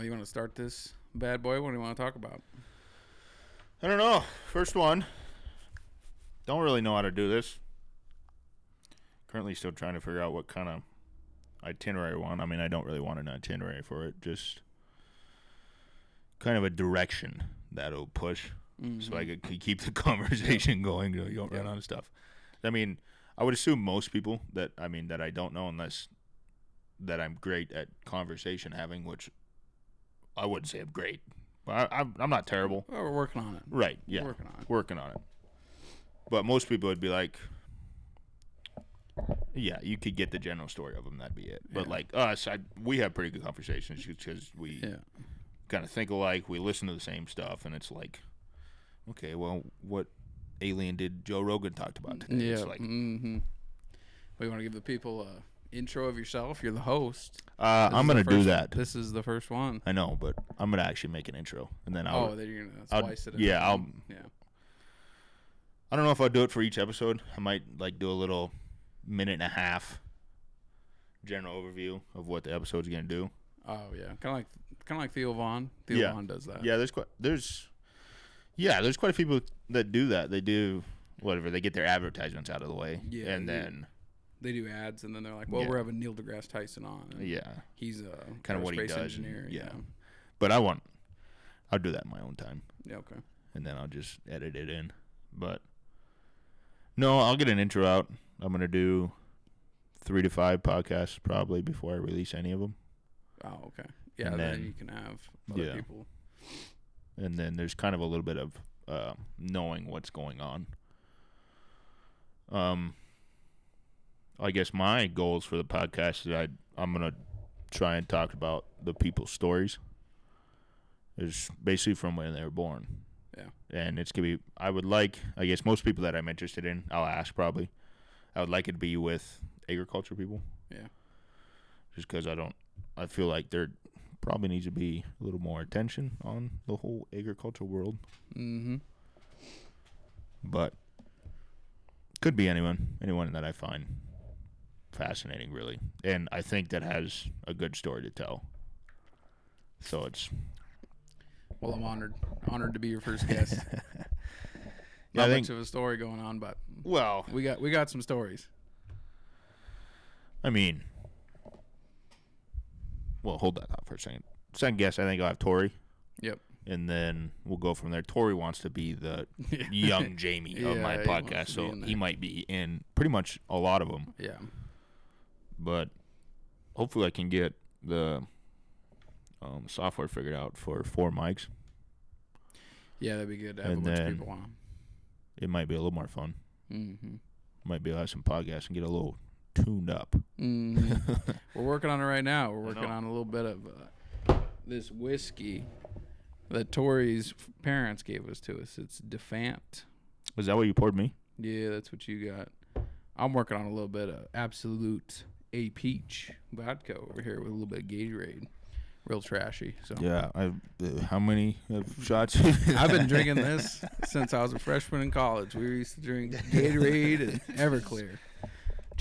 Well, you want to start this bad boy? What do you want to talk about? I don't know. First one. Don't really know how to do this. Currently still trying to figure out what kind of itinerary I want. I mean, I don't really want an itinerary for it. Just kind of a direction that'll push so I mm-hmm. could, could keep the conversation going. So you don't run out of stuff. I mean, I would assume most people that I mean that I don't know unless that I'm great at conversation having, which I wouldn't say I'm great. But I, I'm, I'm not terrible. Well, we're working on it. Right. Yeah. Working on it. Working on it. But most people would be like, yeah, you could get the general story of them. That'd be it. But Yeah. like us, I, we have pretty good conversations because we Yeah. kind of think alike. We listen to the same stuff, and it's like, okay, well, what alien did Joe Rogan talked about today? Yeah. It's like, mm-hmm. You want to give the people a intro of yourself? You're the host. uh, I'm gonna do first- that. This is the first one. I know, but I'm gonna actually make an intro, and then I'll. oh, then you're gonna I'll- splice it. in. yeah, I'll- Yeah. I don't know if I'll do it for each episode. I might like do a little minute and a half general overview of what the episode's gonna do. Oh yeah. Kind of like kind of like Theo Von. Theo Yeah. Von does that. Yeah, there's quite there's yeah, there's quite a few people that do that. They do whatever. They get their advertisements out of the way, Yeah, and they- then They do ads, and then they're like, "Well, Yeah. we're having Neil deGrasse Tyson on. and yeah. He's a Kinda what he does Engineer. yeah. yeah. But I want I'll do that in my own time, Yeah. Okay. and then I'll just edit it in. But no, I'll get an intro out. I'm gonna do three to five podcasts probably before I release any of them, Oh, okay. Yeah. And then, then- you can have other yeah. people. and then there's kind of a little bit of uh, knowing what's going on. Um, I guess my goals for the podcast is I I'm gonna try and talk about the people's stories. Is basically from when they were born. Yeah. And it's gonna be. I would like. I guess most people that I'm interested in, I'll ask probably. I would like it to be with agriculture people. Yeah. Just because I don't. I feel like there probably needs to be a little more attention on the whole agricultural world, Mm-hmm. but could be anyone, anyone that I find fascinating, really, and I think that has a good story to tell. So it's Well, I'm honored honored to be your first guest. yeah, Not think much of a story going on, but well, we got we got some stories. I mean, well, hold that thought for a second. Second guess, I think I'll have Tori, Yep. and then we'll go from there. Tori wants to be the young Jamie of Yeah, my podcast, so he might be in pretty much a lot of them. Yeah. But hopefully, I can get the um, software figured out for four mics. Yeah, that'd be good to have And a bunch then- of people on. It might be a little more fun. Mm-hmm. Might be able to have some podcasts and get a little tuned up. hmm We're working on it right now. We're working on a little bit of uh, this whiskey that Tori's parents gave us to us. It's Defant. Is that what you poured me? Yeah, that's what you got. I'm working on a little bit of Absolut A Peach vodka over here with a little bit of Gatorade. Real trashy. So Yeah. I. Uh, how many of shots? I've been drinking this since I was a freshman in college. We used to drink Gatorade and Everclear.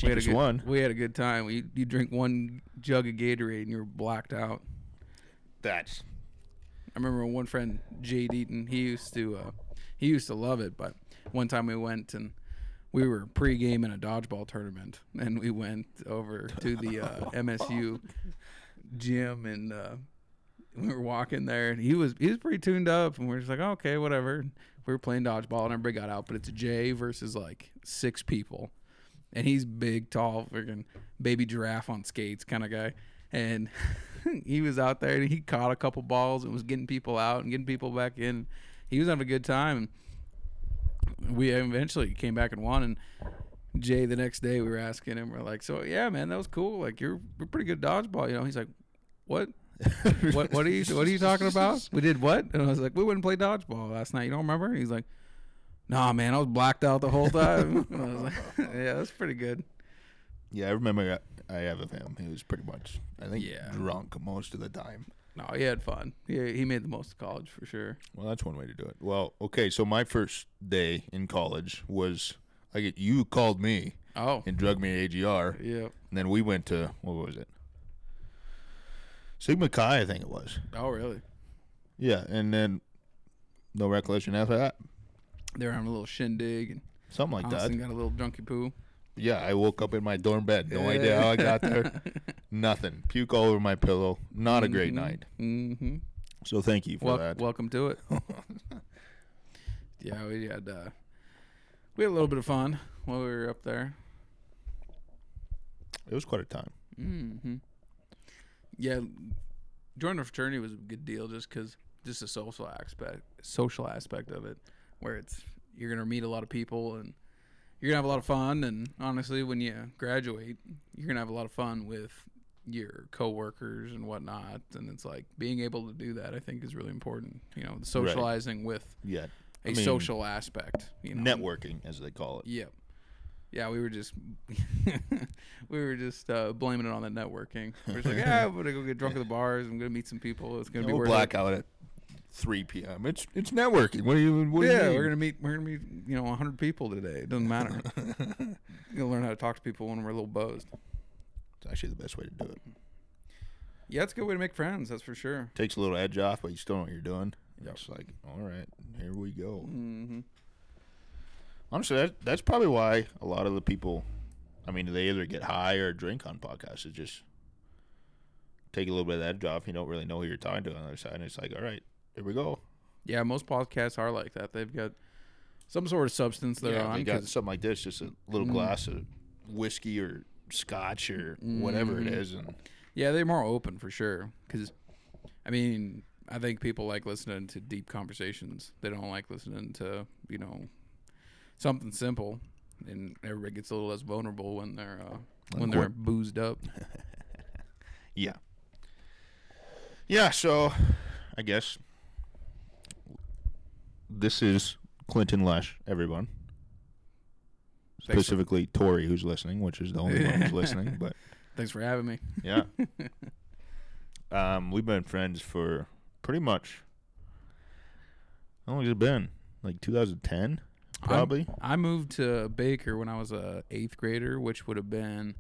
We had a good, one. We had a good time. We, you drink one jug of Gatorade and you're blacked out. That's I remember one friend, Jade Eaton. He used to, uh, he used to love it. But one time we went and we were pregame in a dodgeball tournament, and we went over to the uh, MSU gym, and uh, we were walking there, and he was he was pretty tuned up, and we are just like, okay, whatever. We were playing dodgeball, and everybody got out, but it's Jay versus like six people, and he's big, tall, freaking baby giraffe on skates kind of guy, and he was out there, and he caught a couple balls and was getting people out and getting people back in. He was having a good time. We eventually came back and won, and Jay the next day we were asking him, we're like, so yeah, man, that was cool. Like you're, you're pretty good dodgeball, you know. He's like, what? what what are you what are you talking about? We did what? And I was like, we wouldn't play dodgeball last night. You don't remember? He's like, Nah, man, I was blacked out the whole time. I was like, yeah, that's pretty good. Yeah, I remember I, I have of him. He was pretty much, I think, Yeah. drunk most of the time. No, he had fun. He he made the most of college for sure. Well, that's one way to do it. Well, okay, so my first day in college was I get you called me Oh, and drug me to AGR, yeah. and then we went to what was it? Sigma Chi, I think it was. Oh, really? Yeah, and then no recollection after that. They were having a little shindig, and Something like Austin that. got a little junkie poo. Yeah, I woke up in my dorm bed. No idea how I got there. Nothing. Puke all over my pillow. Not a great night. Mm-hmm. So thank you for Wel- that. welcome to it. yeah, we had uh, we had a little bit of fun while we were up there. It was quite a time. Mm-hmm. Yeah, joining a fraternity was a good deal just because just the social aspect, social aspect of it, where it's you're gonna meet a lot of people and you're gonna have a lot of fun. And honestly, when you graduate, you're gonna have a lot of fun with your coworkers and whatnot. And it's like being able to do that, I think, is really important. You know, socializing with Yeah. a I mean, social aspect. You know, Networking, as they call it. Yep. Yeah, we were just we were just uh, blaming it on the networking. We're just like, yeah, I'm gonna go get drunk at the bars. I'm gonna meet some people. It's gonna be we'll worth it." blackout at 3 p.m. It's it's networking. What do you what do you Yeah, we're gonna meet. We're gonna meet. You know, 100 people today. It doesn't matter. You'll learn how to talk to people when we're a little buzzed. It's actually the best way to do it. Yeah, it's a good way to make friends. That's for sure. Takes a little edge off, but you still know what you're doing. Yep. It's like, all right, here we go. hmm Honestly, that, that's probably why a lot of the people, I mean, they either get high or drink on podcasts. It just take a little bit of that edge off. You don't really know who you're talking to on the other side. And it's like, all right, here we go. Yeah, most podcasts are like that. They've got some sort of substance they're yeah, on. they got something like this, just a little Mm. glass of whiskey or scotch or whatever it Mhm. and Yeah, they're more open for sure. Because, I mean, I think people like listening to deep conversations. They don't like listening to you know something simple, and everybody gets a little less vulnerable when they're uh, when they're boozed up. yeah, yeah. So, I guess this is Clinton Lesh, everyone. Thanks Specifically, Tori, who's listening, which is the only one who's listening. But Thanks for having me. yeah, um, we've been friends for pretty much. How long has it been? Like 2010, I'm- probably. I moved to Baker when I was a eighth grader, which would have been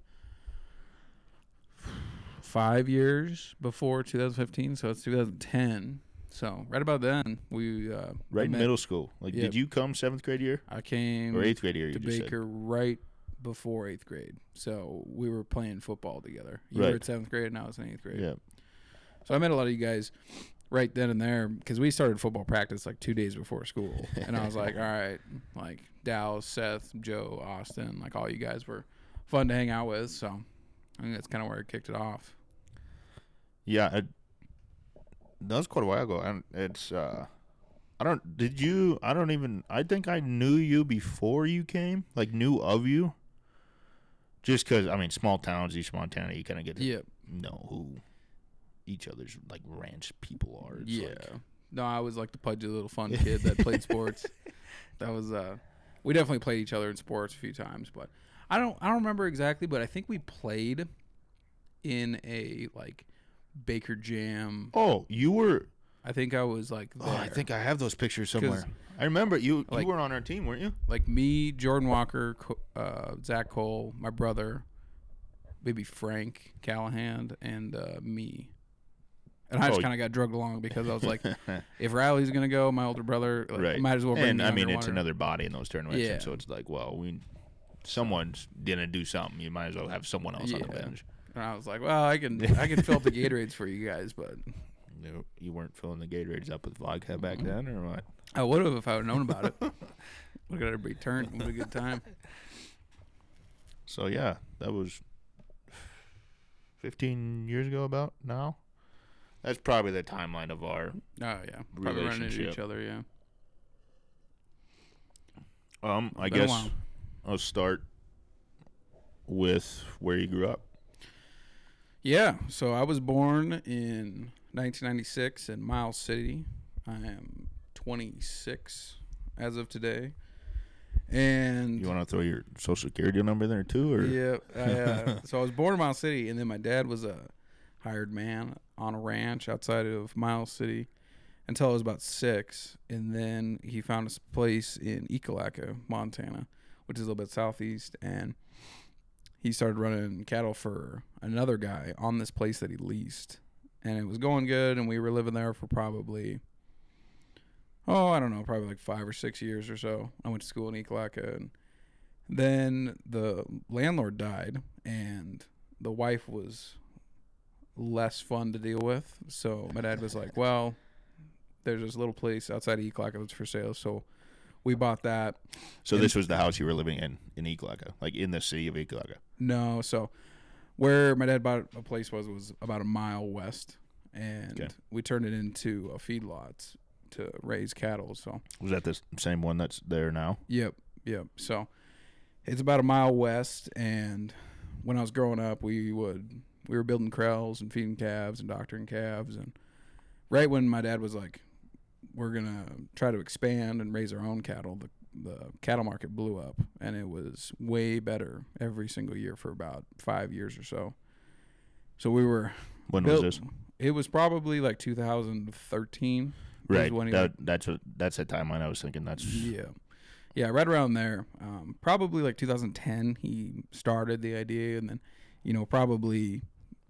five years before 2015. So it's 2010. So right about then, we uh, right in met- middle school. Like, Yeah. did you come seventh grade year I came or eighth grade year? You to just said? Baker right before eighth grade. So we were playing football together. You Right. were at seventh grade, and I was in eighth grade. Yeah. So I met a lot of you guys right then and there because we started football practice like two days before school, and I was like, all right, like Dow, Seth, Joe, Austin, like all you guys were fun to hang out with. So I think that's kind of where it kicked it off. Yeah, it, that was quite a while ago, and it's. uh I don't. Did you? I don't even. I think I knew you before you came. Like knew of you. Just because I mean, small towns, East Montana, you kind of get to Yeah, know who each other's like ranch people are. It's yeah. like- no, I was like the pudgy little fun kid that played sports. That was uh, we definitely played each other in sports a few times, but I don't I don't remember exactly, but I think we played in a like Baker Jam. oh, you were. I think I was like. Oh, I think I have those pictures somewhere. I remember you. like- you were on our team, weren't you? like me, Jordan Walker, Co- uh, Zach Cole, my brother, maybe Frank Callahan, and uh, me. And I just Oh, kind of got drugged along because I was like, if Riley's gonna go, my older brother, like, right. might as well bring And the I mean, it's another body in those tournaments, Yeah. and so it's like, well, we someone's gonna do something. You might as well have someone else on the Yeah. bench. And I was like, well, I can I can fill up the Gatorades for you guys, but You, you weren't filling the Gatorades up with vodka back then, or what? I would have if I would have known about it. Look at everybody turn. What a good time. So yeah, that was 15 years ago. About now, that's probably the timeline of our. Oh yeah, probably running into each other. Yeah. Um, I guess. I'll start with where you grew up. Yeah, so I was born in 1996 in Miles City. I am 26 as of today. And You want to throw your social security number there too, or yeah, I, uh, so I was born in Miles City, and then my dad was a hired man on a ranch outside of Miles City until I was about six, and then he found a place in Ekalaka, Montana, which is a little bit southeast, and he started running cattle for another guy on this place that he leased, and it was going good, and we were living there for probably, oh, I don't know, probably like five or six years or so. I went to school in Ekalaka, and then the landlord died, and the wife was less fun to deal with. So my dad was like, "Well, there's this little place outside of Ekalaka that's for sale." So we bought that. So And- this was the house you were living in in Ekalaka, like in the city of Ekalaka. No, so where my dad bought a place was was about a mile west, and Okay. we turned it into a feedlot to raise cattle. So Was that the same one that's there now? Yep, yep. So it's about a mile west, and when I was growing up, we would we were building corrals and feeding calves and doctoring calves, and right when my dad was like, "We're gonna try to expand and raise our own cattle," the the cattle market blew up, and it was way better every single year for about five years or so. So we were When built- was this? It was probably like 2013. was Right. That, that's what that's the timeline I was thinking. That's Yeah. Yeah, right around there. Um, probably like 2010, he started the idea, and then, you know, probably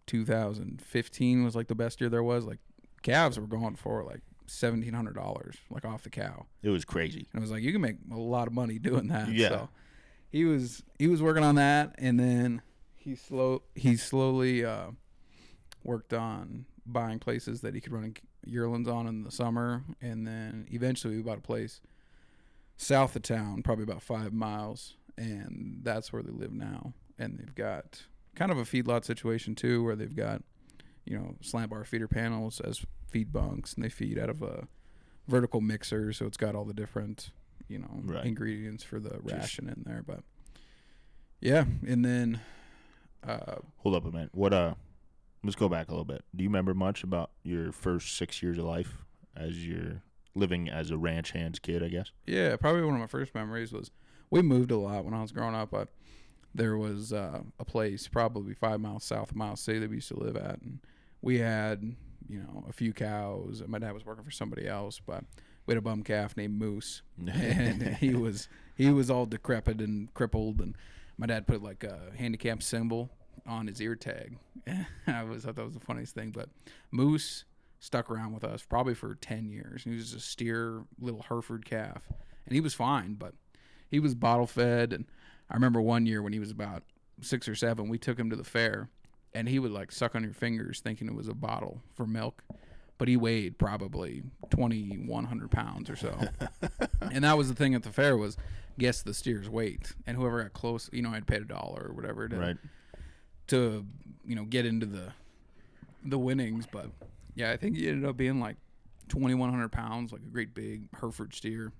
2015 was like the best year there was. Like, calves were going for like $1,700, like off the cow. it was crazy. And I was like, you can make a lot of money doing that. Yeah. So he was he was working on that, and then he slow he slowly uh, worked on buying places that he could run yearlings on in the summer, and then eventually we bought a place south of town, probably about five miles, and that's where they live now. And they've got kind of a feedlot situation too, where they've got you know slant bar feeder panels as feed bunks, and they feed out of a vertical mixer, so it's got all the different you know Right. ingredients for the Just- ration in there. But yeah, and then uh, Hold up a minute. What uh? Let's go back a little bit. Do you remember much about your first six years of life as you're living as a ranch hand's kid? I guess. Yeah, probably one of my first memories was we moved a lot when I was growing up, but there was uh, a place probably five miles south of Miles City that we used to live at, and we had you know a few cows. And my dad was working for somebody else, but we had a bum calf named Moose, and he was he was all decrepit and crippled, and my dad put like a handicap symbol on his ear tag. I was I thought that was the funniest thing, but Moose stuck around with us probably for 10 years. He was a steer little Hereford calf and he was fine, but he was bottle fed. And I remember one year when he was about six or seven, we took him to the fair and he would like suck on your fingers thinking it was a bottle for milk. But he weighed probably 2,100 pounds or so. and that was the thing at the fair was guess the steer's weight. And whoever got close, you know, I'd paid a dollar or whatever to, right. to, you know, get into the, the winnings. But yeah, I think he ended up being like 2,100 pounds, like a great big Hereford steer.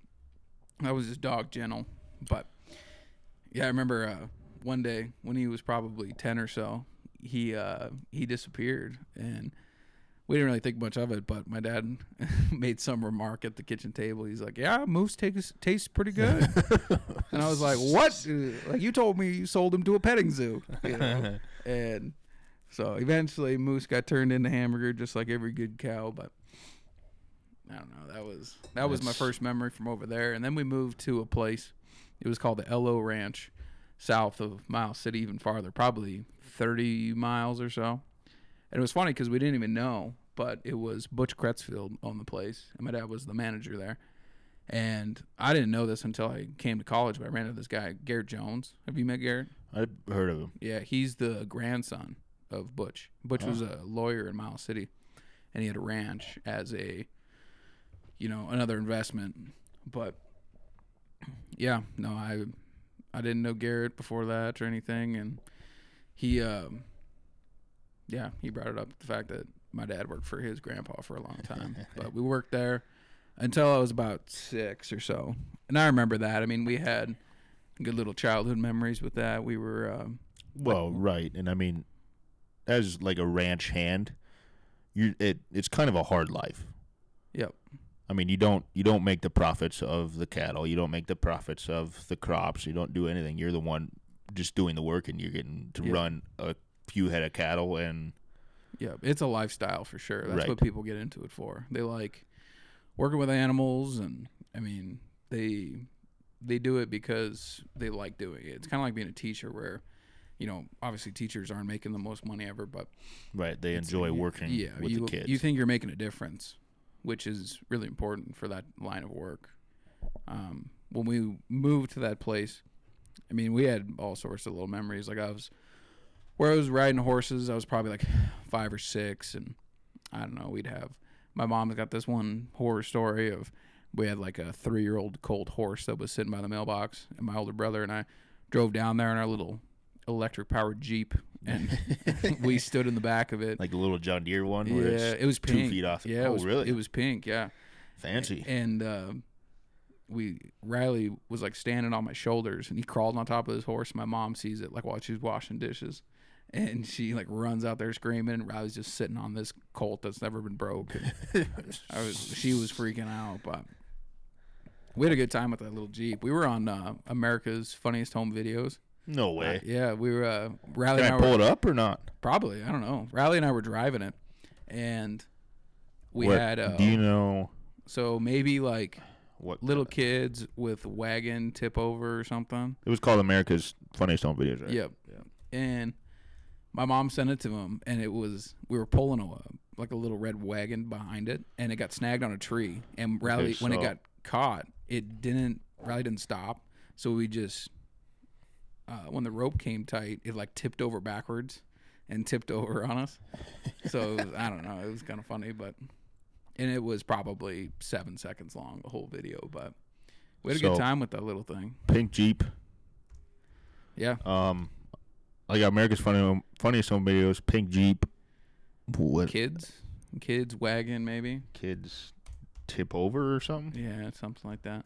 That was his dog, Gentle. But yeah, I remember uh, one day when he was probably 10 or so, he uh, he disappeared, and we didn't really think much of it. But my dad made some remark at the kitchen table. He's like, "Yeah, moose tastes tastes pretty good," and I was like, "What? Like you told me you sold him to a petting zoo?" You know? and so eventually, moose got turned into hamburger, just like every good cow. But I don't know. That was that was my first memory from over there, and then we moved to a place. It was called the Lo Ranch, south of Miles City, even farther, probably thirty miles or so. And it was funny because we didn't even know, but it was Butch Kretzfield on the place, and my dad was the manager there. And I didn't know this until I came to college, but I ran into this guy, Garrett Jones. Have you met Garrett? I've heard of him. Yeah, he's the grandson of Butch. Butch was a lawyer in Miles City, and he had a ranch as a, you know, another investment. But yeah, no, I, I didn't know Garrett before that or anything, and he, um, yeah, he brought it up the fact that my dad worked for his grandpa for a long time, but we worked there until I was about six or so, and I remember that. I mean, we had good little childhood memories with that. We were. Um, Well, right, and I mean, as like a ranch hand, you it it's kind of a hard life. I mean, you don't you don't make the profits of the cattle. You don't make the profits of the crops. You don't do anything. You're the one just doing the work, and you're getting to Yeah. run a few head of cattle. And Yeah, it's a lifestyle for sure. That's Right. what people get into it for. They like working with animals, and I mean, they they do it because they like doing it. It's kind of like being a teacher, where you know, obviously teachers aren't making the most money ever, but Right. They enjoy working yeah, with you the kids. you think you're making a difference, which is really important for that line of work. Um, when we moved to that place, I mean, we had all sorts of little memories. Like I was, where I was riding horses, I was probably like five or six, and I don't know. We'd have my mom's got this one horror story of we had like a three year old colt horse that was sitting by the mailbox, and my older brother and I drove down there in our little electric powered jeep, and we stood in the back of it. like the little John Deere one where Yeah, it's it was two pink. feet off. Yeah, Oh, it was really? It was pink. Yeah, fancy. and uh, we Riley was like standing on my shoulders, and he crawled on top of his horse. My mom sees it like while she's washing dishes, and she like runs out there screaming, and Riley's just sitting on this colt that's never been broke. I was, she was freaking out, but we had a good time with that little jeep. We were on uh, America's Funniest Home Videos. No Uh, way. yeah, we were. Uh, Riley Can and I I were pull it up or not? probably. I don't know. Riley and I were driving it, and we What- had. Uh, Do you know so maybe like what little kids with wagon tip over or something. It was called America's Funniest Home Videos, right? Yep. Yeah. And my mom sent it to him, and it was we were pulling a like a little red wagon behind it, and it got snagged on a tree. And Riley, when it got caught, it didn't. Riley didn't stop, so we just uh, when the rope came tight, it like tipped over backwards and tipped over on us. So was, I don't know. It was kind of funny, but and it was probably seven seconds long, the whole video. But we had a good time with that little thing. Pink Jeep. Yeah. Um, I got America's Funny Funniest Home Videos. Pink Jeep. What kids kids wagon maybe kids tip over or something? yeah something like that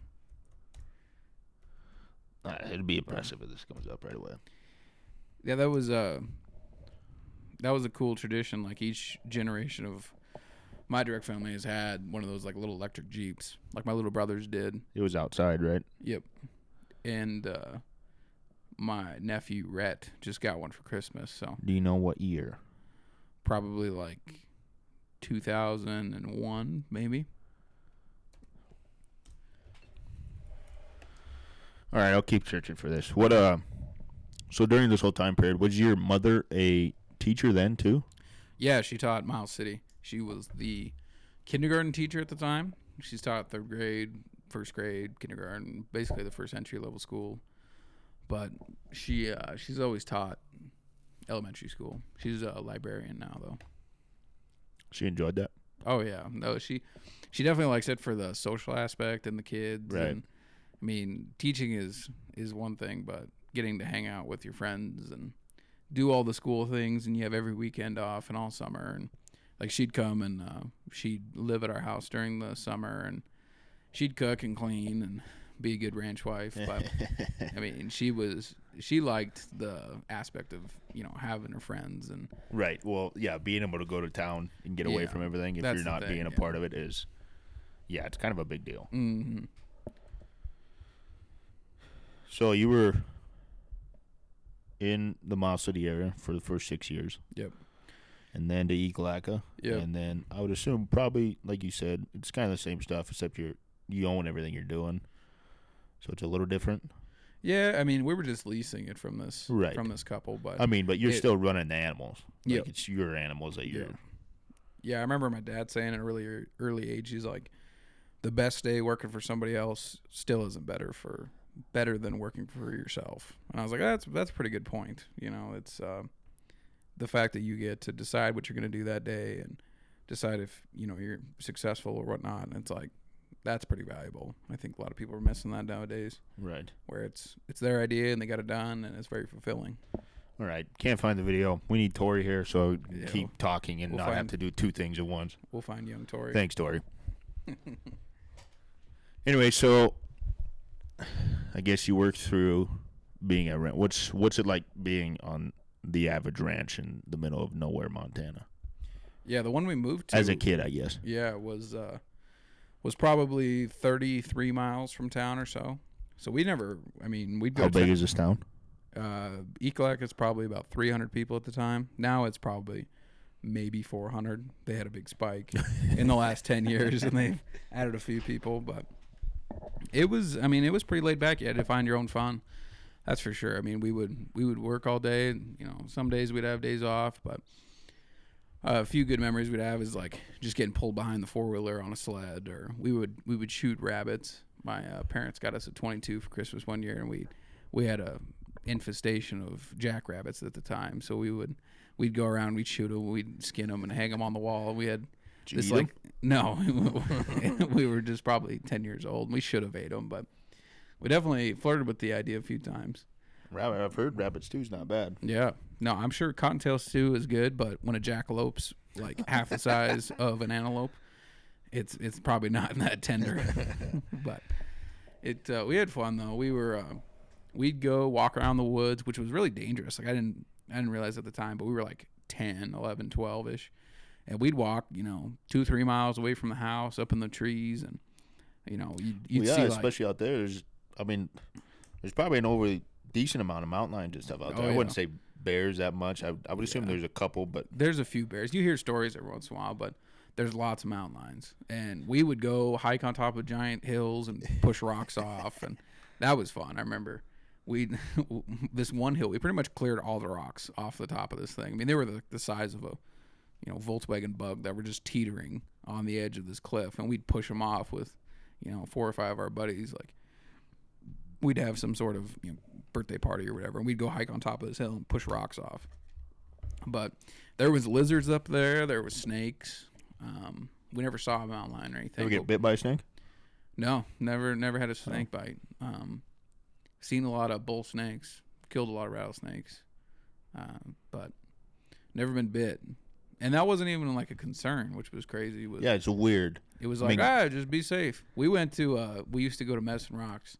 Uh, it'd be impressive if this comes up right away. yeah that was uh that was a cool tradition like each generation of my direct family has had one of those like little electric jeeps like my little brothers did It was outside, right? yep and uh my nephew Rhett just got one for Christmas so Do you know what year? probably like 2001 maybe All right, I'll keep searching for this. What uh? So during this whole time period, was your mother a teacher then too? Yeah, she taught Miles City. She was the kindergarten teacher at the time. She's taught third grade, first grade, kindergarten, basically the first entry level school. But she uh, she's always taught elementary school. She's a librarian now though. She enjoyed that. Oh yeah, no, she she definitely likes it for the social aspect and the kids. Right. And, I mean, teaching is is one thing, but getting to hang out with your friends and do all the school things, and you have every weekend off and all summer, and like she'd come and uh, she'd live at our house during the summer, and she'd cook and clean and be a good ranch wife. But I mean, she was she liked the aspect of you know having her friends and Right. Well, yeah, being able to go to town and get away from everything if you're not thing, being a yeah. part of it is, yeah, it's kind of a big deal. hmm So you were in the Miles City area for the first six years. Yep. And then to Ekalaka. Yep. And then I would assume probably, like you said, it's kind of the same stuff except you're you own everything you're doing, so it's a little different. Yeah, I mean, we were just leasing it from this Right. from this couple, but I mean, but you're It- still running the animals. Like Yep. it's your animals that you're. yeah, yeah. I remember my dad saying at an earlier early age, he's like, the best day working for somebody else still isn't better for better than working for yourself. And I was like, that's that's a pretty good point. You know, it's uh, the fact that you get to decide what you're going to do that day and decide if you know you're successful or whatnot. And it's like that's pretty valuable. I think a lot of people are missing that nowadays, Right. where it's it's their idea and they got it done and it's very fulfilling. All right. Can't find the video. We need Tori here, so Yeah, keep talking and we'll not have to do two things at once. We'll find young Tori. Thanks, Tori. anyway, so I guess you worked through being a rent. What's what's it like being on the average ranch in the middle of nowhere, Montana? Yeah, the one we moved to As a kid, I guess. Yeah, was uh was probably 33 miles from town or so. So we never I mean, we'd go How to big is this town? uh Ekalaka is probably about 300 people at the time. Now it's probably maybe 400. They had a big spike in the last 10 years and they've added a few people, but it was I mean, it was pretty laid back. You had to find your own fun. That's for sure. I mean, we would we would work all day. And, you know, some days we'd have days off, but uh, a few good memories we'd have is like just getting pulled behind the four wheeler on a sled, or we would we would shoot rabbits. My uh, parents got us a 22 for Christmas one year, and we we had a infestation of jackrabbits at the time. So we would we'd go around, we'd shoot them, we'd skin them, and hang them on the wall. We had Did this like no, we were just probably 10 years old. We should have ate them, but we definitely flirted with the idea a few times. Rabbit. I've heard rabbit stew's not bad. Yeah. No, I'm sure cottontail stew is good, but when a jackalopes like half the size of an antelope, it's it's probably not that tender. but it uh, we had fun though. We were uh, we'd go walk around the woods, which was really dangerous. Like I didn't I didn't realize at the time, but we were like 10, 11, 12 ish. And we'd walk, you know, two, three miles away from the house, up in the trees, and you know, you'd, you'd Well, yeah, see like, especially out there. There's, I mean, there's probably an over decent amount of mountain lions and stuff out Oh, there. I yeah. wouldn't say bears that much. I, I would assume Yeah. there's a couple, but there's a few bears. You hear stories every once in a while, but there's lots of mountain lions. And we would go hike on top of giant hills and push rocks off, and that was fun. I remember we this one hill we pretty much cleared all the rocks off the top of this thing. I mean, they were the, the size of a you know Volkswagen Bug that were just teetering on the edge of this cliff, and we'd push them off with you know four or five of our buddies like. We'd have some sort of you know, birthday party or whatever, and we'd go hike on top of this hill and push rocks off. But there was lizards up there. There was snakes. Um, we never saw a mountain lion or anything. ever get bit by a snake? no, never, never had a snake bite. Um, seen a lot of bull snakes. Killed a lot of rattlesnakes, um, but never been bit. And that wasn't even like a concern, which was crazy. Was Yeah, it's weird. it was I like, mean- ah, just be safe. We went to, uh, we used to go to Medicine Rocks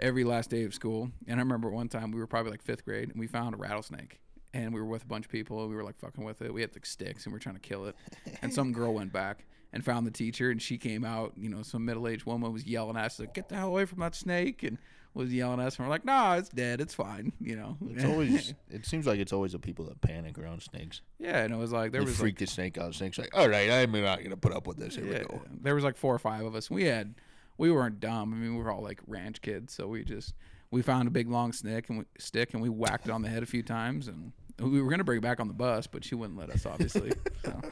every last day of school. And I remember one time we were probably like fifth grade and we found a rattlesnake. And we were with a bunch of people and we were like fucking with it. We had like sticks and we were trying to kill it. And some girl went back and found the teacher and she came out, you know, some middle aged woman was yelling at us, like, get the hell away from that snake. And was yelling at us. And we're like, nah, it's dead. It's fine. You know, It's always. it seems like it's always the people that panic around snakes. yeah. And it was like, there They was like, freak the snake out. Snake's like, all right, I'm not gonna put up with this. Here yeah, we go. there was like four or five of us. We had, we weren't dumb. I mean, we were all like ranch kids, so we just we found a big long stick and we, stick and we whacked it on the head a few times, and we were gonna bring it back on the bus, but she wouldn't let us, obviously. so.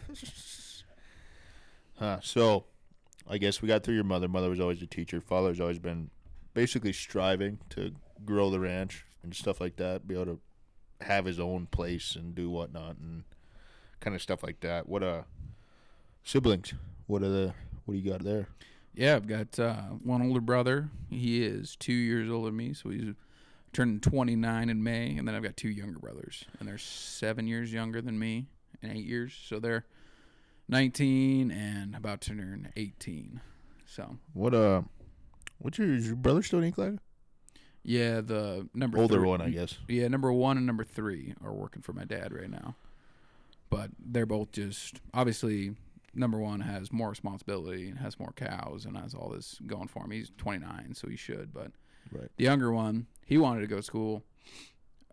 Huh. So, I guess we got through your mother. Mother was always a teacher. Father's always been basically striving to grow the ranch and stuff like that. Be able to have his own place and do whatnot and kind of stuff like that. What uh siblings? What are the what do you got there? Yeah, I've got uh, one older brother. He is two years older than me, so he's turning 29 in May. And then I've got two younger brothers, and they're seven years younger than me and eight years. So they're 19 and about to turn 18. So, What uh what's your is your brother still in Eagle? yeah, the number Older three- one, I guess. Yeah, number one and number three are working for my dad right now. But they're both just obviously number one has more responsibility and has more cows and has all this going for him. He's 29, so he should. But Right. the younger one, he wanted to go to school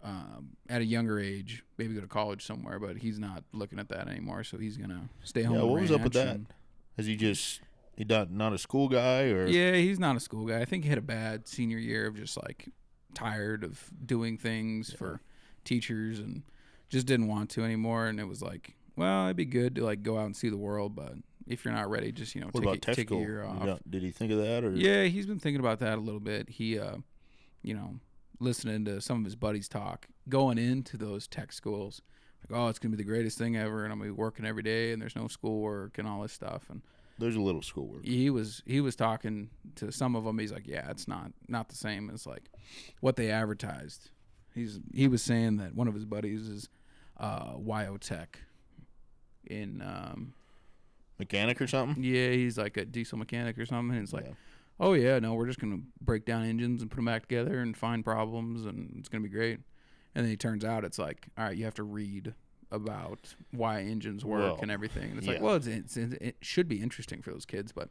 um, at a younger age, maybe go to college somewhere. But he's not looking at that anymore, so he's gonna stay home. Yeah, what was up with that? Is he just he not not a school guy or Yeah, he's not a school guy. I think he had a bad senior year of just like tired of doing things for teachers and just didn't want to anymore. And it was like, well, it'd be good to like go out and see the world, but if you're not ready, just you know what take, about a, take a year off. Yeah, Did he think of that or Yeah, he's been thinking about that a little bit. He, uh, you know, listening to some of his buddies talk, going into those tech schools, like, oh, it's gonna be the greatest thing ever, and I'm gonna be working every day, and there's no schoolwork and all this stuff, and there's a little schoolwork. he was he was talking to some of them. He's like, yeah, it's not not the same as like what they advertised. He's he was saying that one of his buddies is uh, Wyotech in um, Mechanic or something? yeah, he's like a diesel mechanic or something. And it's like, Yeah. oh yeah, no, we're just gonna break down engines and put them back together and find problems, and it's gonna be great. And then he turns out it's like, all right, you have to read about why engines work Well, and everything. And it's like, well, it's, it's, it should be interesting for those kids, but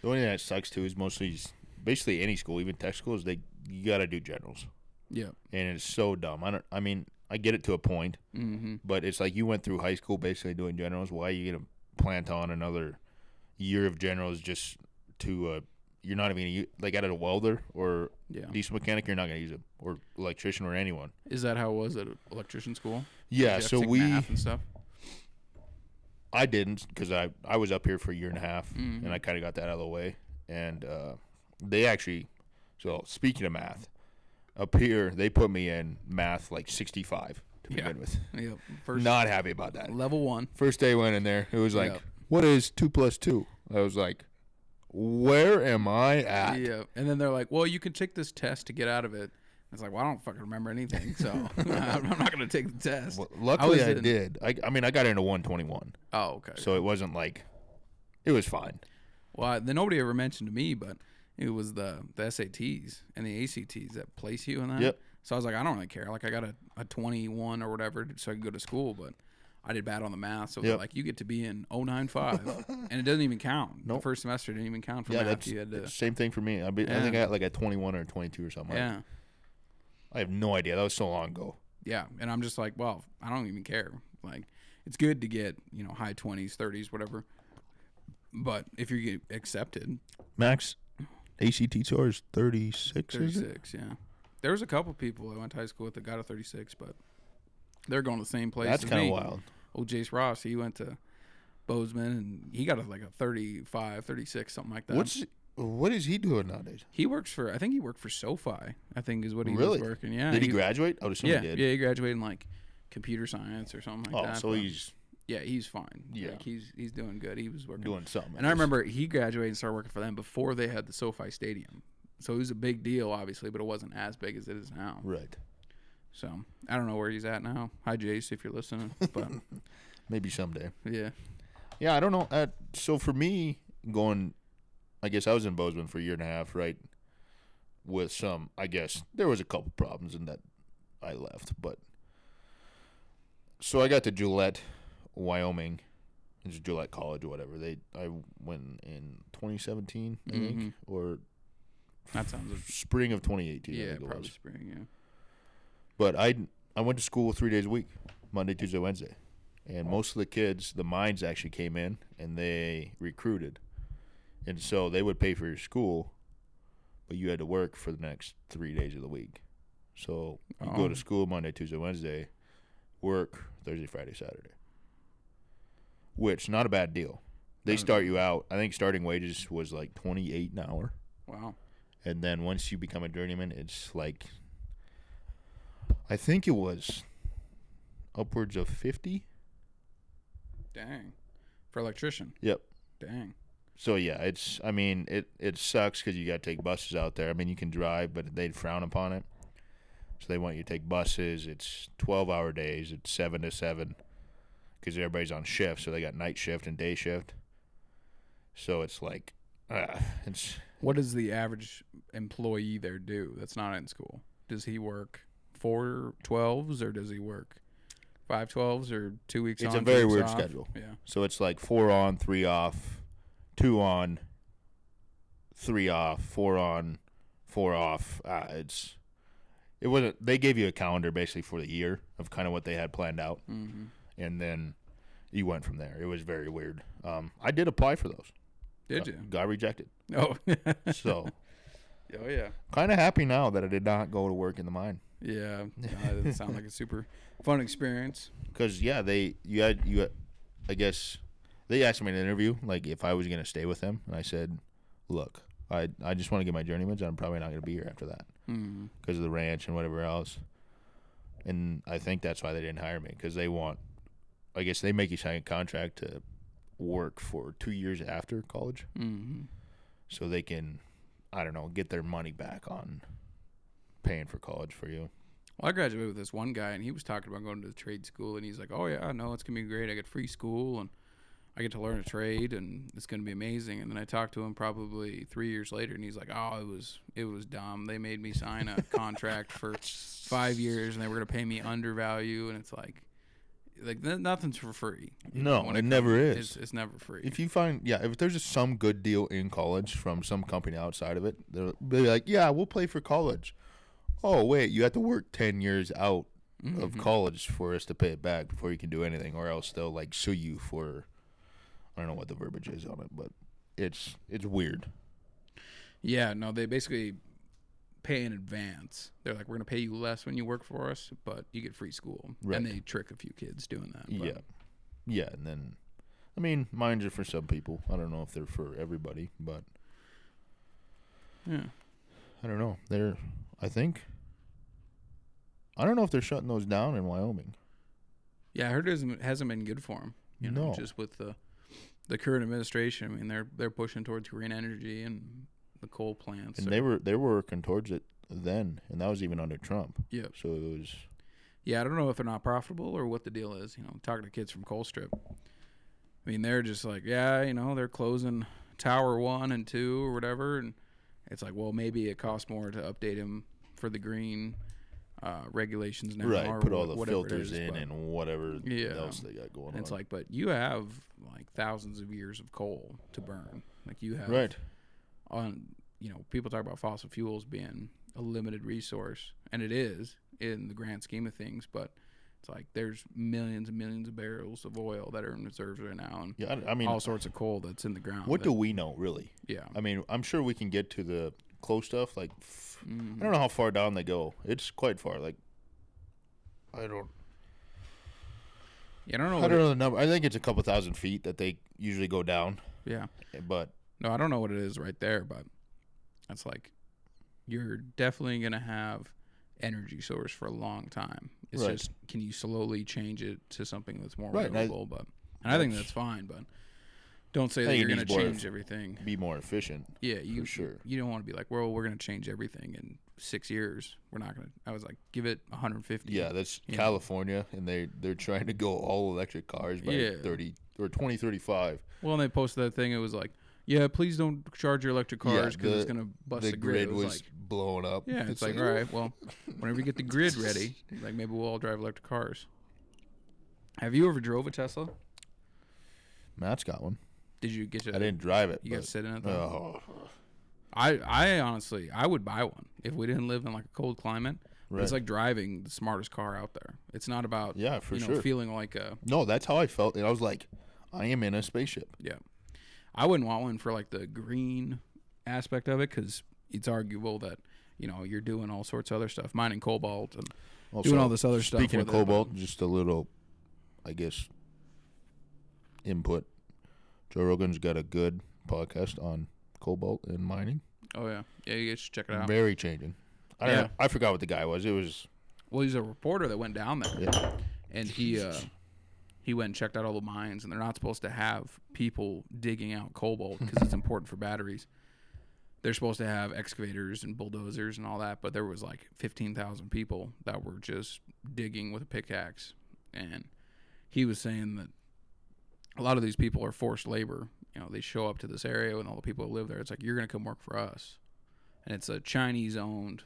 The only thing that sucks too is mostly basically any school, even tech schools, they you gotta do generals, yeah, and it's so dumb. I don't. I mean, I get it to a point, mm-hmm. but it's like you went through high school basically doing generals. Why are you gonna plant on another year of generals just to uh, you're not even gonna use, like out of a welder or Yeah. diesel mechanic, you're not gonna use it, or electrician or anyone. Is that how it was at electrician school? Yeah, you have to so we math and stuff. I didn't because I I was up here for a year and a half, Mhm. and I kind of got that out of the way. And uh, they actually, so speaking of math, up here they put me in math like 65 to Yeah. begin with. Yep. First Not happy about that. level one. First day went in there, it was like, Yep. what is two plus two? I was like, where am I at? Yeah. And then they're like, well, you can take this test to get out of it. It's like, well, I don't fucking remember anything, so I'm not gonna take the test. Well, luckily, was I, in- did. I, I mean, I got into 121, Oh, okay. so it wasn't like, it was fine. Well, then nobody ever mentioned to me, but it was the the SATs and the ACTs that place you in that. Yep. So I was like, I don't really care. Like I got a, a 21 or whatever, so I could go to school, but I did bad on the math. So Yep. like, you get to be in 095, and it doesn't even count. The Nope. first semester didn't even count for Yeah, math. that's You had to, same thing for me. I, be, I think I Yeah. got like a 21 or 22 or something. like yeah, I have no idea. That was so long ago. yeah. And I'm just like, well, I don't even care. Like, it's good to get you know high 20s, 30s, whatever. But if you get accepted, Max, ACT score is 36. is it? 36, yeah. There was a couple people I went to high school with that got a 36, but they're going to the same place. That's kind of wild. Old Jace Ross, he went to Bozeman and he got a, like a 35, 36, something like that. What's what is he doing nowadays? he works for? I think he worked for SoFi. I think is what he Really? was working. Yeah. did he graduate? I would assume Yeah, he did. yeah. He graduated in like computer science or something like oh, that. so but he's yeah, he's fine. Yeah. like, he's he's doing good. He was working. doing something. and I remember he graduated and started working for them before they had the SoFi Stadium. So it was a big deal, obviously, but it wasn't as big as it is now. Right. So I don't know where he's at now. Hi, Jace, if you're listening. But Maybe someday. yeah, Yeah, I don't know. Uh, so for me, going, I guess I was in Bozeman for a year and a half, right? With some, I guess there was a couple problems in that I left, but so I got to Gillette, Wyoming. It's Gillette College or whatever. They I went in 2017, I think, Mhm. or that sounds. spring of 2018. I yeah, think probably was. spring. Yeah. But I I went to school three days a week, Monday, Tuesday, Wednesday, and most of the kids, the mines actually came in and they recruited, and so they would pay for your school, but you had to work for the next three days of the week. So you go Oh. to school Monday, Tuesday, Wednesday, work Thursday, Friday, Saturday, which not a bad deal. They start you out. I think starting wages was like twenty eight an hour. Wow. And then once you become a journeyman, it's like I think it was upwards of fifty. Dang. For electrician. Yep. Dang. So yeah, it's I mean it it sucks because you got to take buses out there. I mean you can drive, but they'd frown upon it. So they want you to take buses. It's twelve hour days. It's seven to seven because everybody's on shift. So they got night shift and day shift. So it's like, uh, it's What does the average employee there do that's not in school? Does he work four twelves or does he work five twelves or two weeks It's on? a very weird off? schedule. Yeah. So it's like four on, three off, two on, three off, four on, four off. Uh, it's it wasn't. They gave you a calendar basically for the year of kind of what they had planned out, Mm-hmm. and then you went from there. It was very weird. Um, I did apply for those. Did Got- you? Got rejected. Oh. So oh yeah. kind of happy now that I did not go to work in the mine. Yeah. No, that doesn't sound like a super fun experience. Cause yeah, they you had you, had, I guess they asked me in an interview like if I was gonna stay with them, and I said, look, I I just want to get my journeyman's. I'm probably not gonna be here after that because of the ranch and whatever else. And I think that's why they didn't hire me because they want, I guess they make you sign a contract to work for two years after college, Mm-hmm. so they can, I don't know, get their money back on paying for college for you. Well, I graduated with this one guy, and he was talking about going to the trade school, and he's like, "Oh yeah, no, it's gonna be great. I get free school, and I get to learn a trade, and it's gonna be amazing." And then I talked to him probably three years later, and he's like, "Oh, it was it was dumb. They made me sign a contract for five years, and they were gonna pay me undervalue, and it's like." Like nothing's for free. No, it comes- never is. It's, it's never free. If you find, yeah, if there's just some good deal in college from some company outside of it, they'll be like, yeah, we'll play for college. Oh, wait, you have to work 10 years out of Mhm. college for us to pay it back before you can do anything, or else they'll like sue you for, I don't know what the verbiage is on it, but it's it's weird. Yeah, no, they basically pay in advance. They're like, we're gonna pay you less when you work for us, but you get free school, Right. and they trick a few kids doing that. but- Yeah, yeah, and then, I mean, mines are for some people. I don't know if they're for everybody, but yeah. I don't know. They're, I think, I don't know if they're shutting those down in Wyoming. Yeah, I heard it hasn't, been good for them. You know, No. just with the the current administration. I mean, they're they're pushing towards green energy and the coal plants. And they were they were working towards it then, and that was even under Trump. Yeah. So it was Yeah, I don't know if they're not profitable or what the deal is. You know, talking to kids from Colstrip. I mean, they're just like, yeah, you know, they're closing Tower One and Two or whatever, and it's like, well, maybe it costs more to update them for the green uh, regulations now. right. or Put all the filters is, in but- and whatever Yeah. else they got going and on. it's like, but you have like thousands of years of coal to burn. Like you have right. on you know people talk about fossil fuels being a limited resource and it is in the grand scheme of things but it's like there's millions and millions of barrels of oil that are in reserves right now and Yeah. I, I mean, all sorts of coal that's in the ground what that- do we know really? yeah I mean, I'm sure we can get to the close stuff. Like, f- Mhm. I don't know how far down they go. It's quite far. Like, I don't. yeah, i don't know I don't know the number. I think it's a couple thousand feet that they usually go down. yeah But no i don't know what it is right there but it's like you're definitely gonna have energy source for a long time it's Right. just can you slowly change it to something that's more Right, and I- renewable but and i think That's- that's fine but don't say I that you're gonna needs more change everything be more efficient. Yeah, you sure. You don't want to be like, well, we're gonna change everything in six years. We're not gonna. I was like, give it 150. Yeah, that's Yeah. California, and they they're trying to go all electric cars by Yeah. thirty or twenty thirty five. Well, and they posted that thing. It was like, yeah, please don't charge your electric cars because it's gonna bust The the, grid It was, like, blowing up. yeah, it's, like, all right, well, whenever you get the grid ready, like maybe we'll all drive electric cars. Have you ever drove a Tesla? Matt's got one. Did you get to? I didn't drive it. You got but- to sit in it though. Oh, I, I honestly, I would buy one if we didn't live in like a cold climate. But It's like driving the smartest car out there. It's not about yeah, for you know sure. feeling like a no, that's how I felt, and I was like, I am in a spaceship. Yeah, I wouldn't want one for like the green aspect of it because it's arguable that you know you're doing all sorts of other stuff, mining cobalt and Also, doing all this other stuff. Speaking of with it, cobalt, just a little, I guess, input. Joe Rogan's got a good podcast on cobalt and mining. oh yeah, yeah, you should check it out. Very changing. I don't Yeah. know. I forgot what the guy was. It was Well, he's a reporter that went down there, yeah. and he uh, he went and checked out all the mines, and they're not supposed to have people digging out cobalt because it's important for batteries. They're supposed to have excavators and bulldozers and all that, but there was like fifteen thousand people that were just digging with a pickaxe, and he was saying that a lot of these people are forced labor. You know, they show up to this area and all the people who live there. It's like you're gonna come work for us, and it's a Chinese-owned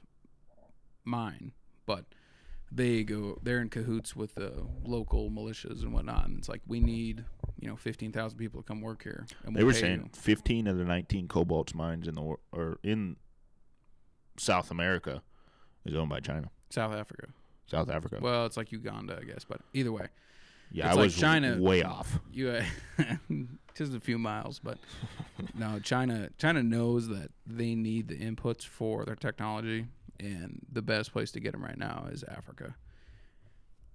mine, but they go they're in cahoots with the local militias and whatnot and it's like we need you know 15,000 people to come work here and They we'll were saying you. 15 of the 19 cobalt mines in the or in South America is owned by China. South Africa South Africa. well it's like Uganda I guess but either way yeah, it's I like was China- way off. you uh, just a few miles but no China China knows that they need the inputs for their technology and the best place to get them right now is Africa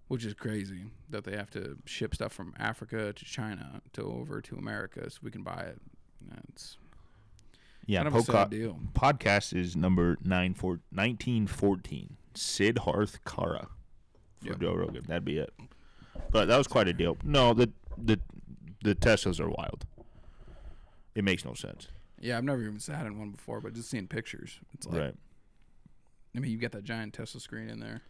which is crazy that they have to ship stuff from Africa to China to over to America so we can buy it it's Yeah, kind of a sad deal podcast is number nine four, 1914. Siddharth Kara for Yep. Joe Rogan. That'd be it. But that was quite a deal. No, the the the Teslas are wild. It makes no sense. Yeah, I've never even sat in one before, but just seeing pictures, it's like right. I mean, you got that giant Tesla screen in there,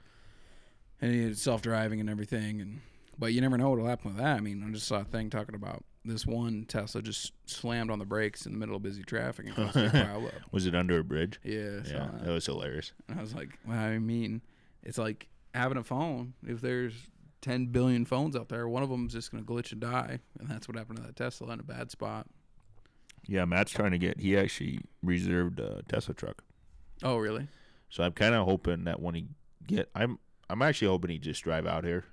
and it's self driving and everything, and but you never know what'll happen with that. I mean, I just saw a thing talking about this one Tesla just slammed on the brakes in the middle of busy traffic and caused a pile up. Was it under a bridge? Yeah, so Yeah, that was hilarious. And I was like, well, I mean, it's like having a phone. If there's 10 billion phones out there, one of them's just gonna glitch and die, and that's what happened to that Tesla in a bad spot. Yeah, Matt's trying to get. He actually reserved a Tesla truck. Oh, really? So I'm kind of hoping that when he get, I'm I'm actually hoping he just drive out here,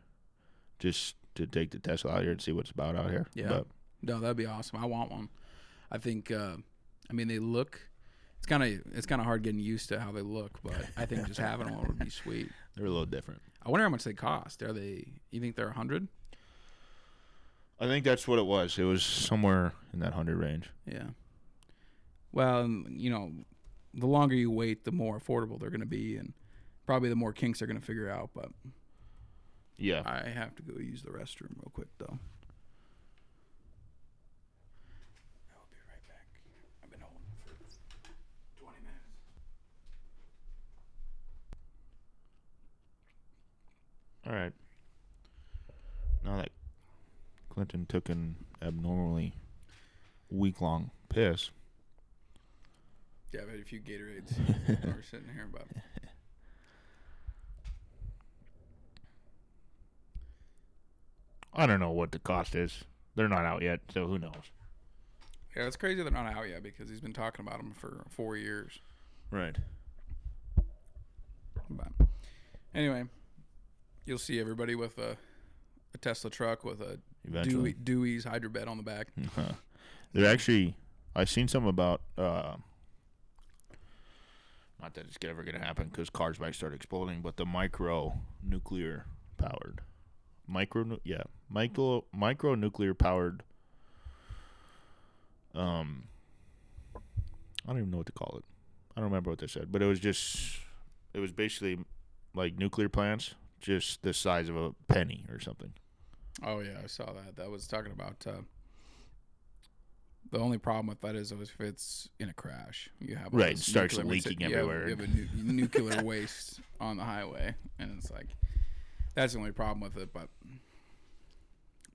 just to take the Tesla out here and see what's about out here. Yeah. But No, that'd be awesome. I want one. I think. Uh, I mean, they look It's kind of it's kind of hard getting used to how they look, but I think just having one would be sweet. They're a little different. I wonder how much they cost. Are they? You think they're a hundred? I think that's what it was. It was somewhere in that hundred range. Yeah. Well, you know, the longer you wait, the more affordable they're going to be, and probably the more kinks they're going to figure out. But Yeah. I have to go use the restroom real quick, though. I'll be right back. I've been holding for 20 minutes. All right. Now that Clinton took an abnormally week long piss, Yeah, I've had a few Gatorades. we're sitting here, but I don't know what the cost is. They're not out yet, so who knows? yeah, it's crazy they're not out yet because he's been talking about them for four years. Right. But anyway, you'll see everybody with a, a Tesla truck with a Eventually. Dewey, Dewey's hydrobed on the back. They're actually. I've seen some about. Uh, not that it's ever going to happen because cars might start exploding, but the micro nuclear powered, micro yeah, micro micro nuclear powered. Um, I don't even know what to call it. I don't remember what they said, but it was just, it was basically like nuclear plants, just the size of a penny or something. Oh yeah, I saw that. That was talking about. Uh, the only problem with that is if it's in a crash, you have Right, starts leaking you have- everywhere. You have, a nu- nuclear waste on the highway, and it's like that's the only problem with it. But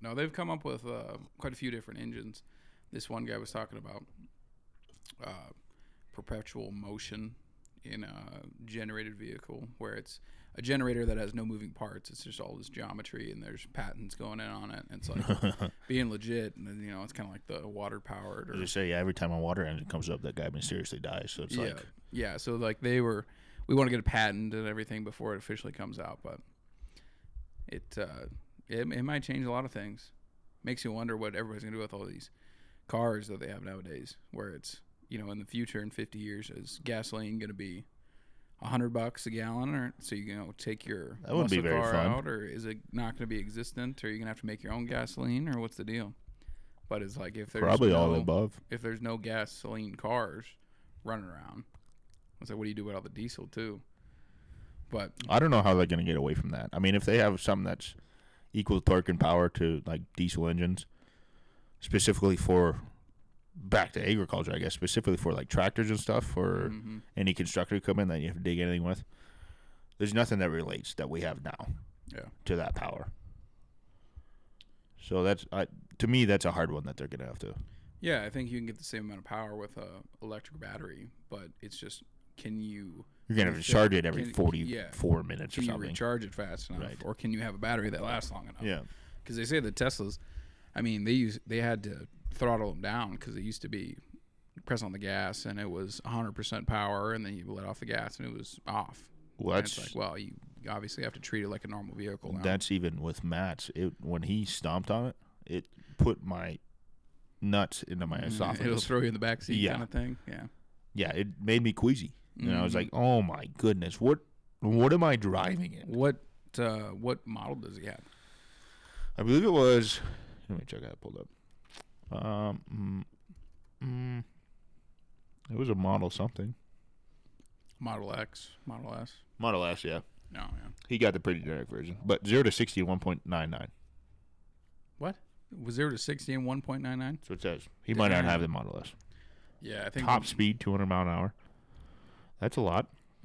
no, they've come up with uh, quite a few different engines. This one guy was talking about uh, perpetual motion in a generated vehicle, where it's a generator that has no moving parts. It's just all this geometry, and there's patents going in on it. And it's like being legit, and then, you know, it's kind of like the water powered or They say yeah, every time a water engine comes up, that guy mysteriously dies. So it's yeah, like, yeah. So like they were, we want to get a patent and everything before it officially comes out, but it uh, it, it might change a lot of things. Makes you wonder what everybody's gonna do with all these cars that they have nowadays, where it's you know in the future in 50 years is gasoline gonna be a hundred bucks a gallon, or so you know take your That would be very car fun. out, or is it not gonna be existent, or you're you gonna have to make your own gasoline, or what's the deal? But it's like if there's probably all the above. if there's no gasoline cars running around, it's like, what do you do with all the diesel too? But I don't know how they're going to get away from that. I mean, if they have something that's equal torque and power to like diesel engines, specifically for back to agriculture, I guess, specifically for like tractors and stuff, or mhm. any construction equipment that you have to dig anything with, there's nothing that relates that we have now yeah, to that power. So that's I, to me that's a hard one that they're going to have to. yeah, I think you can get the same amount of power with a electric battery, but it's just can you You're going to have to charge it every Can- 44 minutes or can you something. recharge it fast enough, Right. or can you have a battery that lasts long enough? Yeah. because they say the Teslas, I mean, they use they had to throttle them down because it used to be press on the gas and it was 100% power, and then you let off the gas and it was off. Well, that's it's like, well, you obviously have to treat it like a normal vehicle now. That's even with Matt's. It when he stomped on it, it put my nuts into my Mm, It'll throw you in the back seat Yeah. kind of thing. Yeah. yeah, it made me queasy. And I was Mhm. like, "Oh my goodness, what what am I driving in?" What uh, what model does he have? I believe it was. Let me check. I pulled up. Um, mm, mm, it was a model something. Model X, Model S. Model S, yeah. No, yeah. He got the pretty generic version, but zero to sixty one point nine nine. What was zero to sixty in one point nine nine? So it says he might not have the Model S. Yeah, I think Top speed two hundred mile an hour. That's a lot.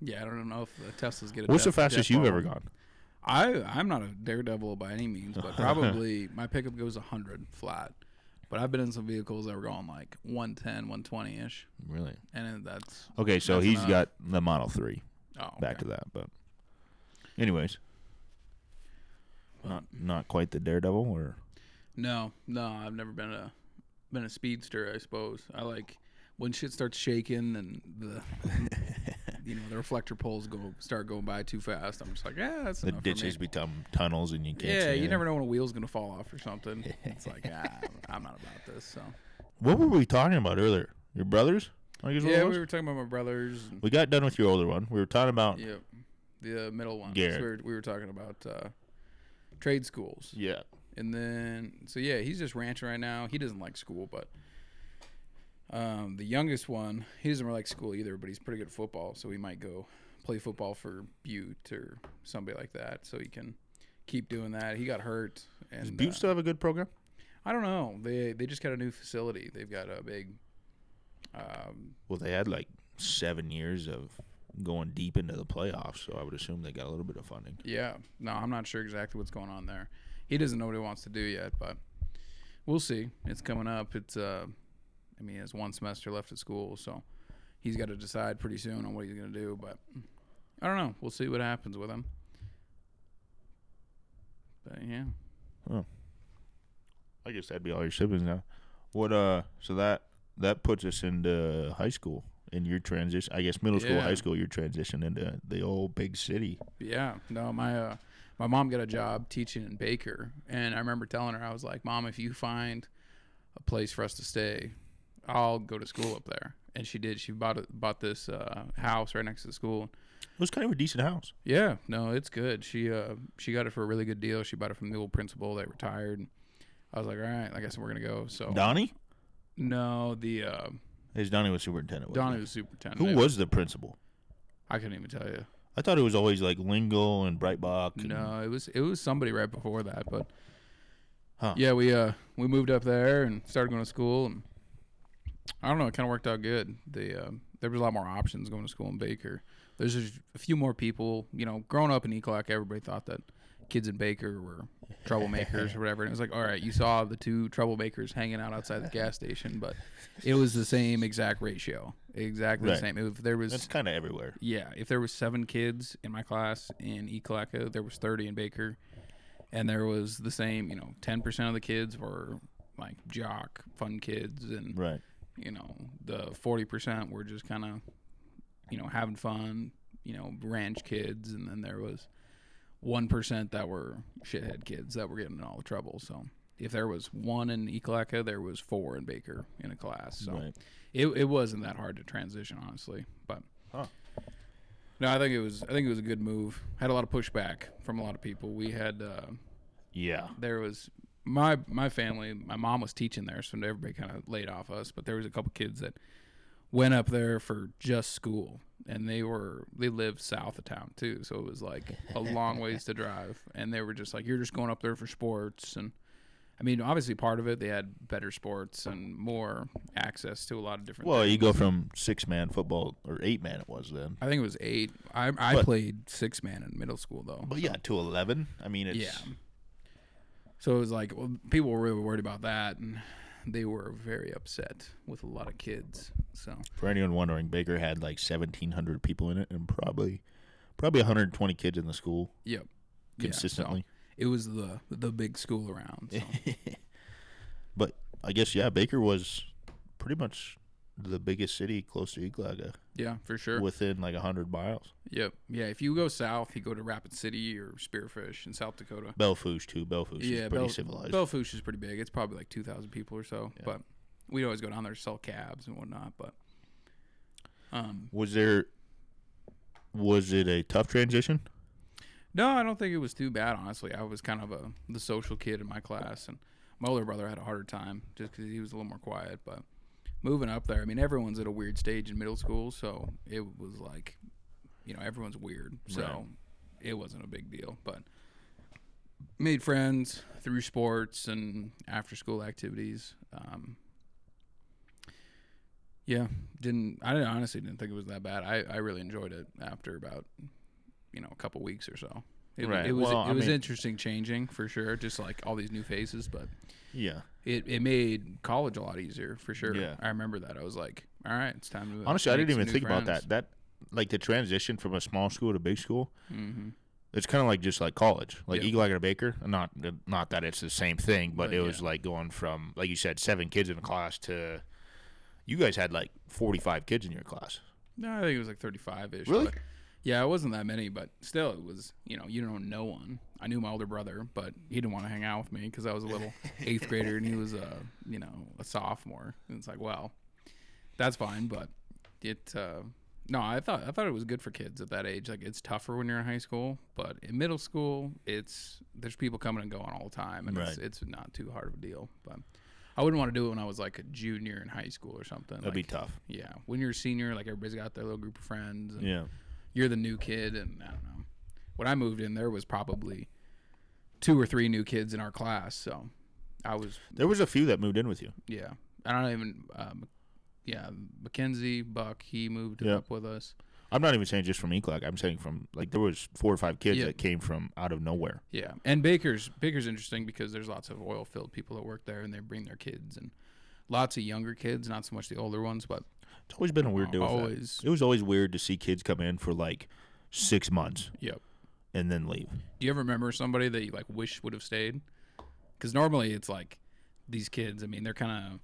yeah, I don't know if the Teslas get. A What's the fastest you've ever gone? I I'm not a daredevil by any means, but probably my pickup goes hundred flat. But I've been in some vehicles that were going like 110, 120 ish, Really? and that's Okay, so That's he's enough. got the Model Three. oh Back to that, but anyways, not not quite the Daredevil, or No, no, I've never been a been a speedster. I suppose I like when shit starts shaking and the you know the reflector poles go start going by too fast. I'm just like, yeah, that's the ditches become tunnels, and you can't. Yeah, you never know when a wheel's gonna fall off or something. It's like, ah, I'm not about this. So What were we talking about earlier? Your brothers? I guess Yeah, we were talking about my brothers. We got done with your older one. We were talking about yep, the uh, middle one. Garrett. So we, were, we were talking about uh, trade schools, yeah. and then so yeah, he's just ranching right now. He doesn't like school, but um, the youngest one, he doesn't really like school either, but he's pretty good at football, so he might go play football for Butte or somebody like that, so he can keep doing that. He got hurt, and Does Butte uh, still have a good program? I don't know. They they just got a new facility. They've got a big. Um, Well, they had like seven years of going deep into the playoffs, so I would assume they got a little bit of funding. yeah, no, I'm not sure exactly what's going on there. He doesn't know what he wants to do yet, but we'll see. It's coming up. It's uh, I mean, he has one semester left at school, so he's got to decide pretty soon on what he's gonna do. But I don't know. We'll see what happens with him. But yeah, I guess that'd be all your siblings now. What uh? So that that puts us into high school in your transition. I guess middle school, Yeah. high school, your transition into the old big city. Yeah, no, my uh, my mom got a job teaching in Baker, and I remember telling her I was like, "Mom, if you find a place for us to stay, I'll go to school up there." And she did. She bought a, bought this uh, house right next to the school. It was kind of a decent house. Yeah, no, it's good. She uh she got it for a really good deal. She bought it from the old principal that retired. I was like, "All right, I guess we're gonna go." So Donnie, no, the uh, his Donnie was superintendent. wasn't Donnie he? was superintendent. Who was the principal? I couldn't even tell you. I thought it was always like Lingle and Breitbach. and- No, it was it was somebody right before that, but Huh. yeah, we uh we moved up there and started going to school, and I don't know, it kind of worked out good. The uh, there was a lot more options going to school in Baker. There's just a few more people, you know. Growing up in Ekalaka, everybody thought that kids in Baker were troublemakers or whatever. And it was like, all right, you saw the two troublemakers hanging out outside the gas station, but it was the same exact ratio, exactly Right. the same. If there was That's kind of everywhere. yeah, if there was seven kids in my class in Ekalaka, there was thirty in Baker, and there was the same. You know, ten percent of the kids were like jock, fun kids, and Right. You know the forty percent were just kind of, you know, having fun. You know, ranch kids, and then there was one percent that were shithead kids that were getting in all the trouble. So. If there was one in Ekalaka, there was four in Baker in a class. So Right. it, it wasn't that hard to transition, honestly. But Huh. no, I think it was I think it was a good move. Had a lot of pushback from a lot of people. We had uh, Yeah. there was my my family. My mom was teaching there, so everybody kind of laid off us. But there was a couple kids that went up there for just school, and they were they lived south of town too, so it was like a long ways to drive. And they were just like, "You're just going up there for sports." And I mean, obviously, part of it they had better sports and more access to a lot of different. Well, things. you go from six man football or eight man it was then. I think it was eight. I I But- played six man in middle school though. But yeah, to eleven. I mean, it's Yeah. So it was like, well, people were really worried about that, and they were very upset with a lot of kids. So for anyone wondering, Baker had like seventeen hundred people in it, and probably probably one hundred twenty kids in the school yep, Yeah, so consistently. it was the the big school around. So. but I guess yeah, Baker was pretty much the biggest city close to Ekalaka, yeah, for sure. within like hundred miles. yep, yeah. If you go south, you go to Rapid City or Spearfish in South Dakota. Belle Fourche too. Belle Fourche yeah, is pretty Bel- civilized. Belle Fourche is pretty big. It's probably like two thousand people or so. Yeah. But we'd always go down there to sell cabs and whatnot. But um, was there was it a tough transition? No, I don't think it was too bad. Honestly, I was kind of a the social kid in my class, and my older brother had a harder time just because he was a little more quiet. But moving up there, I mean, everyone's at a weird stage in middle school, so it was like, you know, everyone's weird, so Right. it wasn't a big deal. But made friends through sports and after school activities. Um, yeah, didn't I didn't, honestly didn't think it was that bad. I, I really enjoyed it after about you know a couple weeks or so. It, Right. it was Well, it I was mean- interesting changing for sure, just like all these new faces, but Yeah. it, it made college a lot easier for sure. Yeah. I remember that. I was like, all right, it's time to Honestly, I didn't even think about that. That like the transition from a small school to big school. Mm-hmm. It's kind of like just like college, like Yeah. Eagle Eye Baker. Not not that it's the same thing, but But, it was yeah. like going from like you said, seven kids in a class to you guys had like forty five kids in your class. No, I think it was like 35 ish. Really? Yeah, it wasn't that many, but still, it was, you know, you don't know no one. I knew my older brother, but he didn't want to hang out with me because I was a little eighth grader and he was, a, you know, a sophomore. And it's like, well, that's fine. But it, uh, no, I thought I thought it was good for kids at that age. Like it's tougher when you're in high school, but in middle school, it's there's people coming and going all the time, and it's, Right. it's not too hard of a deal. But I wouldn't want to do it when I was like a junior in high school or something. That'd be tough. Yeah, when you're a senior, like everybody's got their little group of friends, and Yeah. You're the new kid, and I don't know. When I moved in, there was probably two or three new kids in our class, so I was There was a few that moved in with you. yeah. I don't even um, yeah, Mackenzie Buck, he moved up with us. I'm not even saying just from Ekalaka. I'm saying from like there was four or five kids that came from out of nowhere. Yeah, and Baker's Baker's interesting because there's lots of oil filled people that work there, and they bring their kids and lots of younger kids, not so much the older ones, but It's always been a weird deal. always. It was always weird to see kids come in for like six months Yep. and then leave. Do you ever remember somebody that you like wish would have stayed? Because normally it's like these kids. I mean, they're kind of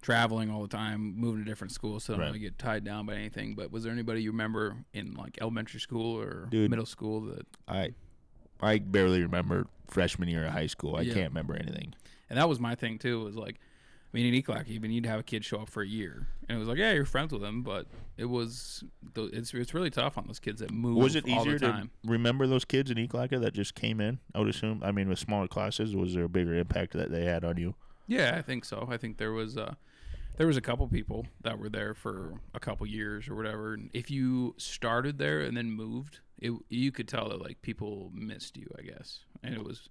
traveling all the time, moving to different schools, so they don't Right. really get tied down by anything. But was there anybody you remember in like elementary school or Dude. middle school that? I I barely remember freshman year of high school. I Yeah. can't remember anything. And that was my thing too. Was like, I mean, in Ekalaka, even you'd have a kid show up for a year, and it was like, yeah, you're friends with them, but it was it's it's really tough on those kids that move. Was it all easier to time. remember those kids in Ekalaka that just came in? I would assume. I mean, with smaller classes, was there a bigger impact that they had on you? Yeah, I think so. I think there was uh there was a couple people that were there for a couple years or whatever. And if you started there and then moved, it you could tell that like people missed you, I guess. And it was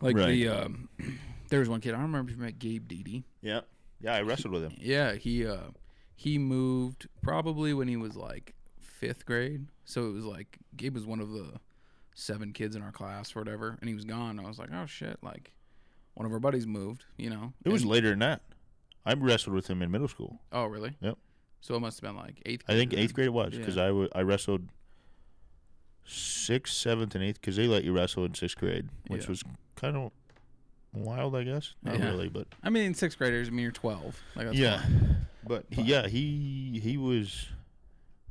like Right. the um there was one kid, I don't remember if you met Gabe Deedy. Yeah, yeah. I wrestled with him. Yeah, he uh he moved probably when he was like fifth grade. So it was like Gabe was one of the seven kids in our class or whatever, and he was gone. I was like, oh shit, like one of our buddies moved, you know. It was later than that. I wrestled with him in middle school. oh really? Yep. So it must have been like eighth. I think eighth grade it was because I wa- I wrestled sixth, seventh, and eighth because they let you wrestle in sixth grade, which Yeah. was kind of wild, I guess. Not Yeah. really, but I mean, sixth graders. I mean, you're twelve. Like that's yeah. fine. But he, yeah, he he was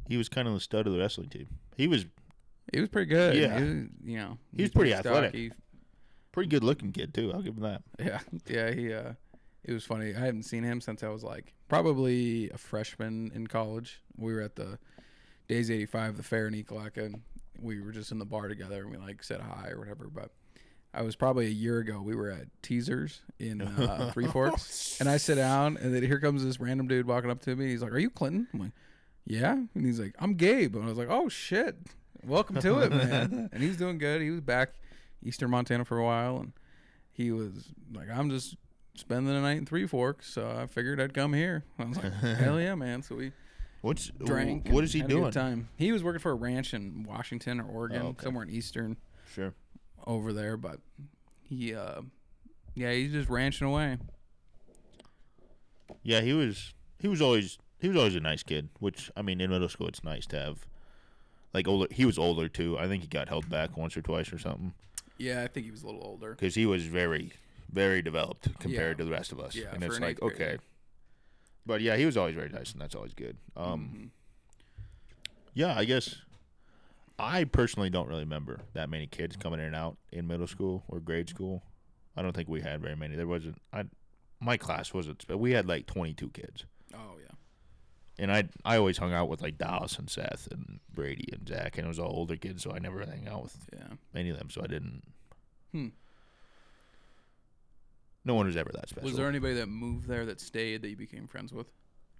he was kind of the stud of the wrestling team. He was he was pretty good. Yeah. He was, you know, He was pretty pretty athletic. stocky. pretty good looking kid too. I'll give him that. Yeah, yeah. He uh, it was funny. I haven't seen him since I was like probably a freshman in college. We were at the Days eighty five, the fair in Ekalaka, and we were just in the bar together, and we like said hi or whatever. But I was probably a year ago. We were at Teasers in uh, Three Forks, and I sit down, and then here comes this random dude walking up to me. He's like, "Are you Clinton?" I'm like, "Yeah," and he's like, "I'm Gabe," and I was like, "Oh shit, welcome to it, man." and he's doing good. He was back Eastern Montana for a while, and he was like, "I'm just spending the night in Three Forks, so I figured I'd come here." I was like, "Hell yeah, man!" So we What's drank. What is he had a good doing? Time. He was working for a ranch in Washington or Oregon, Oh, okay. somewhere in Eastern Sure. Over there. But he, uh, yeah, he's just ranching away. Yeah, he was. He was always. He was always a nice kid. Which I mean, in middle school, it's nice to have. Like older, he was older too. I think he got held back once or twice or something Yeah, I think he was a little older. because he was very, very developed compared Yeah. to the rest of us. Yeah, and it's an like okay. But yeah, he was always very nice, and that's always good. Um, Mhm. yeah, I guess. I personally don't really remember that many kids coming in and out in middle school or grade school. I don't think we had very many. There wasn't. I, my class wasn't. We had like twenty two kids. Oh yeah. And I I always hung out with like Dallas and Seth and Brady and Zach, and it was all older kids, so I never hung out with Yeah. any of them. So I didn't. Hmm. No one was ever that special. Was there anybody that moved there that stayed that you became friends with?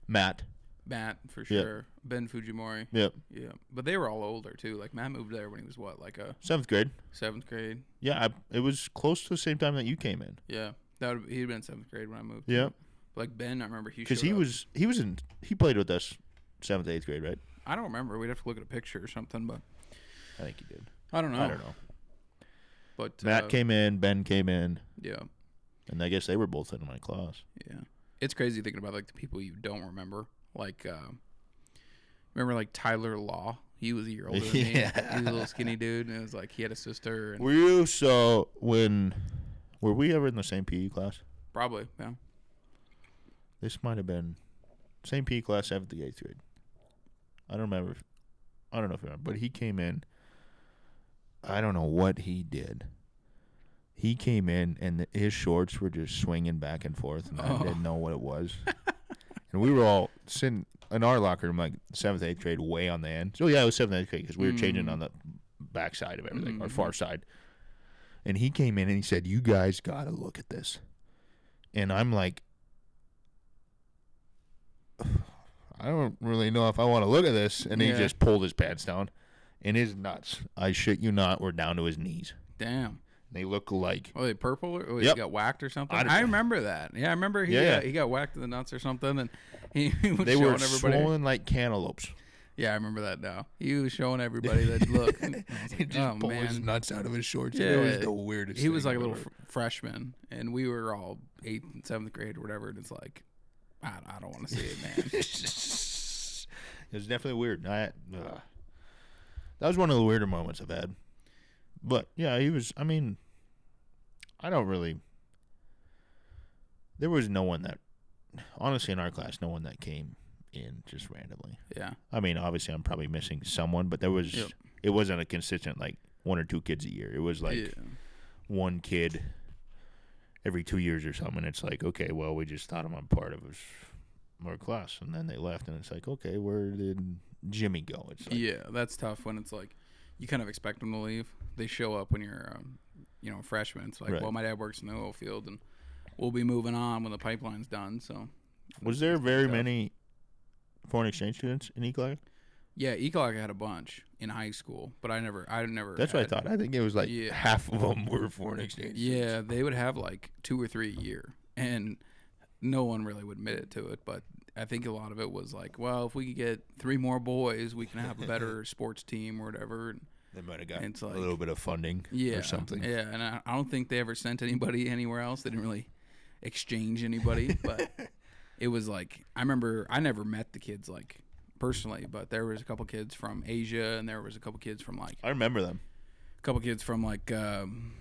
Matt? Matt for sure. Ben Fujimori. Yep. Yeah, but they were all older too. Like Matt moved there when he was what, like a Seventh grade. seventh grade. Yeah, I, it was close to the same time that you came in. Yeah, that would he'd been seventh grade when I moved. Yeah, Like Ben, I remember he because he up. was he was in he played with us seventh eighth grade, right? I don't remember. We'd have to look at a picture or something, but I think he did. I don't know. I don't know. But Matt uh, came in, Ben came in, Yeah, and I guess they were both in my class. yeah. It's crazy thinking about like the people you don't remember. Like, uh, remember like Tyler Law? He was a year older than me. He was a little skinny dude, and it was like he had a sister, and Were you so when were we ever in the same PE class? probably yeah. This might have been same PE class, seventh to eighth grade. I don't remember. If, I don't know if you remember, but he came in. I don't know what he did. He came in and th- his shorts were just swinging back and forth, and Oh. I didn't know what it was. and we were all sitting in our locker room, like seventh, eighth grade, way on the end. So yeah, it was seventh, eighth grade because we were changing on the back side of everything, or Mhm. far side. And he came in and he said, "You guys got to look at this," and I'm like. I don't really know if I want to look at this. And Yeah. he just pulled his pants down, and his nuts, I shit you not, were down to his knees. Damn. They look like Oh, they purple or oh, Yep. he got whacked or something? I I, remember that. Yeah, I remember he Yeah. got, he got whacked in the nuts or something, and he, he was they showing were everybody. swollen like cantaloupes. Yeah, I remember that now. He was showing everybody that look. and He just oh pulled his man, nuts out of his shorts. Yeah. it was the weirdest. he was like a little fr- freshman, and we were all eighth and seventh grade or whatever. And it's like, I, I don't want to see it, man. it was definitely weird. I, uh, that was one of the weirder moments I've had. But yeah, he was. I mean, I don't really. There was no one that, honestly, in our class, no one that came in just randomly. yeah, I mean, obviously, I'm probably missing someone, but there was. Yep. It wasn't a consistent like one or two kids a year. It was like yeah. one kid every two years or something. And It's like, okay, well, we just thought him on part of his our class, and then they left, and it's like, okay, where did Jimmy go? It's like, yeah, that's tough when it's like you kind of expect them to leave. They show up when you're, um, you know, a freshman. It's like, Right. well, my dad works in the oil field, and we'll be moving on when the pipeline's done. So, Was there very many foreign exchange students in Ekalaka? Yeah, Ekalaka had a bunch in high school, but I never, I never. That's what I had- thought. I think it was like Yeah. half of them were foreign exchange. Yeah, they would have like two or three a year, and no one really would admit it to it. But I think a lot of it was like, well, if we could get three more boys, we can have a better sports team or whatever. And they might have got It's a little bit of funding yeah, or something. Yeah, and I, I don't think they ever sent anybody anywhere else. They didn't really exchange anybody, but it was like I remember I never met the kids like personally, but there was a couple kids from Asia, and there was a couple kids from like I remember them. a couple kids from like um,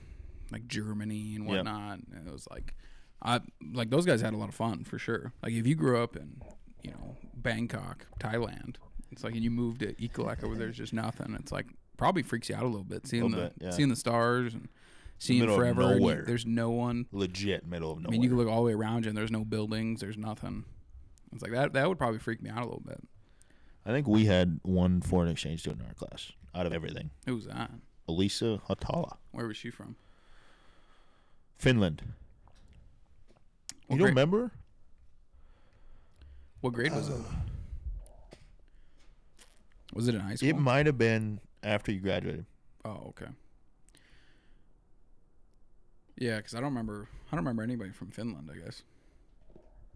like Germany and Yep. whatnot. And it was like, I like those guys had a lot of fun for sure. Like if you grew up in you know Bangkok, Thailand, it's like and you moved to Ekalaka where there's just nothing. It's like probably freaks you out a little bit seeing Little the bit, yeah. seeing the stars and seeing Middle of forever. you- there's no one. Legit middle of nowhere. I mean, you can look all the way around you and there's no buildings. There's nothing. It's like that. That would probably freak me out a little bit. I think we had one foreign exchange student in our class out of everything. Who was that? Elisa Hatala, Where was she from? Finland. What you don't remember? what grade was it? Was it in high school? It might have been after you graduated. Oh, okay. Yeah, because I don't remember. I don't remember anybody from Finland. I guess.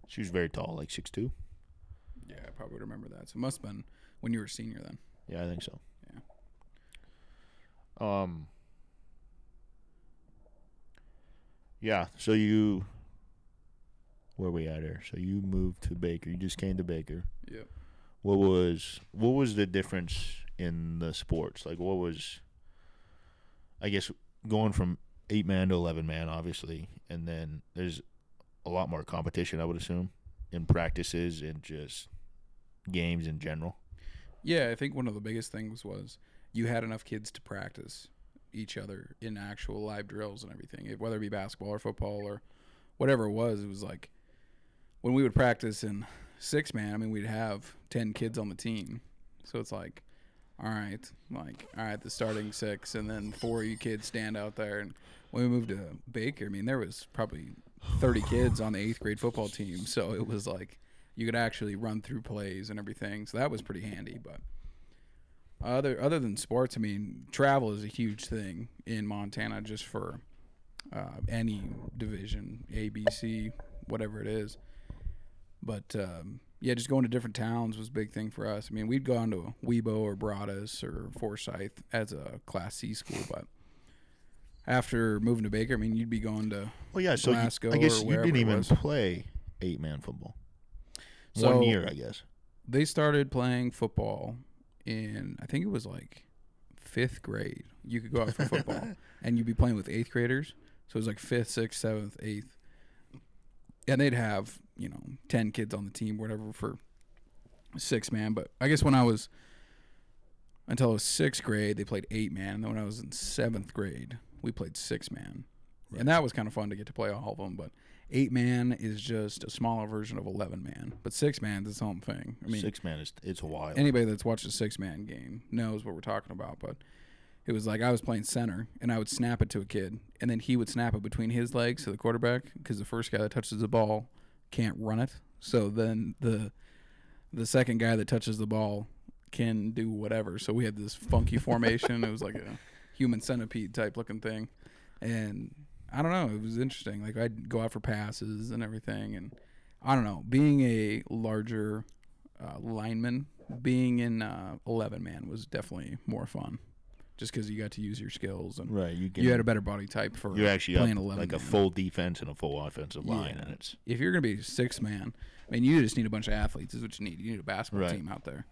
She was very tall, like six two. Yeah, I probably would remember that. So it must have been when you were a senior then. Yeah, I think so. Yeah. Um. Yeah. So you. Where we at here? So you moved to Baker. You just came to Baker. Yep. What was what was the difference in the sports? Like what was? I guess going from eight man to eleven man, obviously, and then there's a lot more competition. I would assume in practices and just games in general. Yeah, I think one of the biggest things was you had enough kids to practice each other in actual live drills and everything, whether it be basketball or football or whatever it was. It was like when we would practice in six man. I mean, we'd have ten kids on the team, so it's like, all right, like all right, the starting six, and then four of you kids stand out there. And when we moved to Baker, I mean, there was probably thirty kids on the eighth grade football team, so it was like you could actually run through plays and everything. So that was pretty handy. But other other than sports, I mean, travel is a huge thing in Montana, just for uh, any division, A, B, C, whatever it is. But um, yeah, just going to different towns was a big thing for us. I mean, we'd gone to Wibaux or Broadus or Forsyth as a Class C school, but after moving to Baker, I mean, you'd be going to Well, yeah. So you, I guess or you didn't even play eight man football. So- One year, I guess. they started playing football in I think it was like fifth grade. You could go out for football and you'd be playing with eighth graders. So it was like fifth, sixth, seventh, eighth. And they'd have, you know, ten kids on the team, whatever, for six man. But I guess when I was until I was sixth grade, they played eight man. And then when I was in seventh grade, we played six man. and that was kind of fun to get to play all of them. But eight man is just a smaller version of eleven man, but six man is its own thing. I mean, Six man is it's wild. anybody that's watched a six man game knows what we're talking about. But it was like I was playing center, and I would snap it to a kid, and then he would snap it between his legs to the quarterback because the first guy that touches the ball can't run it. So then the the second guy that touches the ball can do whatever. So we had this funky formation. it was like a human centipede type looking thing, and I don't know. It was interesting. Like I'd go out for passes and everything, and I don't know. Being a larger uh, lineman, being in uh, eleven man was definitely more fun, just because you got to use your skills and right, you can. you had a better body type for you're actually playing up 11 like a man. full defense and a full offensive line, Yeah. and it's if you're gonna be six man, I mean, you just need a bunch of athletes. Is what you need. You need a basketball Right. team out there.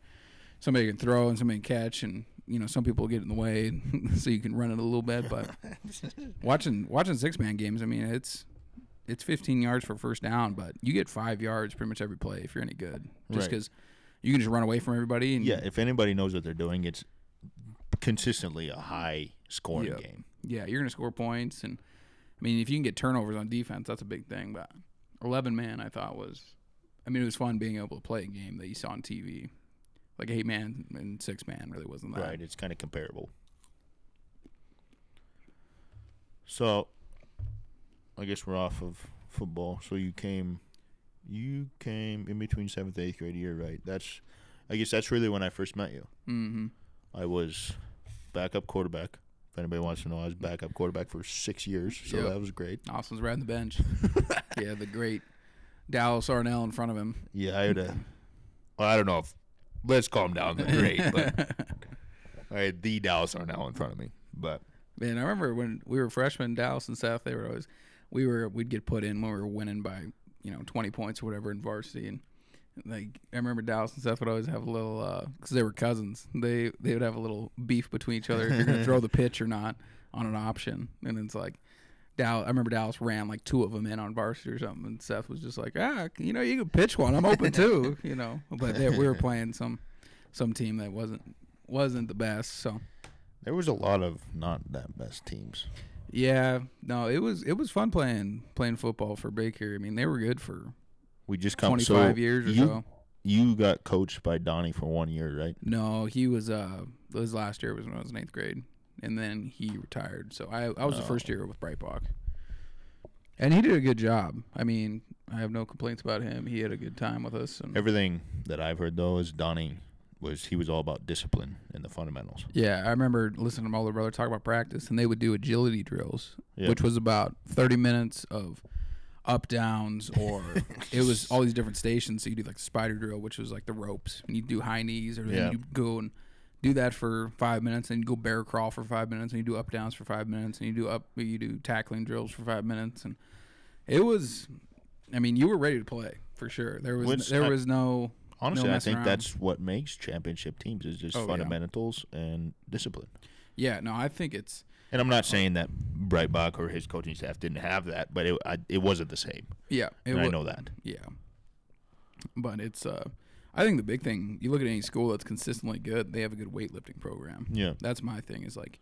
Somebody can throw and somebody can catch, and you know some people get in the way, so you can run it a little bit. But watching watching six man games, I mean, it's it's 15 yards for first down, but you get five yards pretty much every play if you're any good. Just Right. because you can just run away from everybody. And yeah. If anybody knows what they're doing, it's consistently a high scoring Yep. game. yeah, you're gonna score points, and I mean, if you can get turnovers on defense, that's a big thing. But 11 man, I thought was, I mean, it was fun being able to play a game that you saw on TV. Like eight man and six man really wasn't that. Right, it's kind of comparable. So, I guess we're off of football. So you came, you came in between seventh eighth grade year, right? That's, I guess that's really when I first met you. Mm-hmm. I was backup quarterback. If anybody wants to know, I was backup quarterback for six years, so Yep. that was great. Austin's riding the bench. yeah, the great Dallas Arnell in front of him. Yeah, I had a. Well, I don't know if let's calm down the great, but I had the Dallas Arnell in front of me. But Man, I remember when we were freshmen, Dallas and Seth, they were always, we were, we'd get put in when we were winning by, you know, 20 points or whatever in varsity. And like, I remember Dallas and Seth would always have a little, uh, cause they were cousins. They, they would have a little beef between each other if you're going to throw the pitch or not on an option. And it's like, Dallas, I remember Dallas ran like two of them in on varsity or something. And Seth was just like, ah, you know, you can pitch one. I'm open too, you know, but they, we were playing some, some team that wasn't, wasn't the best. So, there was a lot of not that best teams. Yeah, no, it was it was fun playing playing football for Baker. I mean, they were good for We just come Twenty five so years or you, so. You got coached by Donnie for one year, right? No, he was uh his last year was when I was in eighth grade, and then he retired. So I I was the Oh. first year with Breitbach, and he did a good job. I mean, I have no complaints about him. He had a good time with us, and Everything that I've heard though is Donnie was he was all about discipline and the fundamentals. yeah, I remember listening to my older brother talk about practice, and they would do agility drills, Yeah. which was about thirty minutes of up downs or it was all these different stations. So you do like spider drill, which was like the ropes, and you do high knees, or then Yeah. you go and do that for five minutes, and you go bear crawl for five minutes, and you do up downs for five minutes, and you do up you do tackling drills for five minutes, and it was, I mean, you were ready to play for sure. There was Which there I- was no Honestly, no I think around. that's what makes championship teams is just Oh, yeah. fundamentals and discipline. yeah no. I think it's And I'm not saying that Breitbach or his coaching staff didn't have that, but it I, it wasn't the same. yeah. It And I know that. Yeah. But it's uh I think the big thing, you look at any school that's consistently good, they have a good weightlifting program. Yeah. That's my thing is like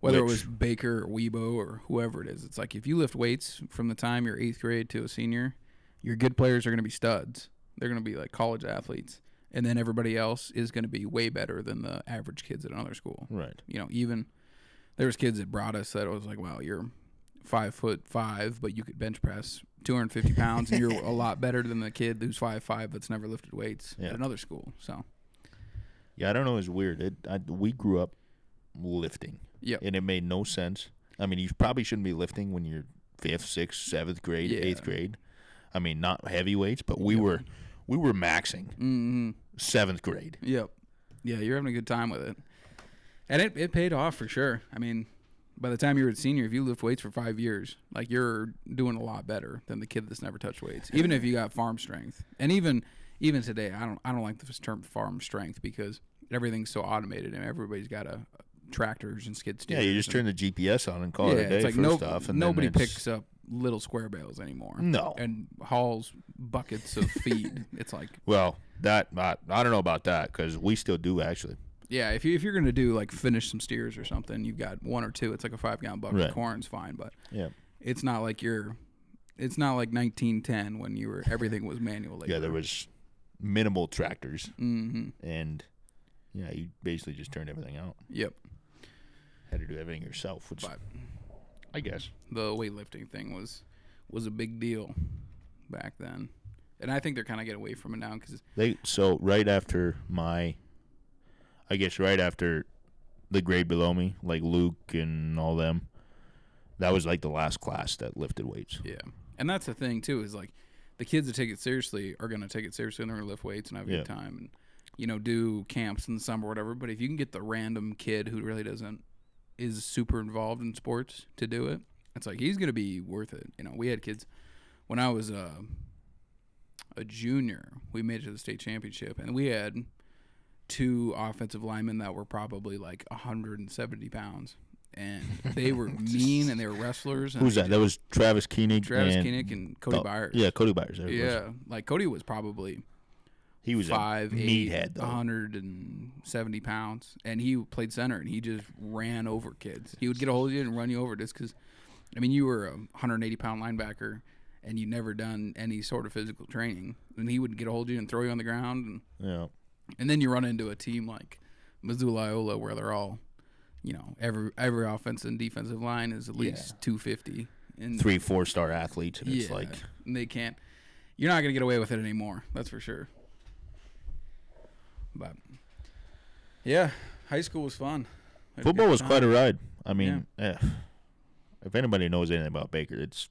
whether Which- it was Baker or Wibaux or whoever it is, it's like if you lift weights from the time you're eighth grade to a senior, your good players are gonna be studs. They're gonna be like college athletes. And then everybody else is gonna be way better than the average kids at another school. Right. You know, even there was kids that brought us that was like, wow, you're five foot five, but you could bench press 250 pounds, and you're a lot better than the kid who's five five that's never lifted weights Yeah. at another school. So, Yeah, I don't know. It's weird. It I, we grew up lifting, yep, and it made no sense. I mean, you probably shouldn't be lifting when you're fifth, sixth, seventh grade, Yeah. eighth grade. I mean, not heavyweights, but we Yep. were we were maxing mm-hmm. seventh grade. yep, yeah, you're having a good time with it, and it it paid off for sure. I mean. By the time you're a senior, if you lift weights for five years, like you're doing a lot better than the kid that's never touched weights. Even if you got farm strength, and even even today, I don't I don't like this term farm strength because everything's so automated and everybody's got a, tractors and skid Yeah, you just turn the GPS on and call it a day it's like first no, off, and nobody picks up little square bales anymore. No. and hauls buckets of feed. it's like Well, that I, I don't know about that because we still do actually. Yeah, if you if you're gonna do like finish some steers or something, you've got one or two. It's like a five gallon bucket Right. of corn's fine, but Yeah. it's not like you're it's not like 1910 when you were everything was manual labor. Yeah, there was minimal tractors, hmm and yeah, you basically just turned everything out. Yep. Had to do everything yourself, which But I guess. the weightlifting thing was was a big deal back then, and I think they're kind of getting away from it now because They so right after my, I guess right after the grade below me, like Luke and all them, that was like the last class that lifted weights. yeah, and that's the thing too is like the kids that take it seriously are gonna take it seriously and they're gonna lift weights and have a Yeah. good time and you know do camps in the summer or whatever. But if you can get the random kid who really doesn't is super involved in sports to do it, it's like he's gonna be worth it. You know, we had kids when I was uh, a junior. We made it to the state championship, and we had two offensive linemen that were probably like 170 pounds, and they were mean and they were wrestlers. And Who's that? That was Travis Koenig. Travis and, Kinnick and Cody oh, Byers. Yeah, Cody Byers. There yeah. Like Cody was probably he was five, a eight, meathead though. 170 pounds, and he played center, and he just ran over kids. He would get a hold of you and run you over just because. I mean, you were a 180 pound linebacker, and you'd never done any sort of physical training, and he would get a hold of you and throw you on the ground, and Yeah, and then you run into a team like Missoula Loyola where they're all, you know, every every offensive and defensive line is at Yeah. least 250, and three four star athletes, and it's like and they can't. You're not gonna get away with it anymore. That's for sure. But yeah, high school was fun. Had football was quite a ride. I mean, eh, if anybody knows anything about Baker, it's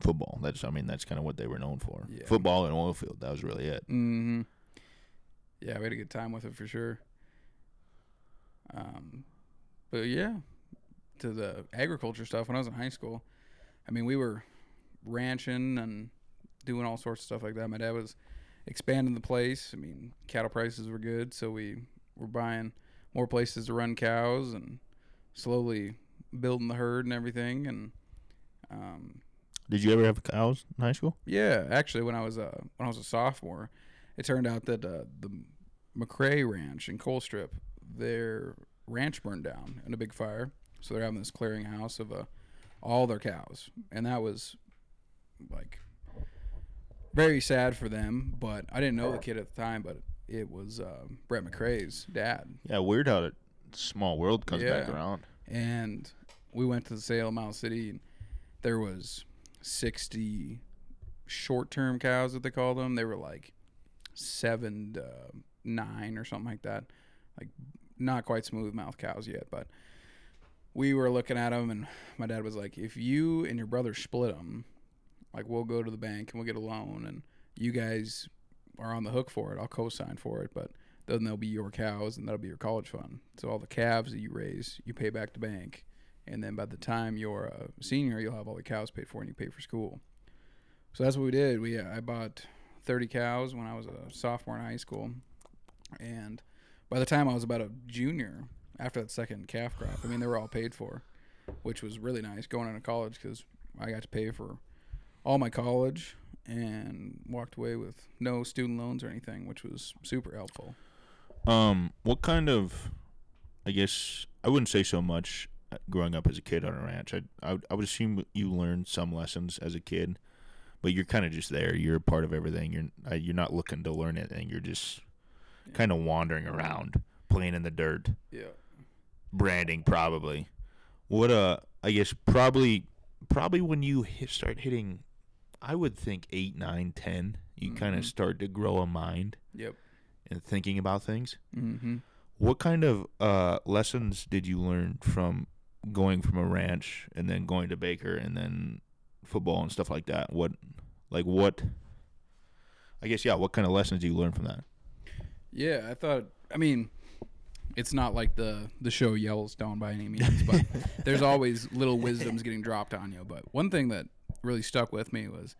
football. That's I mean that's kind of what they were known for. Yeah. Football and oil field. That was really it. Mm-hmm. Yeah, we had a good time with it for sure. Um, but yeah, to the agriculture stuff when I was in high school, I mean, we were ranching and doing all sorts of stuff like that. My dad was expanding the place. I mean, cattle prices were good, so we were buying more places to run cows and slowly building the herd and everything. And um, Did you ever have cows in high school? yeah, actually, when I was a when I was a sophomore, it turned out that uh, the McRae Ranch in Colstrip, their ranch burned down in a big fire. So they're having this clearinghouse of uh, all their cows, and that was like very sad for them. But I didn't know the kid at the time, but it was uh, Brett McRae's dad, Yeah, weird how that small world comes back around. and we went to the Salem Mountain City, and there was sixty short-term cows that they call them. They were like seven to nine or something like that, like not quite smooth mouth cows yet, but we were looking at them, and my dad was like, "If you and your brother split them, like we'll go to the bank and we'll get a loan, and you guys are on the hook for it. I'll co-sign for it, but." Then they'll be your cows, and that'll be your college fund. So all the calves that you raise, you pay back to bank, and then by the time you're a senior, you'll have all the cows paid for, and you pay for school. So that's what we did. We uh, I bought 30 cows when I was a sophomore in high school, and by the time I was about a junior, after that second calf crop, I mean they were all paid for, which was really nice going into college because I got to pay for all my college and walked away with no student loans or anything, which was super helpful. Um, what kind of? I guess I wouldn't say so much. uh, Growing up as a kid on a ranch, I I, would- I would assume you learned some lessons as a kid, but you're kind of just there. You're a part of everything. You're uh, you're not looking to learn anything. You're just kind of wandering around, playing in the dirt, Yeah. branding probably. What uh, I guess probably probably when you hit, start hitting, I would think eight, nine, ten. You kind Mhm. of start to grow a mind Yep. and thinking about things. Mm-hmm. What kind of uh, lessons did you learn from going from a ranch and then going to Baker and then football and stuff like that? What, like what? I guess yeah. What kind of lessons do you learn from that? Yeah, I thought. I mean, it's not like the the show Yellowstone by any means, but there's always little wisdoms getting dropped on you. But one thing that really stuck with me was,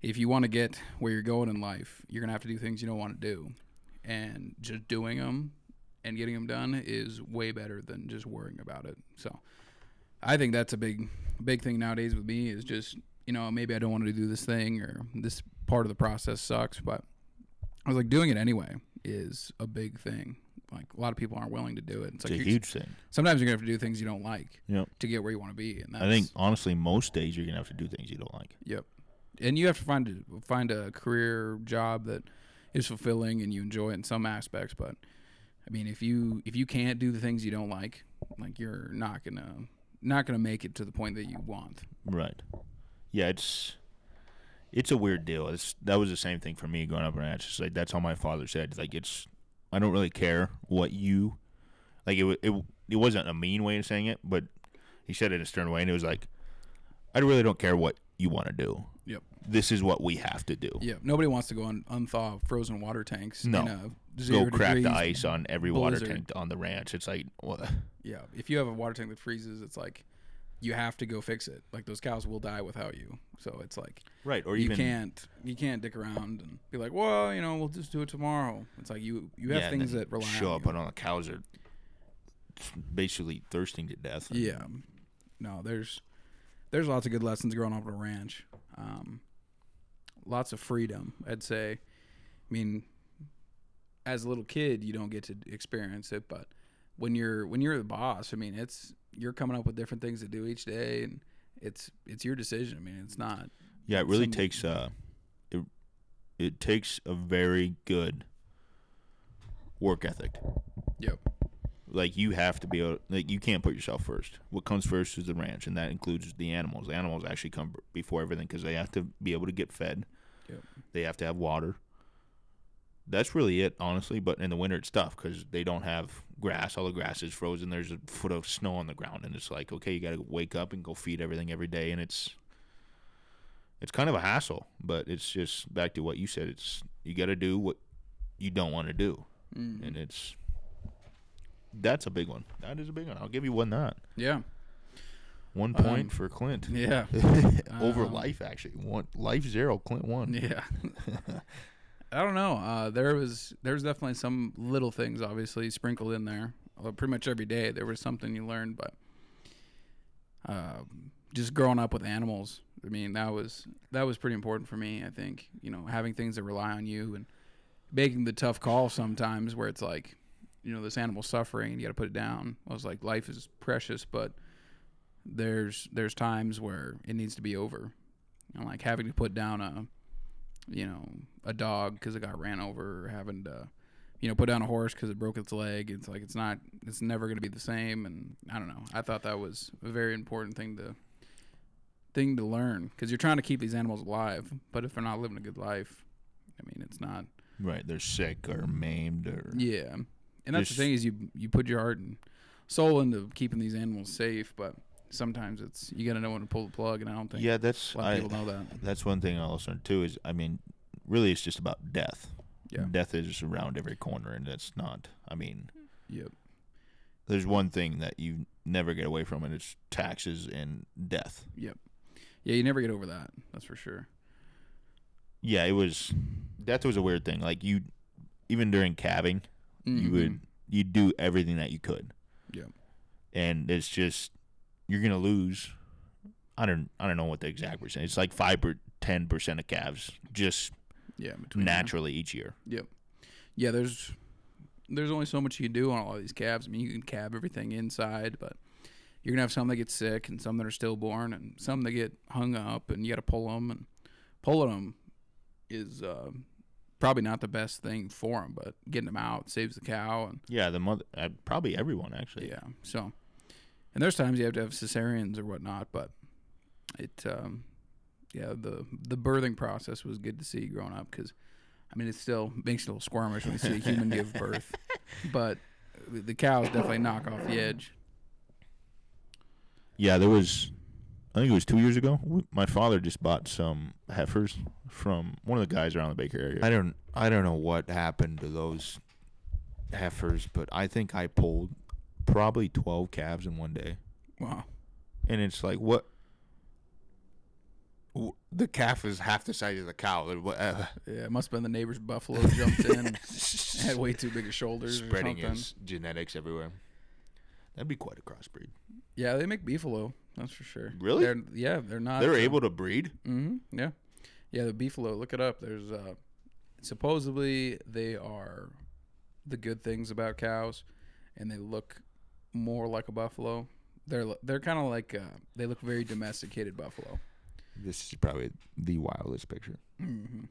if you want to get where you're going in life, you're gonna have to do things you don't want to do, and just doing them and getting them done is way better than just worrying about it. So, I think that's a big big thing nowadays with me is just you know maybe I don't want to do this thing or this part of the process sucks, but I was like doing it anyway is a big thing. like a lot of people aren't willing to do it. It's, It's like a huge thing. sometimes you're gonna have to do things you don't like Yep. to get where you want to be. And that's, I think honestly, most days you're gonna have to do things you don't like. Yep. And you have to find a, find a career job that is fulfilling and you enjoy it in some aspects. But I mean, if you if you can't do the things you don't like, like you're not gonna not gonna make it to the point that you want. Right. Yeah, it's it's a weird deal. It's that was the same thing for me growing up in ranch. It's like that's how my father said. Like it's I don't really care what you like. It it it wasn't a mean way of saying it, but he said it in a stern way, and it was like I really don't care what you want to do. Yep. This is what we have to do. Yeah. Nobody wants to go and unthaw frozen water tanks. No. In a Go crack the ice on every water tank on the ranch. It's like what? Yeah. If you have a water tank that freezes, it's like you have to go fix it. Like those cows will die without you. So it's like Right. Or you even can't you can't dick around and be like, well, you know, we'll just do it tomorrow. It's like you you have yeah, things that rely show on up you. and all the cows are basically thirsting to death. Yeah. No, there's there's lots of good lessons growing up on a ranch. Um, lots of freedom, I'd say. I mean, as a little kid, you don't get to experience it, but when you're when you're the boss, I mean, it's you're coming up with different things to do each day, and it's it's your decision. I mean, it's not. Yeah, it really some- takes uh it it takes a very good work ethic. Yep. Like you have to be able like you can't put yourself first. What comes first is the ranch and that includes the animals. The animals actually come before everything cuz they have to be able to get fed. Yep. They have to have water. That's really it, honestly. But in the winter, it's tough because they don't have grass. All the grass is frozen. There's a foot of snow on the ground, and it's like, okay, you got to wake up and go feed everything every day, and it's it's kind of a hassle. But it's just back to what you said. It's you got to do what you don't want to do, Mm. and it's that's a big one. That is a big one. I'll give you one that Yeah. one Um, point for Clint Yeah. over Um, life. Actually, one life zero. Clint one. Yeah. I don't know. Uh, there was there was definitely some little things obviously sprinkled in there. Although pretty much every day there was something you learned, but um, just growing up with animals. I mean, that was that was pretty important for me. I think you know having things that rely on you and making the tough call sometimes where it's like, you know, this animal's suffering and you got to put it down. I was like, life is precious, but there's there's times where it needs to be over. Know, like having to put down a you know, a dog because it got ran over, or having to, you know, put down a horse because it broke its leg. It's like it's not, it's never going to be the same. And I don't know. I thought that was a very important thing to thing to learn because you're trying to keep these animals alive, but if they're not living a good life, I mean, it's not. Right, they're sick or maimed or Yeah, and that's Just- the thing is you you put your heart and soul into keeping these animals safe, but sometimes it's you got to know when to pull the plug, and I don't think yeah. That's a lot of I, people know that. that's one thing I also learned too. Is I mean, really, it's just about death. Yeah. death is around every corner, and that's not. I mean, Yep. there's one thing that you never get away from, and it's taxes and death. Yep. Yeah, you never get over that. That's for sure. Yeah, it was. Death was a weird thing. Like you, even during calving, you would Mhm. you do everything that you could. Yeah. And it's just you're gonna lose. I don't I don't know what the exact percent. It's like five or ten percent of calves just Yeah, naturally each year. Yep. Yeah, there's there's only so much you can do on all of these calves. I mean, you can calve everything inside, but you're gonna have some that get sick and some that are stillborn and some that get hung up, and you got to pull them. And pulling them is uh, probably not the best thing for them, but getting them out saves the cow. And Yeah, the mother uh, probably everyone actually. yeah, so and there's times you have to have cesareans or whatnot, but it um, yeah the the birthing process was good to see growing up because I mean it still makes you a little squirmish when you see a human give birth, but the cows definitely knock off the edge. Yeah, there was. I think it was two years ago. My father just bought some heifers from one of the guys around the Baker area. I don't. I don't know what happened to those heifers, but I think I pulled probably twelve calves in one day, Wow. and it's like what? The calf is half the size of the cow. Wa- uh, Yeah, it must have been the neighbor's buffalo jumped in, had way too big of shoulders spreading his genetics everywhere. That'd be quite a crossbreed. Yeah, they make beefalo. That's for sure. Really? They're, yeah, they're not. They're uh, able to breed. Mm-hmm. Yeah, yeah. The beefalo. Look it up. There's uh, supposedly they are the good things about cows, and they look more like a buffalo. They're they're kind of like uh, they look very domesticated buffalo. This is probably the wildest picture. hmm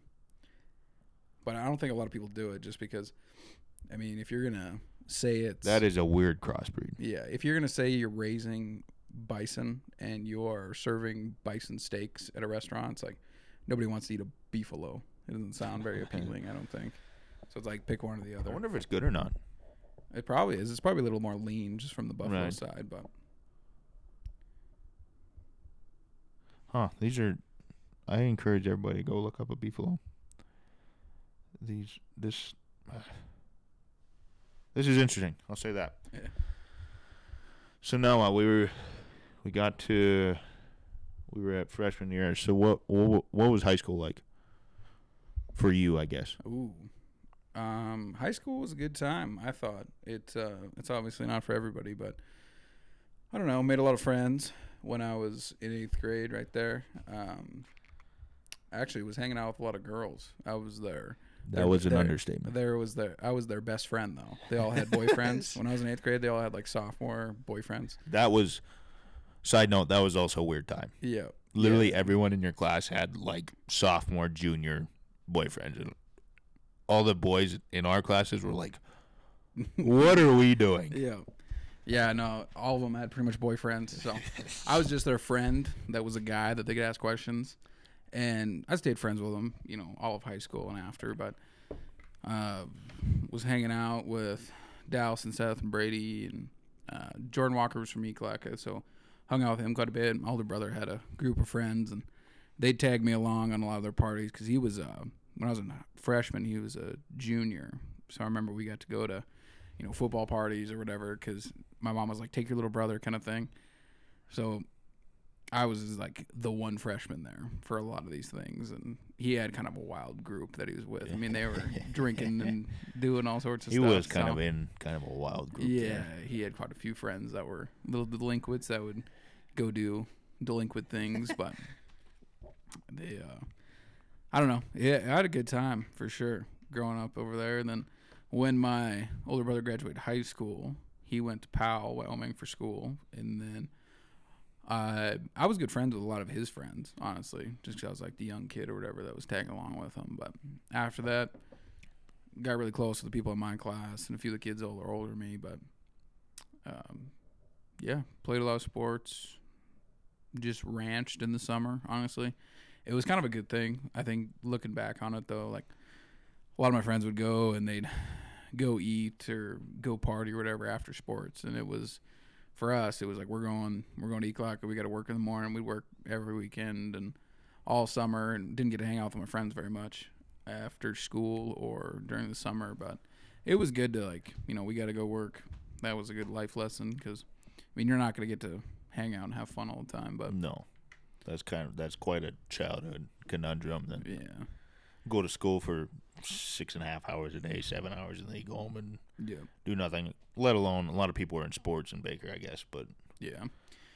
But I don't think a lot of people do it just because. I mean, if you're gonna say it's That is a weird crossbreed. yeah, if you're gonna say you're raising bison and you are serving bison steaks at a restaurant, it's like nobody wants to eat a beefalo. It doesn't sound very appealing. I don't think. So it's like pick one or the other. I wonder if it's good or not. It probably is. It's probably a little more lean just from the buffalo Right. side, but Huh? These are. I encourage everybody to go look up a beefalo. These this. this is interesting. I'll say that. Yeah. So now uh, we were, we got to, we were at freshman year. So what what what was high school like? For you, I guess. ooh, um, high school was a good time. I thought it. Uh, it's obviously not for everybody, but I don't know. Made a lot of friends when I was in eighth grade. Right there. Um, actually, was hanging out with a lot of girls. I was there. That There- was an there- understatement. There was their. I was their best friend though. They all had boyfriends when I was in eighth grade. They all had like sophomore boyfriends. That was. Side note: That was also a weird time. Yeah. Literally everyone in your class had like sophomore, junior boyfriends, and all the boys in our classes were like, "What are we doing?" Yeah. Yeah, no, all of them had pretty much boyfriends. So I was just their friend that was a guy that they could ask questions. And I stayed friends with them, you know, all of high school and after. But uh, was hanging out with Dallas and Seth and Brady. And uh, Jordan Walker was from Ekalaka. So hung out with him quite a bit. My older brother had a group of friends. And they tagged me along on a lot of their parties because he was, uh, when I was a freshman, he was a junior. So I remember we got to go to you know, football parties or whatever because my mom was like, take your little brother kind of thing. So I was like the one freshman there for a lot of these things. And he had kind of a wild group that he was with. I mean, they were drinking and doing all sorts of He stuff. He was kind so- of in kind of a wild group. yeah, there. he had quite a few friends that were little delinquents that would go do delinquent things, but they, uh, I don't know. Yeah, I had a good time for sure growing up over there. And then when my older brother graduated high school, he went to Powell, Wyoming for school, and then. Uh, I was good friends with a lot of his friends, honestly, just because I was like the young kid or whatever that was tagging along with him. But after that, got really close with the people in my class and a few of the kids older older than me. But um, yeah, played a lot of sports. Just ranched in the summer. Honestly, it was kind of a good thing. I think looking back on it though, like a lot of my friends would go and they'd go eat or go party or whatever after sports, and it was for us. It was like we're going we're going to Ekalaka. We got to work in the morning. We'd work every weekend and all summer, and didn't get to hang out with my friends very much after school or during the summer. But it was good to like you know we got to go work. That was a good life lesson because I mean you're not gonna get to hang out and have fun all the time, but No, that's kind of that's quite a childhood conundrum. Then yeah, go to school for six and a half hours a day, seven hours, and then you go home and yeah, do nothing. Let alone a lot of people are in sports in Baker, I guess, but yeah.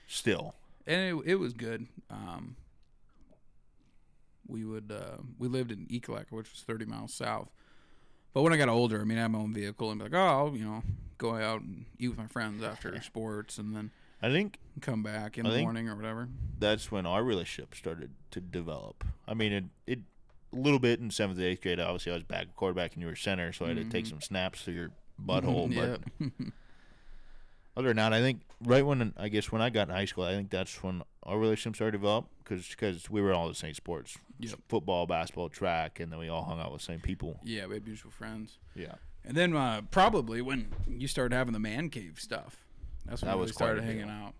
still, and it, it was good. Um, we would uh, we lived in Ekalaka, which was 30 miles south. But when I got older, I mean, I had my own vehicle and be like, oh, I'll, you know, go out and eat with my friends after sports, and then I think come back in I the think- morning or whatever. that's when our relationship started to develop. I mean, it it a little bit in seventh, and eighth grade. Obviously, I was back quarterback and you were center, so I had to take Mhm. some snaps through your butthole. But yeah, other than that, I think right when I guess when I got in high school, I think that's when our relationship started to develop because we were all the same sports, Yep. football, basketball, track, and then we all hung out with the same people. yeah, we had mutual friends. Yeah, And then uh, probably when you started having the man cave stuff, that's when That we really started hanging out.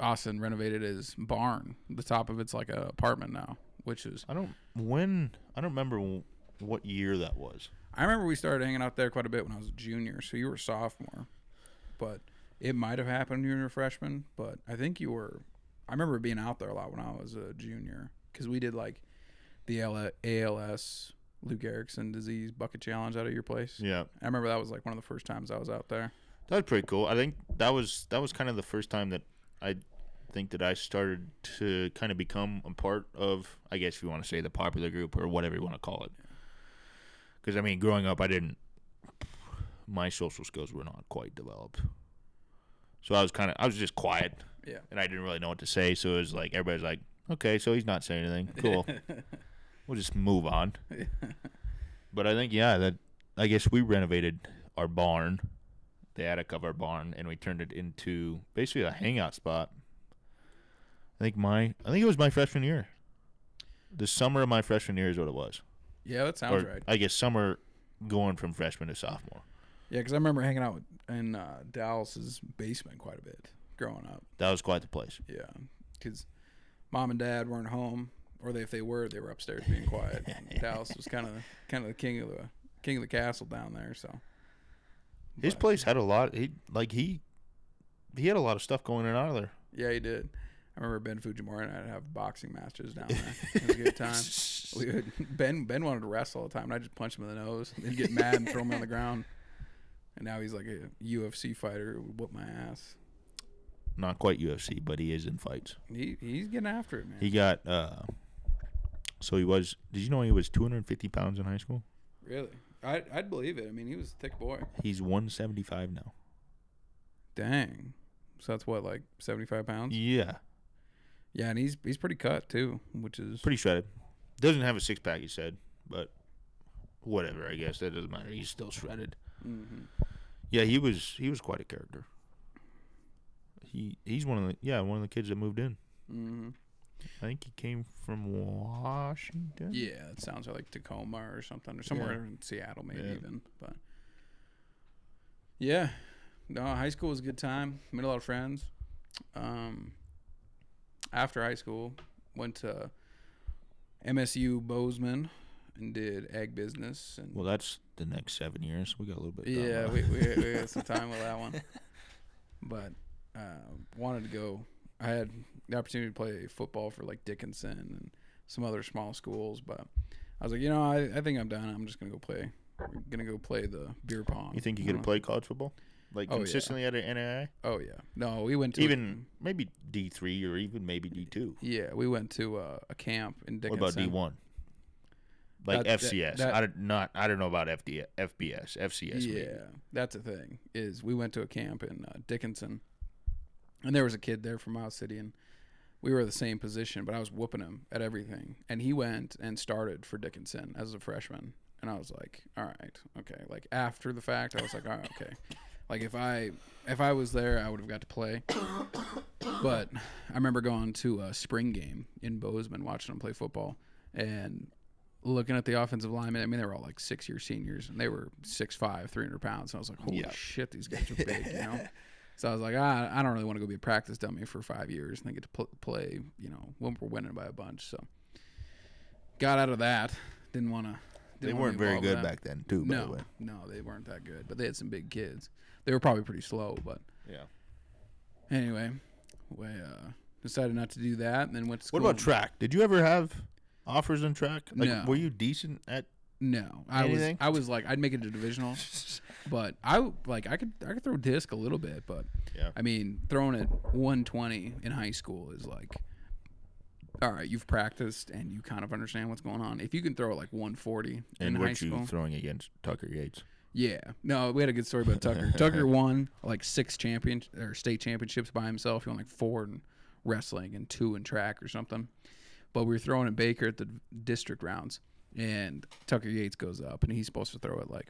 Austin renovated his barn. The top of it's like a apartment now, which is. I don't when I don't remember w- what year that was. I remember we started hanging out there quite a bit when I was a junior, so you were a sophomore, but it might have happened when you were a freshman. But I think you were. I remember being out there a lot when I was a junior because we did like the ALS Lou Gehrig's disease bucket challenge out of your place. Yeah, I remember that was like one of the first times I was out there. That was pretty cool. I think that was that was kind of the first time that I think that I started to kind of become a part of, I guess if you want to say the popular group or whatever you want to call it. Because I mean, growing up, I didn't. my social skills were not quite developed. So I was kind of I was just quiet Yeah. and I didn't really know what to say. So it was like everybody's like, okay, so he's not saying anything. Cool. we'll just move on. But I think yeah, that I guess we renovated our barn, the attic of our barn, and we turned it into basically a hangout spot. I think my I think it was my freshman year. The summer of my freshman year is what it was. yeah, that sounds or right. I guess summer going from freshman to sophomore. Yeah, because I remember hanging out in uh, Dallas's basement quite a bit growing up. That was quite the place. Yeah, because mom and dad weren't home, or they, if they were, they were upstairs being quiet. Dallas was kind of kind of the king of the king of the castle down there. So His But, place had a lot. He like he he had a lot of stuff going in and out of there. Yeah, he did. I remember Ben Fujimori and I'd have boxing matches down there. It was a good time. We would, ben Ben wanted to wrestle all the time, and I just punch him in the nose. He'd get mad and throw me on the ground. And now he's like a UFC fighter, who would whoop my ass. Not quite UFC, but he is in fights. He he's getting after it, man. He got uh so he was did you know he was 250 pounds in high school? really, I I'd believe it. I mean, he was a thick boy. He's 175 now. Dang. So that's what like seventy five pounds. Yeah, Yeah, and he's he's pretty cut too, which is pretty shredded. Doesn't have a six pack, he said, but whatever. I guess that doesn't matter. He's still shredded. hmm Yeah, he was he was quite a character. He he's one of the yeah one of the kids that moved in. hmm I think he came from Washington. Yeah, it sounds like Tacoma or something, or somewhere Yeah. in Seattle, maybe Yeah. even. But yeah, no, high school was a good time. Made a lot of friends. Um, after high school, went to MSU Bozeman and did ag business. And Well, that's the next seven years. We got a little bit. yeah, we, we, we had some time with that one. But uh, wanted to go. I had the opportunity to play football for like Dickinson and some other small schools, but I was like, you know, I, I think I'm done. I'm just gonna go play. I'm gonna go play the beer pong. You think you could don't have know. played college football, like Oh, yeah. consistently at an NAI? Oh yeah, no, we went to Even maybe D three or even maybe D two. yeah, we went to uh, a camp in Dickinson. What about D one? Like That- that- FCS. that- I don't not. I don't know about FD, FBS. FCS. yeah, maybe. that's the thing. Is we went to a camp in uh, Dickinson, and there was a kid there from Miles City, and we were the same position, but I was whooping him at everything, and he went and started for Dickinson as a freshman, and I was like, all right, okay. Like after the fact, I was like, all right, okay. Like if I if I was there, I would have got to play. But I remember going to a spring game in Bozeman, watching them play football, and looking at the offensive linemen. I mean, they were all like six year seniors, and they were 6'5", 300 pounds. And I was like, holy Yeah. shit, these guys are big, you know. So I was like, ah, I don't really want to go be a practice dummy for five years and then get to pl- play, you know, when we're winning by a bunch. So got out of that. Didn't want to. They weren't very good back then, too. By the No, way. no, they weren't that good, but they had some big kids. They were probably pretty slow, but Yeah. anyway, we uh, decided not to do that, and then went to What about track? Did you ever have offers in track? Like, No. were you decent at? No, I Anything? was. I was like, I'd make it to divisional, but I like I could I could throw disc a little bit, but Yeah. I mean, throwing it 120 in high school is like, all right, you've practiced and you kind of understand what's going on. If you can throw it like 140 in And high weren't you school, throwing against Tucker Yates? yeah, no, we had a good story about Tucker. Tucker won like six champion or state championships by himself. He won like four in wrestling and two in track or something. But we were throwing at Baker at the district rounds, and Tucker Yates goes up, and he's supposed to throw it like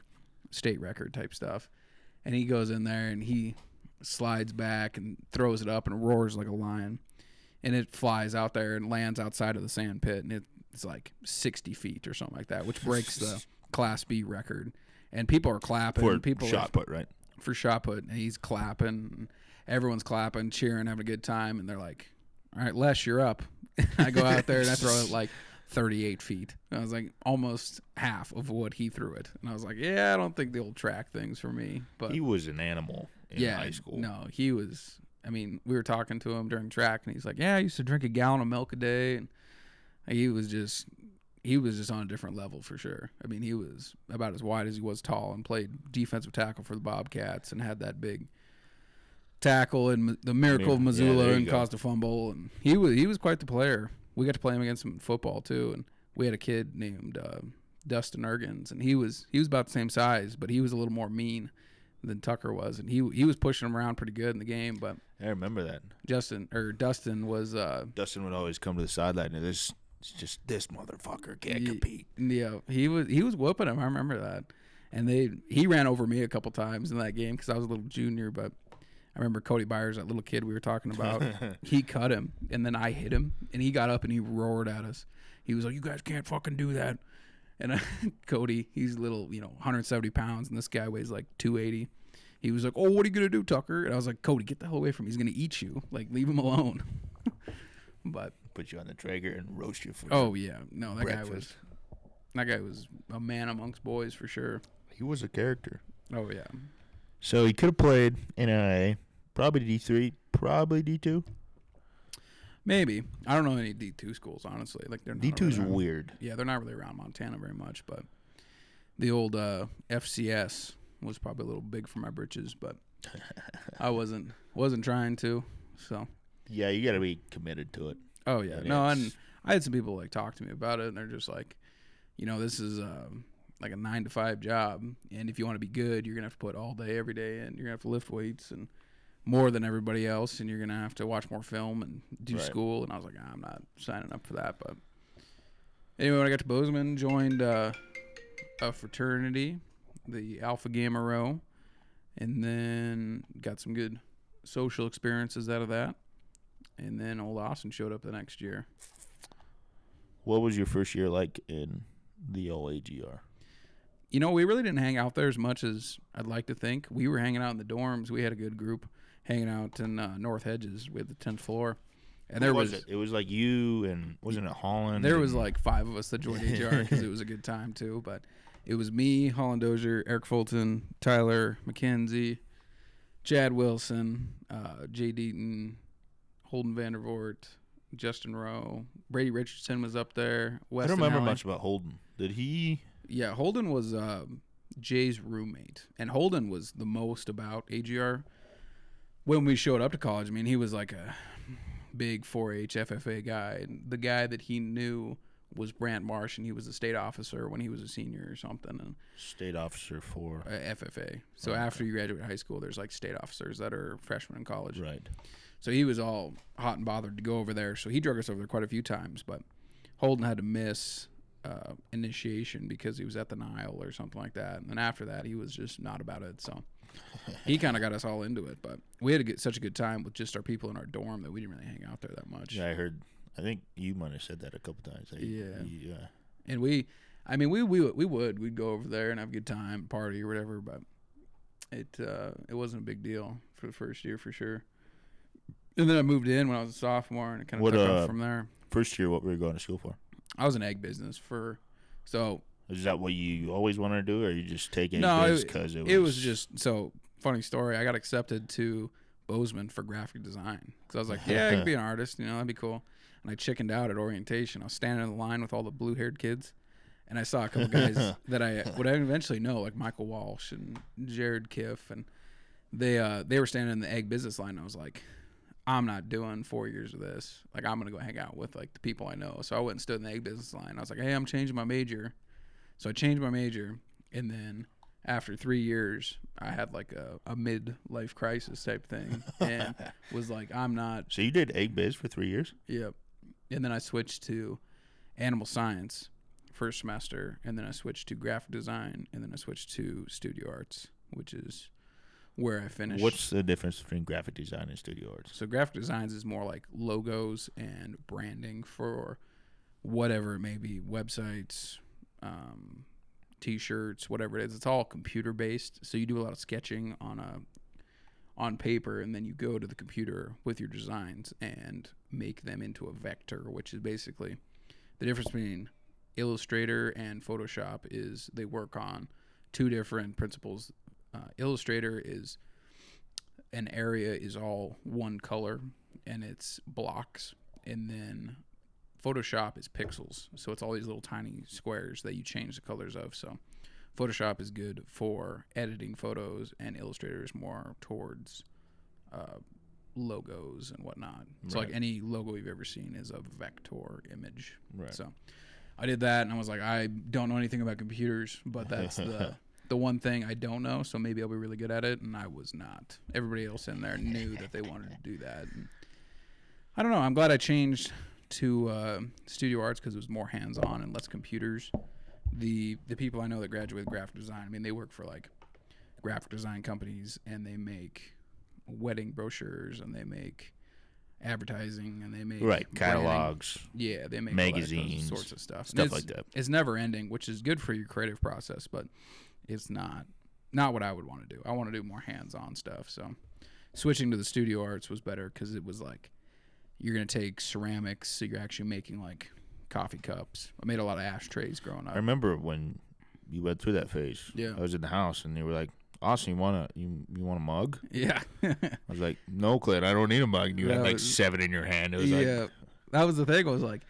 state record type stuff, and he goes in there and he slides back and throws it up and roars like a lion, and it flies out there and lands outside of the sand pit, and it's like 60 feet or something like that, which breaks the Class B record. And people are clapping. For and people are shot put, right? for shot put, and he's clapping. And everyone's clapping, cheering, having a good time, and they're like, "All right, Lesh, you're up." I go out there and I throw it like 38 feet. And I was like almost half of what he threw it, and I was like, "Yeah, I don't think the old track things for me." But He was an animal in yeah, high school. no, he was. I mean, we were talking to him during track, and he's like, "Yeah, I used to drink a gallon of milk a day," and he was just. He was just on a different level for sure. I mean, he was about as wide as he was tall and played defensive tackle for the Bobcats and had that big tackle and the miracle of Missoula you and go. caused a fumble. And he was he was quite the player. We got to play him against him in football too, and we had a kid named uh, Dustin Ergens, and he was he was about the same size, but he was a little more mean. than Tucker was, and he he was pushing him around pretty good in the game. But I remember that. Justin or Dustin was uh Dustin would always come to the sideline and this it's just this motherfucker can't compete. yeah he was he was whooping him. I remember that, and they he ran over me a couple times in that game because I was a little junior, but. I remember Cody Byers, that little kid we were talking about. he cut him, and then I hit him, and he got up and he roared at us. He was like, "You guys can't fucking do that." And uh, Cody, he's little, you know, 170 pounds, and this guy weighs like 280. He was like, "Oh, what are you gonna do, Tucker?" And I was like, "Cody, get the hell away from him. He's gonna eat you. Like, leave him alone." but Put you on the Traeger and roast you for oh yeah, no, that guy was that guy was a man amongst boys for sure. He was a character. Oh yeah, So he could have played in NIA, probably D three, probably D two. maybe. I don't know any D2 schools honestly. Like they're D two is weird. Yeah, they're not really around Montana very much, but the old uh, FCS was probably a little big for my britches, but I wasn't wasn't trying to. So, Yeah, you got to be committed to it. oh yeah, And no, and I had some people like talk to me about it, and they're just like, you know, this is um, like a nine to five job, and if you want to be good, you're gonna have to put all day every day, and you're gonna have to lift weights and more than everybody else, and you're gonna have to watch more film and do Right. school. And I was like, I'm not signing up for that. But anyway, when I got to Bozeman, joined uh, a fraternity, the Alpha Gamma Rho, and then got some good social experiences out of that. And then old Austin showed up the next year. What was your first year like in the old AGR? You know, we really didn't hang out there as much as I'd like to think. We were hanging out in the dorms. We had a good group hanging out in uh, North Hedges with the tenth floor, and there Who was, it? It was like you and wasn't it Holland? there was like five of us that joined HR because it was a good time too. But it was me, Holland Dozier, Eric Fulton, Tyler McKenzie, Chad Wilson, uh, Jay Deaton, Holden Vandervoort, Justin Rowe, Brady Richardson was up there. I don't remember Alley. much about Holden. Did he? Yeah, Holden was um, Jay's roommate, and Holden was the most about AGR. When we showed up to college, I mean, he was like a big 4-H FFA guy. And the guy that he knew was Brant Marsh, and he was a state officer when he was a senior or something, and State officer for uh, FFA. So Okay. after you graduate high school, there's like state officers that are freshmen in college. right. So he was all hot and bothered to go over there. So he drug us over there quite a few times, but Holden had to miss uh, initiation because he was at the Nile or something like that. And then after that, he was just not about it. So he kind of got us all into it. But we had to get such a good time with just our people in our dorm that we didn't really hang out there that much. Yeah, I heard. I think you might have said that a couple times. Like, Yeah. Yeah. And we, I mean, we we would- we would we'd go over there and have a good time, party or whatever. But it uh, it wasn't a big deal for the first year for sure. And then I moved in when I was a sophomore, and it kind of took uh, off from there. First year, what were you going to school for? I was in ag business for, so Is that what you always wanted to do, or you just take it No, it- because it was? it was just so funny story. I got accepted to Bozeman for graphic design because I was like, yeah, I could be an artist, you know, that'd be cool. And I chickened out at orientation. I was standing in the line with all the blue haired kids, and I saw a couple guys that I would eventually know, like Michael Walsh and Jared Kiff, and they uh, they were standing in the ag business line. I was like, I'm not doing four years of this. Like I'm gonna go hang out with like the people I know. So I went and stood in the ag business line. I was like, hey, I'm changing my major. So I changed my major, and then after three years, I had like a, a midlife crisis type thing, and was like, I'm not. So you did ag biz for three years. Yep. And then I switched to animal science first semester, and then I switched to graphic design, and then I switched to studio arts, which is where I finished. What's the difference between graphic design and studio arts? So graphic designs is more like logos and branding for whatever it may be, websites, um, t-shirts, whatever it is. It's all computer based. So you do a lot of sketching on a on paper and then you go to the computer with your designs and make them into a vector, which is basically the difference between Illustrator and Photoshop is they work on two different principles. Uh, Illustrator is an area is all one color and it's blocks and then photoshop is pixels. So it's all these little tiny squares that you change the colors of. So photoshop is good for editing photos and illustrator is more towards uh, logos and whatnot. So like any logo you've ever seen is a vector image. Right. so I did that, and I was like, I don't know anything about computers, but that's the the one thing I don't know, so maybe I'll be really good at it, and I was not. Everybody else in there knew that they wanted to do that. And I don't know. I'm glad I changed to uh, studio arts because it was more hands-on and less computers. The the people I know that graduate with graphic design, I mean, they work for like graphic design companies, and they make wedding brochures, and they make advertising, and they make Right. branding. Catalogs. Yeah, they make all magazines, sorts of stuff. And stuff like that. It's never ending, which is good for your creative process, but it's not not what I would want to do. I want to do more hands-on stuff. So switching to the studio arts was better because it was like you're gonna take ceramics, so you're actually making like coffee cups. I made a lot of ashtrays growing up. I remember when you went through that phase. Yeah. I was in the house and they were like, "Austin, you want a you you want a mug?" Yeah, I was like, "No, Clint, I don't need a mug." And you had like was- seven in your hand. It was yeah. that was the thing. I was like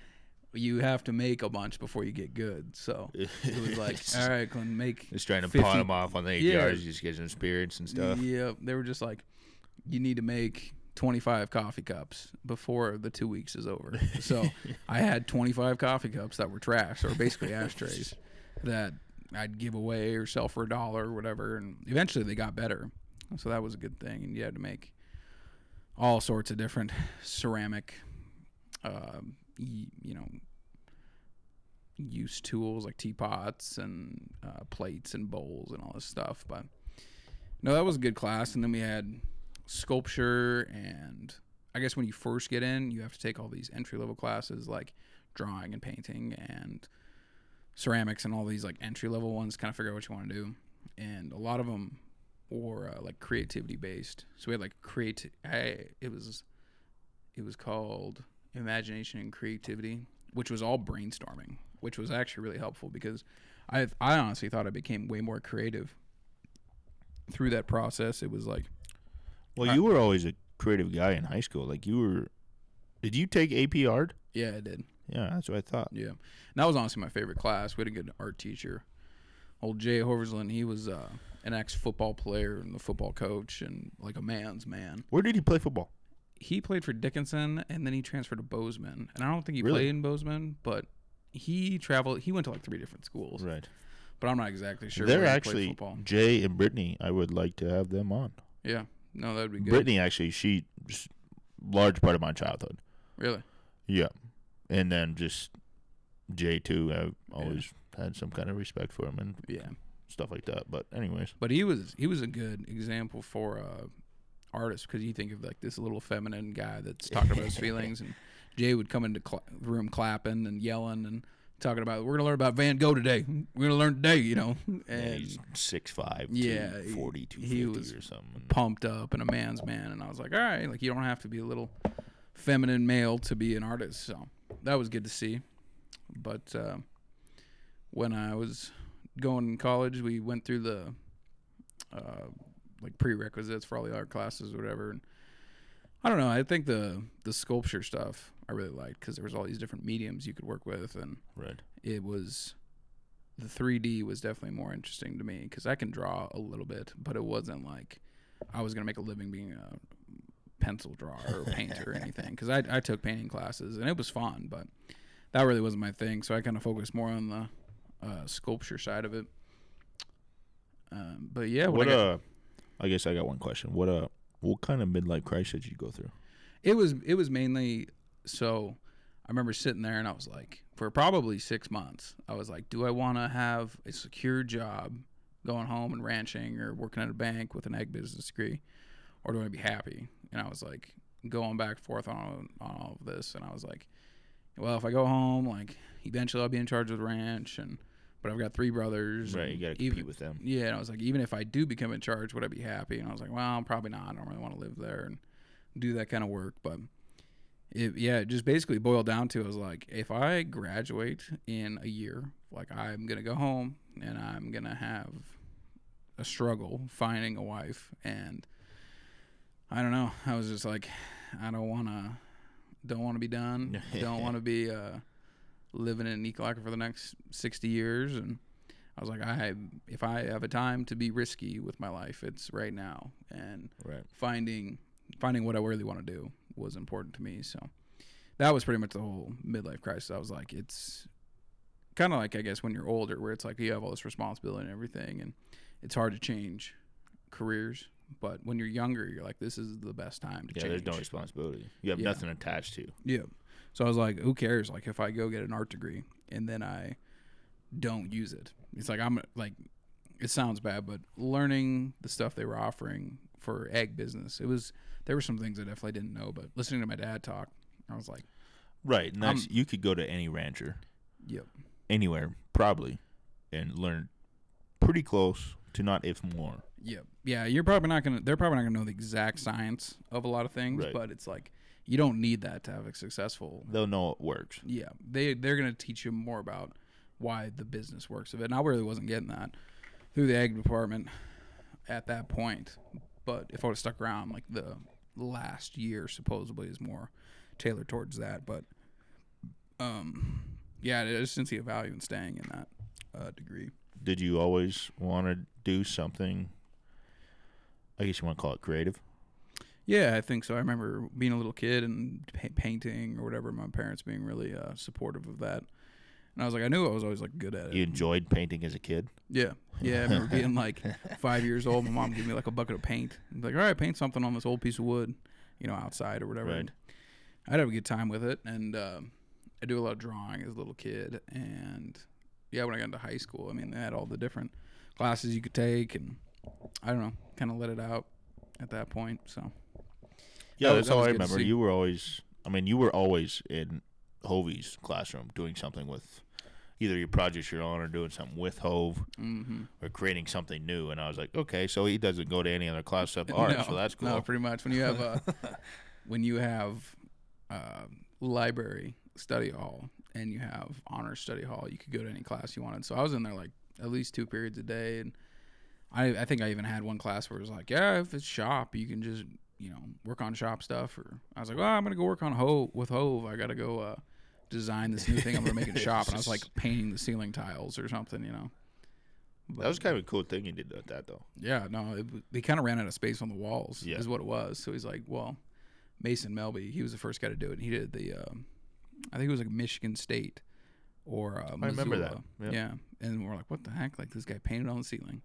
you have to make a bunch before you get good. So it was like, all right, Clint, make just trying to 50 pawn them off on the Yeah. AGRs, just get some spirits and stuff. Yeah, they were just like, you need to make 25 coffee cups before the two weeks is over. So I had 25 coffee cups that were trash, or basically ashtrays, that I'd give away or sell for a dollar or whatever. And eventually they got better. So that was a good thing. And you had to make all sorts of different ceramic, y- you know, use tools like teapots and uh, plates and bowls and all this stuff. But no, that was a good class. And then we had sculpture and I guess when you first get in, you have to take all these entry level classes like drawing and painting and ceramics and all these like entry level ones. Kind of figure out what you want to do, and a lot of them were uh, like creativity based. So we had like create. I it was it was called imagination and creativity, which was all brainstorming, which was actually really helpful because I I honestly thought I became way more creative through that process. It was like Well, I- you were always a creative guy in high school. Like you were. Did you take AP art? yeah, I did. Yeah, that's what I thought. Yeah, and that was honestly my favorite class. We had a good art teacher, old Jay Hoversland. He was uh, an ex football player and the football coach, and like a man's man. Where did he play football? He played for Dickinson, and then he transferred to Bozeman. And I don't think he Really? played in Bozeman, but he traveled. He went to like three different schools, Right. but I'm not exactly sure. They're actually. Jay and Brittany. I would like to have them on. Yeah, no, that would be good. Brittany actually, she just large part of my childhood. really? Yeah, and then just Jay too. I've always had some kind of respect for him and Yeah. stuff like that. But anyways, But he was he was a good example for uh, artists because you think of like this little feminine guy that's talking about his feelings, and Jay would come into cl- the room clapping and yelling and talking about we're gonna learn about Van Gogh today. We're gonna learn today, you know, and and he's six five, Yeah, he- 40, he was 250 or something. pumped up and a man's man. And I was like, all right, like you don't have to be a little feminine male to be an artist. So that was good to see. But uh, when I was going in college, we went through the uh, like prerequisites for all the art classes or whatever. And I don't know. I think the the sculpture stuff I really liked because there was all these different mediums you could work with, and Right. it was the 3D was definitely more interesting to me because I can draw a little bit, but it wasn't like I was gonna make a living being a pencil drawer or painter or anything. Because I I took painting classes and it was fun, but that really wasn't my thing. So I kind of focused more on the uh, sculpture side of it. Um, but yeah, What I got- uh? I guess I got one question. What uh? What kind of midlife crisis did you go through? It was it was mainly so I remember sitting there and I was like for probably 6 months I was like do I want to have a secure job going home and ranching or working at a bank with an ag business degree or do I be happy and I was like going back forth on on all of this and I was like well if I go home like eventually I'll be in charge of the ranch and but I've got three brothers Right. You got to even- compete with them. yeah, and I was like, even if I do become in charge, would I be happy? And I was like, well, probably not. I don't really want to live there and do that kind of work. But it, yeah, it just basically boiled down to I was like, if I graduate in a year, like I'm gonna go home and I'm gonna have a struggle finding a wife, and I don't know. I was just like, I don't want to, don't want to be done. don't want to be uh, living in Ekalaka for the next sixty years, and I was like, I if I have a time to be risky with my life, it's right now, and Right. finding finding what I really want to do was important to me. So that was pretty much the whole midlife crisis. I was like, it's kind of like I guess when you're older, where it's like you have all this responsibility and everything, and it's hard to change careers. But when you're younger, you're like, this is the best time to Yeah, change. there's no responsibility. You have Yeah. nothing attached to. Yeah. So I was like, who cares? Like if I go get an art degree and then I don't use it, it's like I'm like, it sounds bad, but learning the stuff they were offering for ag business, it was there were some things I definitely didn't know, but listening to my dad talk, I was like, Right, Um, you could go to any rancher, yep, anywhere probably, and learn pretty close to not if more. yep, yeah. You're probably not gonna. They're probably not gonna know the exact science of a lot of things, Right. but it's like you don't need that to have a successful They'll know it works. yeah, they they're gonna teach you more about why the business works of it. And I really wasn't getting that through the ag department at that point. But if I would have stuck around, like the last year supposedly is more tailored towards that. But um, yeah, I just didn't see a value in staying in that uh, degree. Did you always want to do something? I guess you want to call it creative. Yeah, I think so. I remember being a little kid and pa- painting or whatever. My parents being really uh, supportive of that. And I was like, I knew I was always like good at it. You enjoyed painting as a kid. Yeah. Yeah. I remember being like five years old. My mom gave me like a bucket of paint. Be like, all right, paint something on this old piece of wood, you know, outside or whatever. Right. And I'd have a good time with it. And um, I do a lot of drawing as a little kid. And yeah, when I got into high school, I mean, they had all the different classes you could take. And I don't know, kind of let it out at that point. So Yeah, that's was- that all I remember. You were always, I mean, you were always in Hovey's classroom doing something with either your projects you're on or doing something with Hove hmm or creating something new. And I was like, okay, so he doesn't go to any other class of art, no, so that's cool. No, pretty much. When you have a when you have uh, library study hall and you have honor study hall, you could go to any class you wanted. So I was in there like at least two periods a day, and I I think I even had one class where it was like, yeah, if it's shop, you can just you know work on shop stuff. Or I was like, well, I'm gonna go work on Hove with Hove. I gotta go uh, design this new thing I'm gonna make in shop, and I was like painting the ceiling tiles or something, you know. that was kind of a cool thing you did with that, though. Yeah, no, it, they kind of ran out of space on the walls. Yeah. is what it was. So he's like, well, Mason Melby, he was the first guy to do it. And He did the, um, I think it was like Michigan State or uh, I remember that. Yeah. Yeah, and we're like, what the heck? Like this guy painted on the ceiling,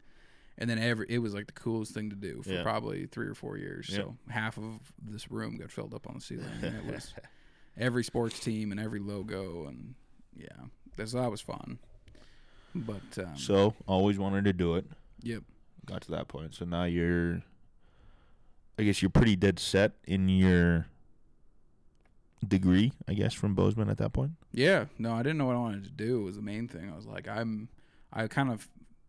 and then every it was like the coolest thing to do for Yeah. probably three or four years. Yeah. So half of this room got filled up on the ceiling, and it was every sports team and every logo, and yeah, that's that was fun. But um, So always wanted to do it. yep, Got to that point. So now you're, I guess you're pretty dead set in your degree, I guess, from Bozeman at that point. Yeah, no, I didn't know what I wanted to do. It was the main thing. I was like, I'm, I kind of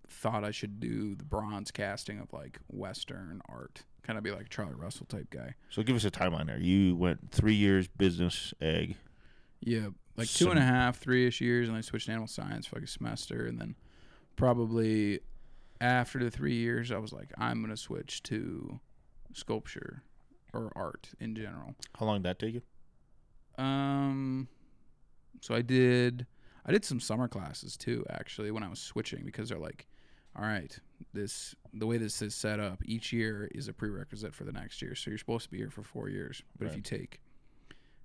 thought I should do the bronze casting of like Western art, kind of be like Charlie Russell type guy. So give us a timeline there. You went three years business ag. Yeah, like two and a half, three ish years, and I switched to animal science for like a semester, and then probably after the three years, I was like, I'm gonna switch to sculpture or art in general. How long did that take you? Um, so I did, I did some summer classes too, actually, when I was switching because they're like, all right, this the way this is set up, each year is a prerequisite for the next year. So you're supposed to be here for four years, but if you take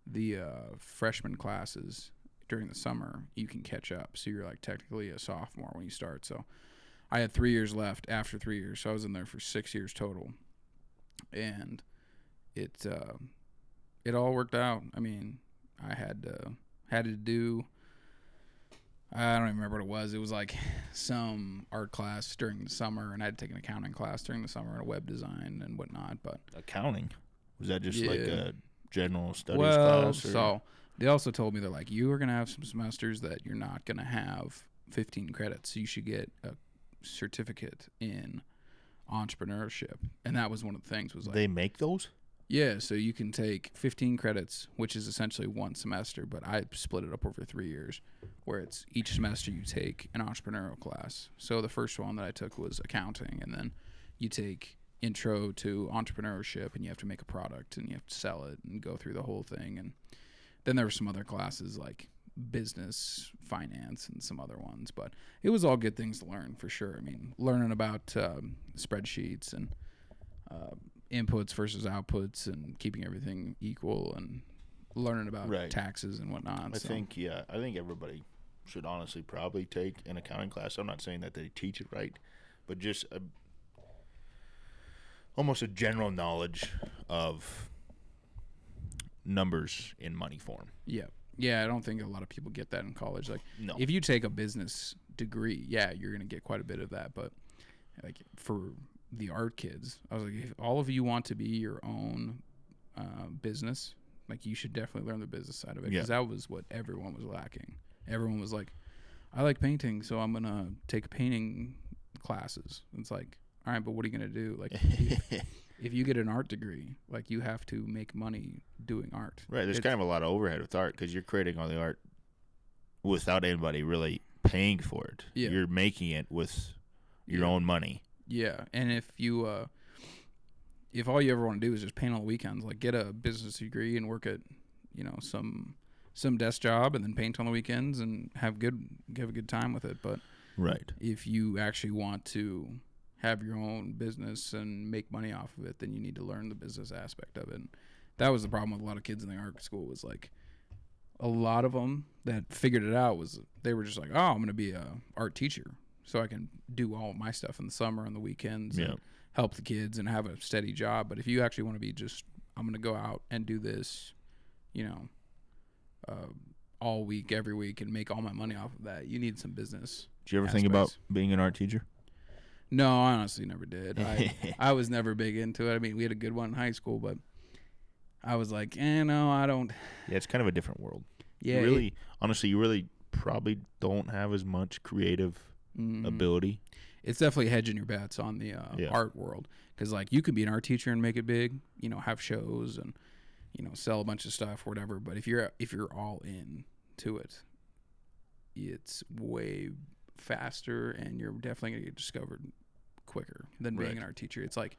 the uh, freshman classes during the summer, you can catch up. So you're like technically a sophomore when you start. So I had three years left after three years, so I was in there for six years total, and it uh, it all worked out. I mean, I had uh, had to do. I don't even remember what it was. It was like some art class during the summer, and I had to take an accounting class during the summer and a web design and whatnot. But Accounting. Was that just like a general studies well, class? Or? so they also told me they're like, you are gonna have some semesters that you're not gonna have 15 credits. So you should get a certificate in entrepreneurship, and that was one of the things. Was like, they make those? Yeah, so you can take 15 credits, which is essentially one semester, but I split it up over three years, where it's each semester you take an entrepreneurial class. So the first one that I took was accounting, and then you take intro to entrepreneurship, and you have to make a product, and you have to sell it, and go through the whole thing. And then there were some other classes like business, finance, and some other ones, but it was all good things to learn for sure. I mean, learning about um, spreadsheets and uh, inputs versus outputs and keeping everything equal and learning about Right. taxes and whatnot. I so. think yeah. I think everybody should honestly probably take an accounting class. I'm not saying that they teach it right, but just a, almost a general knowledge of numbers in money form. Yeah. Yeah, I don't think a lot of people get that in college. Like, No. if you take a business degree, yeah, you're gonna get quite a bit of that. But like for the art kids, I was like, if all of you want to be your own uh, business, like you should definitely learn the business side of it because that was what everyone was lacking. Everyone was like, I like painting, so I'm gonna take painting classes. It's like, all right, but what are you gonna do? Like, if, if you get an art degree, like you have to make money doing art. Right. There's It's- kind of a lot of overhead with art because you're creating all the art without anybody really paying for it. Yeah. You're making it with your Yeah. own money. Yeah, and if you uh if all you ever want to do is just paint on the weekends, like get a business degree and work at, you know, some some desk job and then paint on the weekends and have good have a good time with it. But Right. if you actually want to have your own business and make money off of it, then you need to learn the business aspect of it. And that was the problem with a lot of kids in the art school was like a lot of them that figured it out was they were just like, "Oh, I'm going to be a art teacher so I can do all of my stuff in the summer and the weekends Yeah. and help the kids and have a steady job." But if you actually want to be just I'm going to go out and do this, you know, uh, all week every week and make all my money off of that, you need some business Do you ever think about being an art teacher? no, I honestly never did. I, I was never big into it. I mean, we had a good one in high school, but I was like, eh, no, I don't. Yeah, it's kind of a different world. Yeah, You it- really, honestly, you really probably don't have as much creative mhm. ability. It's definitely hedging your bets on the uh, Yeah. art world because, like, you could be an art teacher and make it big. You know, have shows and you know sell a bunch of stuff, or whatever. But if you're if you're all in to it, it's way faster, and you're definitely gonna get discovered quicker than being Right. an art teacher. It's like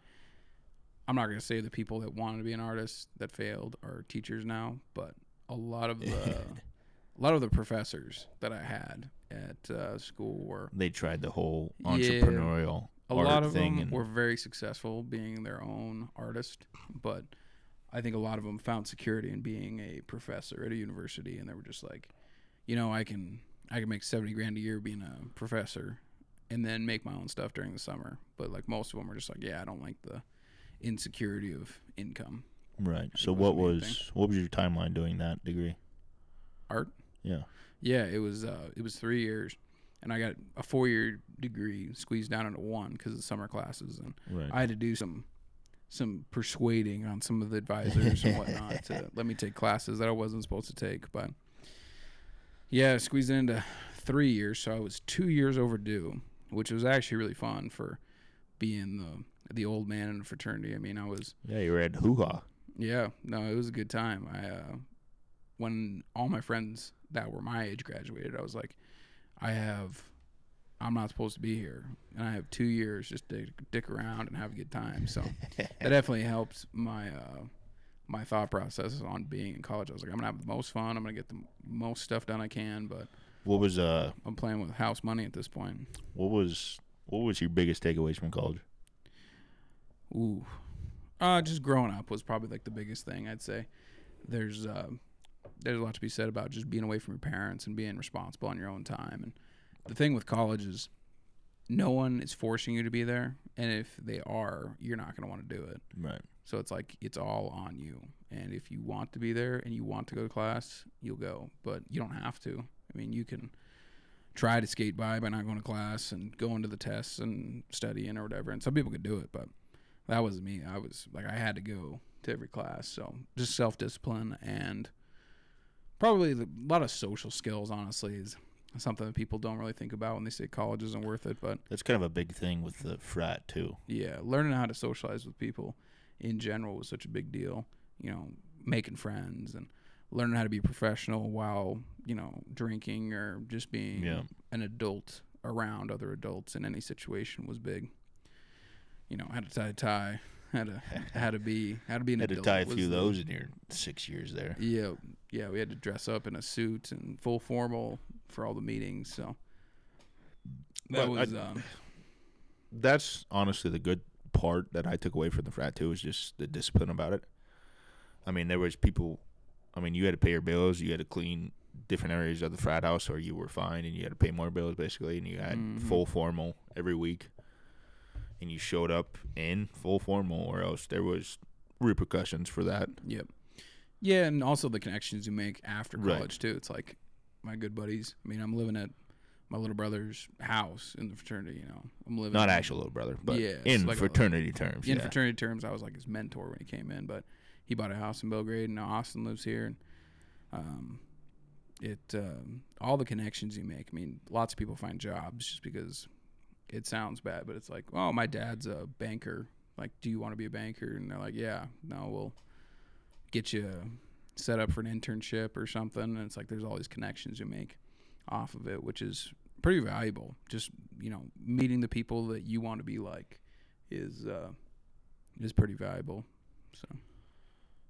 I'm not gonna say the people that wanted to be an artist that failed are teachers now, but a lot of the a lot of the professors that I had at uh, school were They tried the whole Yeah. entrepreneurial a art lot of them and were very successful being their own artist, but I think a lot of them found security in being a professor at a university, and they were just like, you know, I can I can make seventy grand a year being a professor, and then make my own stuff during the summer. But like most of them were just like, yeah, I don't like the insecurity of income. right. So what was what was your timeline doing that degree? Art, Yeah. yeah, it was uh, it was three years, and I got a four year degree squeezed down into one because of summer classes and. Right. I had to do some some persuading on some of the advisors and whatnot to let me take classes that I wasn't supposed to take. But yeah, squeezed it into three years, so I was two years overdue, which was actually really fun for being the the old man in a fraternity. I mean, I was yeah, you were at Hoo Ha. yeah, no, it was a good time. I uh, when all my friends that were my age graduated, I was like, I have, I'm not supposed to be here, and I have two years just to dick around and have a good time. So that definitely helped my uh, my thought process on being in college. I was like, I'm gonna have the most fun. I'm gonna get the most stuff done I can, but What was uh I'm playing with house money at this point. what was what was your biggest takeaways from college? Ooh, uh, just growing up was probably like the biggest thing I'd say. There's uh, there's a lot to be said about just being away from your parents and being responsible on your own time. And the thing with college is, no one is forcing you to be there, and if they are, you're not gonna want to do it. Right. So it's like it's all on you. And if you want to be there and you want to go to class, you'll go. But you don't have to. I mean, you can try to skate by by not going to class and going to the tests and studying or whatever. And some people could do it, but that wasn't me. I was like I had to go to every class. So just self discipline and probably the, a lot of social skills. Honestly, is something that people don't really think about when they say college isn't worth it. But That's kind of a big thing with the frat too. yeah, learning how to socialize with people in general was such a big deal. You know, making friends and learning how to be professional while you know drinking or just being Yeah. an adult around other adults in any situation was big. You know, how to tie a tie, had to had to be had to be an Had to tie a few of those in your six years there. Yeah, yeah, we had to dress up in a suit and full formal for all the meetings. So that But I- was um, That's honestly the good part that I took away from the frat too is just the discipline about it. I mean, there was people. I mean, you had to pay your bills. You had to clean different areas of the frat house, or you were fine, and you had to pay more bills basically, and you had Mhm. full formal every week. And you showed up in full formal, or else there was repercussions for that. Yep. Yeah, and also the connections you make after Right. college too. It's like my good buddies. I mean, I'm living at my little brother's house in the fraternity. You know, I'm living Not actual little brother, but Yeah, in like a- fraternity terms. in yeah. fraternity terms. I was like his mentor when he came in, but he bought a house in Belgrade, and now Austin lives here. And um, it um, all the connections you make. I mean, lots of people find jobs just because it sounds bad, but it's like, oh, my dad's a banker. Like, do you want to be a banker? And they're like, yeah. No, we'll get you set up for an internship or something. And it's like there's all these connections you make off of it, which is pretty valuable. Just you know, meeting the people that you want to be like is uh, is pretty valuable. So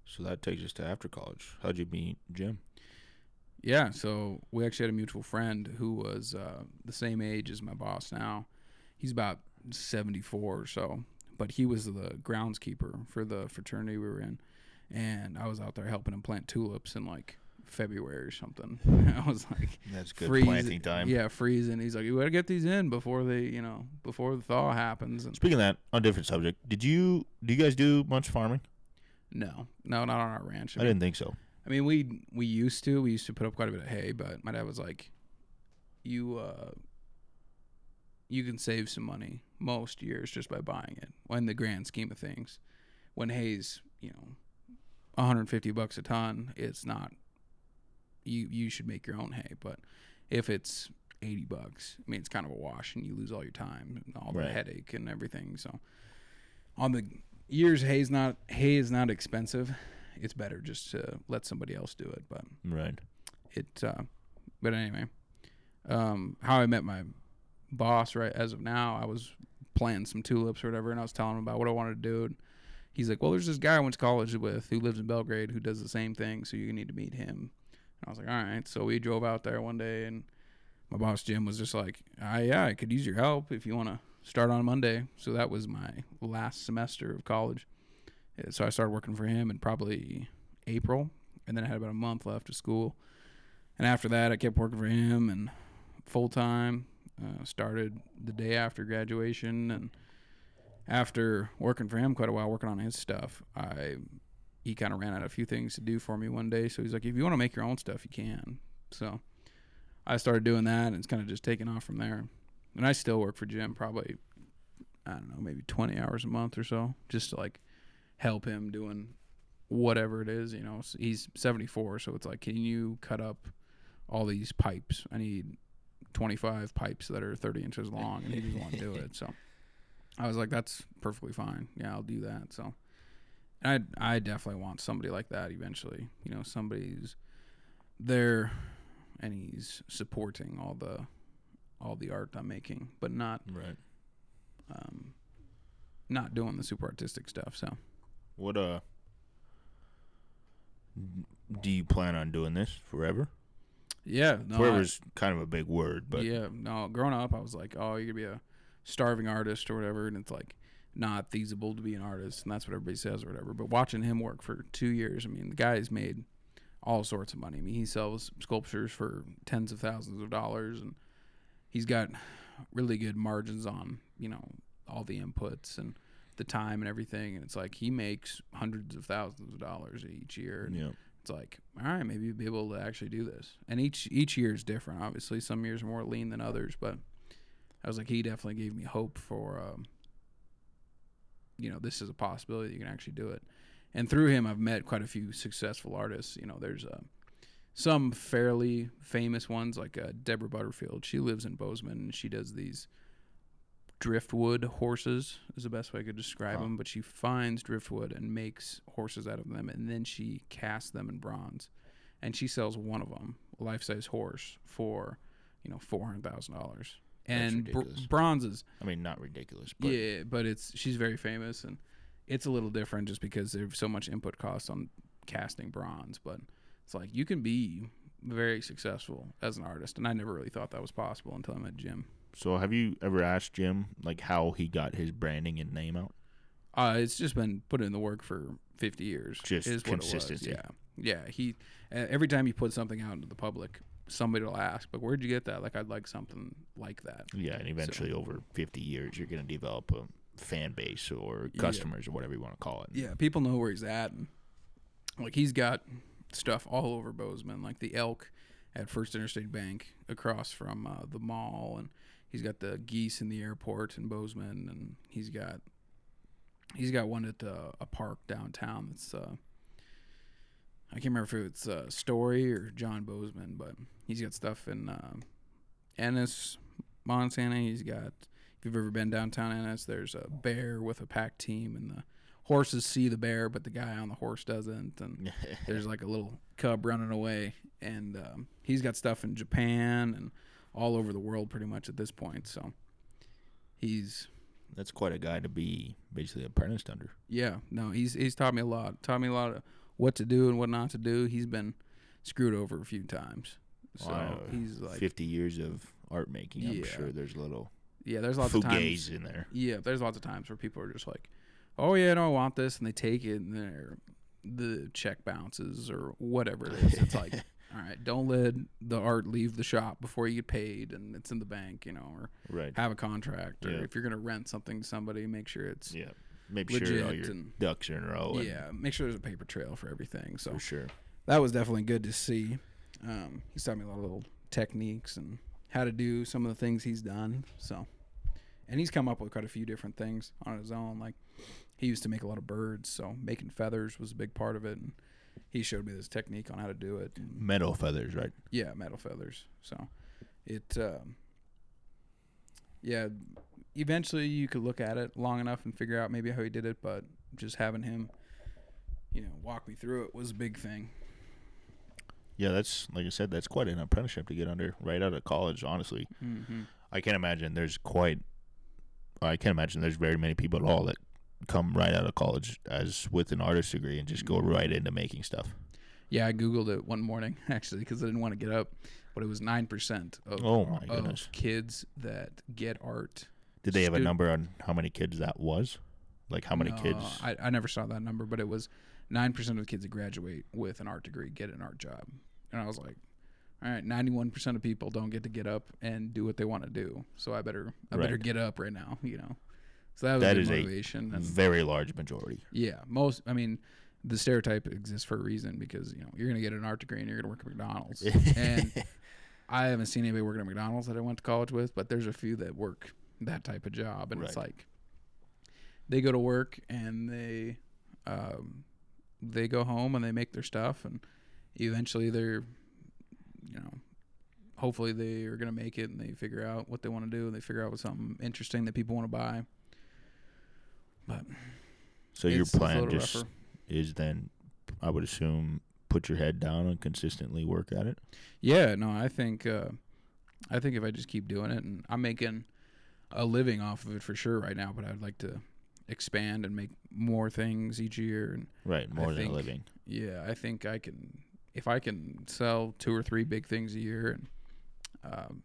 So that takes us to after college. How'd you meet Jim? yeah, so we actually had a mutual friend who was uh, the same age as my boss now. He's about 74 or so, but he was the groundskeeper for the fraternity we were in. And I was out there helping him plant tulips in like February or something. I was like, That's good freezing. planting time. Yeah, freezing. He's like, you gotta get these in before they, you know, before the thaw happens. And Speaking of that, on a different subject, did you do you guys do much farming? no, no, not on our ranch. I didn't think so. I mean, we we used to. We used to put up quite a bit of hay, but my dad was like, "You uh, you can save some money most years just by buying it. When the grand scheme of things, when hay's you know, 150 bucks a ton, it's not. You you should make your own hay, but if it's 80 bucks, I mean, it's kind of a wash, and you lose all your time and all the Right. headache and everything. So, on the years, hay's not hay is not expensive it's better just to let somebody else do it. But Right. it, uh, but anyway, um, how I met my boss right as of now, I was planting some tulips or whatever, and I was telling him about what I wanted to do. And he's like, "Well, there's this guy I went to college with who lives in Belgrade who does the same thing, so you need to meet him." And I was like, "All right." So we drove out there one day, and my boss Jim was just like, "Ah, yeah, I could use your help if you want to start on Monday." So that was my last semester of college. So I started working for him in probably April, and then I had about a month left of school. And after that, I kept working for him and full time. Uh, started the day after graduation, and after working for him quite a while, working on his stuff, I he kind of ran out of a few things to do for me one day. So he's like, "If you want to make your own stuff, you can." So I started doing that, and it's kind of just taken off from there. And I still work for Jim, probably I don't know, maybe twenty hours a month or so, just to like help him doing whatever it is. You know, he's seventy four, so it's like, can you cut up all these pipes? I need twenty five pipes that are thirty inches long, and he doesn't want to do it. So I was like, that's perfectly fine. Yeah, I'll do that. So I I definitely want somebody like that eventually. You know, somebody's there and he's supporting all the all the art I'm making, but not Right. um, not doing the super artistic stuff. So What uh do you plan on doing this forever? Yeah, no, I- Forever's kind of a big word, but yeah, no. Growing up, I was like, oh, you're gonna be a starving artist or whatever, and it's like not feasible to be an artist, and that's what everybody says or whatever. But watching him work for two years, I mean, the guy's made all sorts of money. I mean, he sells sculptures for tens of thousands of dollars, and he's got really good margins on you know all the inputs and the time and everything. And it's like he makes hundreds of thousands of dollars each year. And yeah. It's like, all right, maybe you'll be able to actually do this. And each each year is different. Obviously, some years are more lean than others, but I was like, he definitely gave me hope for, um, you know, this is a possibility you can actually do it. And through him, I've met quite a few successful artists. You know, there's uh, some fairly famous ones like uh, Deborah Butterfield. She lives in Bozeman and she does these driftwood horses is the best way I could describe Huh. them. But she finds driftwood and makes horses out of them, and then she casts them in bronze, and she sells one of them, a life size horse, for you know four hundred thousand dollars. And br- ridiculous. bronze is I mean not ridiculous, but yeah, but it's she's very famous and it's a little different just because there's so much input cost on casting bronze. But it's like you can be very successful as an artist, and I never really thought that was possible until I met Jim. So have you ever asked Jim like how he got his branding and name out? Uh, it's just been put in the work for 50 years. Just is what it was. consistency. Yeah, yeah. He every time you put something out into the public, somebody will ask, "But where'd you get that?" Like, I'd like something like that. Yeah, and eventually over 50 years you're going to develop a fan base or Yeah. customers or whatever you want to call it. Yeah, people know where he's at. And, like he's got stuff all over Bozeman, like the elk at First Interstate Bank across from uh, the mall, and he's got the geese in the airport in Bozeman, and he's got he's got one at uh, a park downtown. That's uh, I can't remember if it's uh, Story or John Bozeman, but he's got stuff in uh, Ennis, Montana. He's got if you've ever been downtown Ennis, there's a bear with a pack team, and the horses see the bear, but the guy on the horse doesn't, and there's like a little cub running away, and um, he's got stuff in Japan and all over the world pretty much at this point. So he's That's quite a guy to be basically apprenticed under. yeah, no, he's he's taught me a lot. Taught me a lot of what to do and what not to do. He's been screwed over a few times. So Wow. he's like 50 years of art making. I'm Yeah. sure there's a little yeah, there's lots of times in there. Yeah, there's lots of times where people are just like, "Oh yeah, no, I want this," and they take it, and they're, the check bounces or whatever it is. It's like, all right, don't let the art leave the shop before you get paid, and it's in the bank, you know, or Right. have a contract, or Yeah. if you're gonna rent something to somebody, make sure it's Yeah. Make legit sure all your and ducks are in a row. yeah, make sure there's a paper trail for everything. So For sure. that was definitely good to see. Um, he's taught me a lot of little techniques and how to do some of the things he's done. So, and he's come up with quite a few different things on his own. Like he used to make a lot of birds, so making feathers was a big part of it. And he showed me this technique on how to do it. Metal feathers, right? yeah, metal feathers. So it, um, yeah, eventually you could look at it long enough and figure out maybe how he did it, but just having him, you know, walk me through it was a big thing. Yeah, that's like I said, that's quite an apprenticeship to get under right out of college. Honestly, Mm-hmm. I can't imagine there's quite. I can't imagine there's very many people at all that come right out of college as with an artist degree and just go right into making stuff. Yeah, I googled it one morning actually because I didn't want to get up, but it was nine percent of, Oh, my of goodness. kids that get art. Did they have a number on how many kids that was? Like how many No, kids? I, I never saw that number, but it was nine percent of the kids that graduate with an art degree get an art job, and I was like, all right, ninety-one percent of people don't get to get up and do what they want to do, so I better I better get up right now, you know. So that was That a a and Very large majority. yeah, most I mean. The stereotype exists for a reason because you know you're gonna get an art degree and you're gonna work at McDonald's, and I haven't seen anybody working at McDonald's that I went to college with, but there's a few that work that type of job, and it's like they go to work and they um, they go home and they make their stuff, and eventually they're you know hopefully they are gonna make it and they figure out what they want to do and they figure out what's something interesting that people want to buy. But so your it's- it's a plan just rougher. is then, I would assume, put your head down and consistently work at it. Yeah, no, I think uh, I think if I just keep doing it, and I'm making a living off of it for sure right now, but I'd like to expand and make more things each year. And Right, I more than think- a living. yeah, I think I can if I can sell two or three big things a year, and um,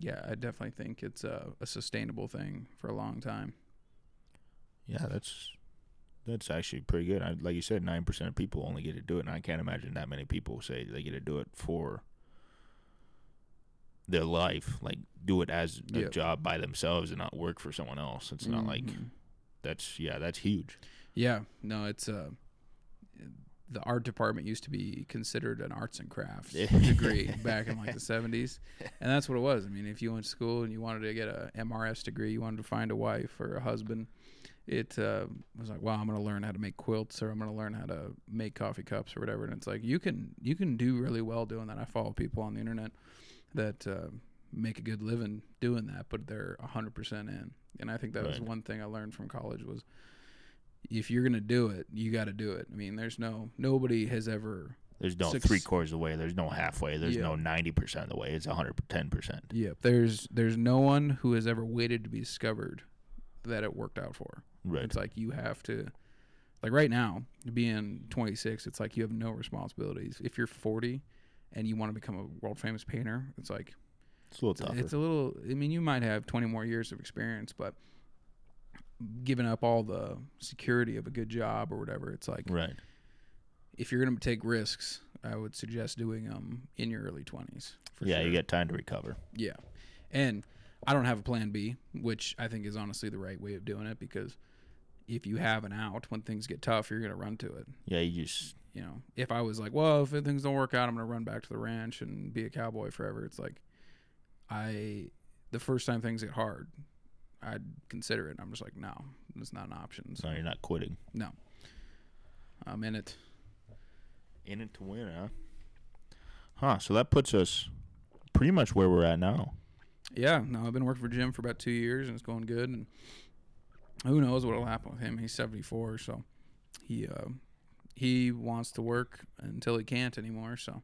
yeah, I definitely think it's a, a sustainable thing for a long time. Yeah, that's that's actually pretty good. I, like you said, nine percent of people only get to do it, and I can't imagine that many people say they get to do it for their life, like do it as a Yep. job by themselves and not work for someone else. It's not like Mhm. that's yeah, that's huge. Yeah, no, it's uh, the art department used to be considered an arts and crafts degree back in like the 70s. And that's what it was. I mean, if you went to school and you wanted to get a MRS degree, you wanted to find a wife or a husband, it uh, was like, wow, I'm going to learn how to make quilts or I'm going to learn how to make coffee cups or whatever. And it's like you can you can do really well doing that. I follow people on the internet that uh, make a good living doing that, but they're 100% in. And I think that was one thing I learned from college was if you're gonna do it, you got to do it. I mean, there's no nobody has ever. There's no Six- three quarters of the way. There's no halfway. There's no ninety percent of the way. It's hundred ten percent. Yep. There's there's no one who has ever waited to be discovered that it worked out for. Right. It's like you have to, like right now, being 26, it's like you have no responsibilities. If you're 40 and you want to become a world famous painter, it's like It's a little tougher. it's a little. I mean, you might have 20 more years of experience, but giving up all the security of a good job or whatever, it's like right. if you're going to take risks, I would suggest doing them in your early 20s. For yeah, sure. you get time to recover. Yeah. And I don't have a plan B, which I think is honestly the right way of doing it because if you have an out when things get tough, you're gonna run to it. Yeah, you just You know, if I was like, well, if things don't work out, I'm gonna run back to the ranch and be a cowboy forever. It's like, I, the first time things get hard, I'd consider it. I'm just like, no, it's not an option. So no, you're not quitting. No. I'm in it. In it to win, huh? Huh. So that puts us pretty much where we're at now. Yeah, no, I've been working for Jim for about two years and it's going good. And who knows what'll happen with him? He's 74, so he uh, he wants to work until he can't anymore. So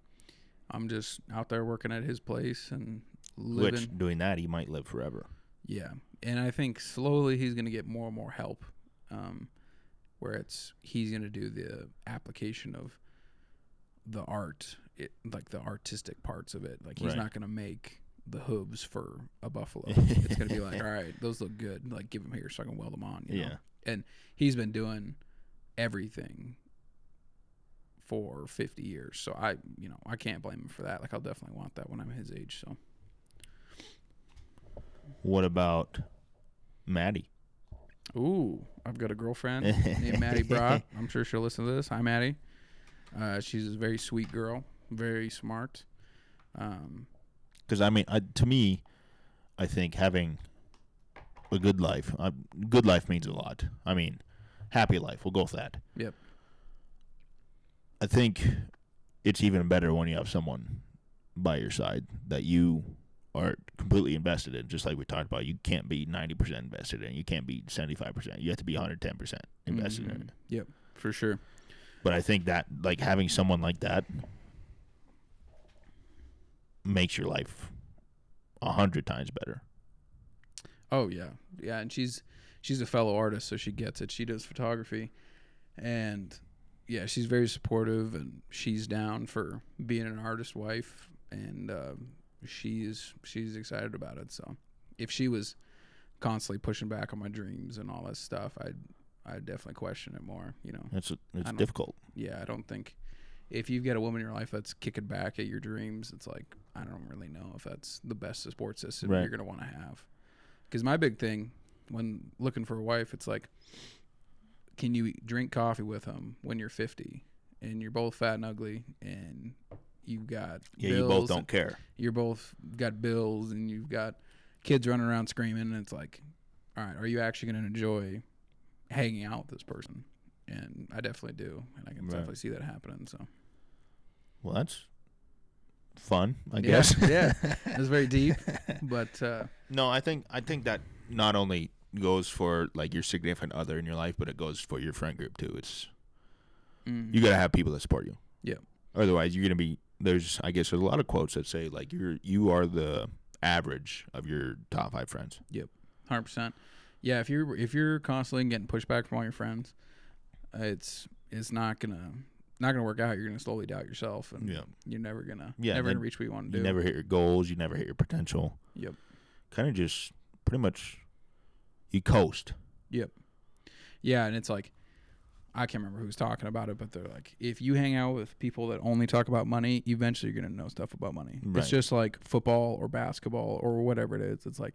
I'm just out there working at his place and living. Which doing that, he might live forever. Yeah, and I think slowly he's gonna get more and more help, um, where it's he's gonna do the application of the art, it, like the artistic parts of it. Like he's Right. not gonna make the hooves for a buffalo. it's gonna be like, all right, those look good. Like give them here so I can weld them on. You know? Yeah. and he's been doing everything for 50 years. So I, you know, I can't blame him for that. Like I'll definitely want that when I'm his age. So What about Maddie? Ooh, I've got a girlfriend named Maddie Brock. I'm sure she'll listen to this. Hi, Maddie. Uh, she's a very sweet girl, very smart. Um, Because I mean, I, to me, I think having a good life, uh, good life means a lot. I mean, happy life. We'll go with that. Yep. I think it's even better when you have someone by your side that you are completely invested in. Just like we talked about, you can't be ninety percent invested in. You can't be seventy five percent. You have to be one hundred ten percent invested in it. mm, Yep, for sure. But I think that like having someone like that makes your life a hundred times better. Oh yeah, yeah, and she's she's a fellow artist, so she gets it. She does photography, and yeah, she's very supportive, and she's down for being an artist wife, and uh, she's she's excited about it. So if she was constantly pushing back on my dreams and all that stuff, I'd I'd definitely question it more. You know, It's it's difficult. yeah, I don't think if you've got a woman in your life that's kicking back at your dreams, it's like I don't really know if that's the best support system Right. you're gonna want to have. Because my big thing when looking for a wife, it's like, can you drink coffee with them when you're 50 and you're both fat and ugly and you've got Yeah, you both don't care. you're both got bills and you've got kids running around screaming and it's like all right are you actually going to enjoy hanging out with this person and i definitely do and i can Right. definitely see that happening so Well, that's fun, I Yeah, guess. yeah. it's very deep but uh No, I think I think that not only goes for like your significant other in your life, but it goes for your friend group too. It's mm, you gotta have people that support you. Yeah. Otherwise, you're gonna be there's I guess there's a lot of quotes that say like you're you are the average of your top five friends. Yep, 100% yeah if you're if you're constantly getting pushback from all your friends it's it's not gonna not gonna work out you're gonna slowly doubt yourself and Yeah. you're never gonna Yeah, never gonna reach what you want to do You never hit your goals. You never hit your potential. Yep. Kind of just pretty much you coast. Yep. Yeah, and it's like I can't remember who's talking about it, but they're like, if you hang out with people that only talk about money, eventually you're gonna know stuff about money. Right. It's just like football or basketball or whatever it is. It's like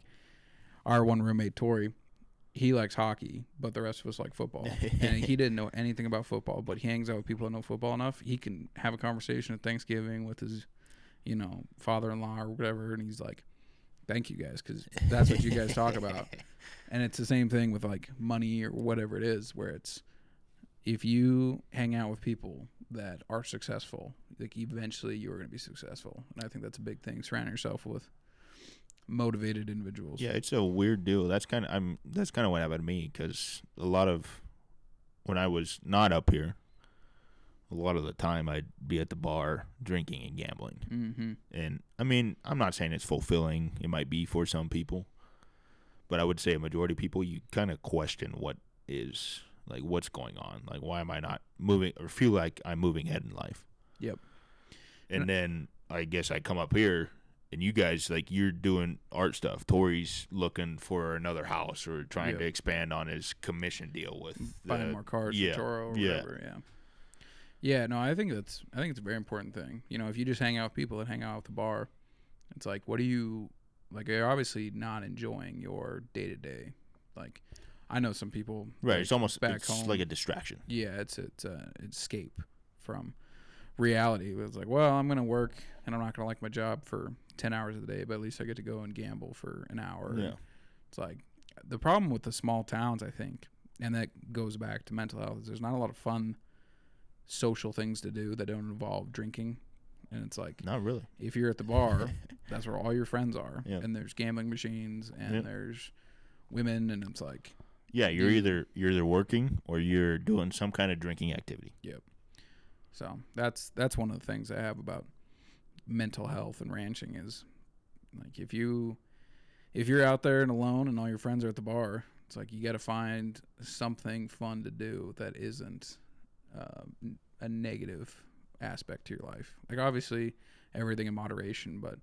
our one roommate Tori, he likes hockey, but the rest of us like football, and he didn't know anything about football, but he hangs out with people that know football enough. He can have a conversation at Thanksgiving with his, you know, father-in-law or whatever, and he's like, "Thank you guys, because that's what you guys talk about." And it's the same thing with like money or whatever it is, where it's if you hang out with people that are successful, like eventually you are going to be successful. And I think that's a big thing. Surrounding yourself with motivated individuals. Yeah, it's a weird deal. That's kind of I'm. That's kind of what happened to me because a lot of when I was not up here, a lot of the time I'd be at the bar drinking and gambling. Mm-hmm. And I mean, I'm not saying it's fulfilling. It might be for some people, but I would say a majority of people you kind of question what is like what's going on. Like why am I not moving or feel like I'm moving ahead in life? Yep. And then I guess I come up here and you guys like you're doing art stuff. Tori's looking for another house or trying Yep. to expand on his commission deal with Buying the- more cars yeah, Toro or yeah. whatever. Yeah. Yeah, no, I think that's I think it's a very important thing. You know, if you just hang out with people that hang out at the bar, it's like what do you like you're obviously not enjoying your day to day. Like I know some people Right. like, It's almost back it's home. like a distraction. yeah, it's it's uh, escape from reality. It's like, well, I'm gonna work and I'm not gonna like my job for ten hours of the day, but at least I get to go and gamble for an hour. Yeah. It's like the problem with the small towns, I think, and that goes back to mental health. Is there's not a lot of fun social things to do that don't involve drinking, and it's like Not really. if you're at the bar, that's where all your friends are, Yeah. and there's gambling machines and there's women, and it's like Yeah, you're You- either you're either working or you're doing some kind of drinking activity. Yep. So that's that's one of the things I have about mental health and ranching is like if you if you're out there and alone and all your friends are at the bar, it's like you got to find something fun to do that isn't uh, a negative aspect to your life. Like obviously everything in moderation, but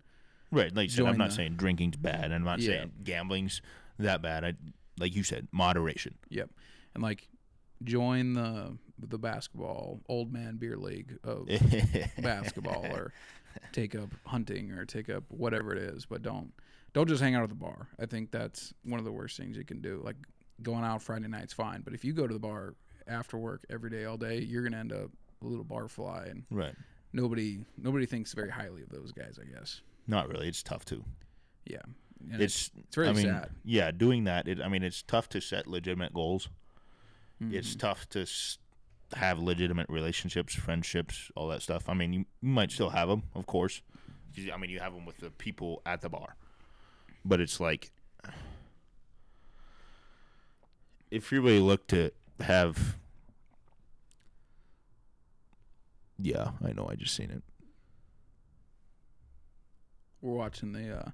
Right. Like said, I'm not the- saying drinking's bad. And I'm not Yeah. saying gambling's that bad. I like you said, moderation. yep, and like join the the basketball old man beer league of basketball or take up hunting or take up whatever it is but don't don't just hang out at the bar i think that's one of the worst things you can do like going out friday night's fine but if you go to the bar after work every day all day you're gonna end up a little barfly and right. nobody nobody thinks very highly of those guys i guess Not really. It's tough too. yeah and it's it's very I mean, sad yeah, doing that. It, I mean, it's tough to set legitimate goals. It's Mhm. tough to have legitimate relationships, friendships, all that stuff. I mean, you, might still have them, of course. I mean, you have them with the people at the bar, but it's like if you really look to have. Yeah, I know. I just seen it. we're watching the uh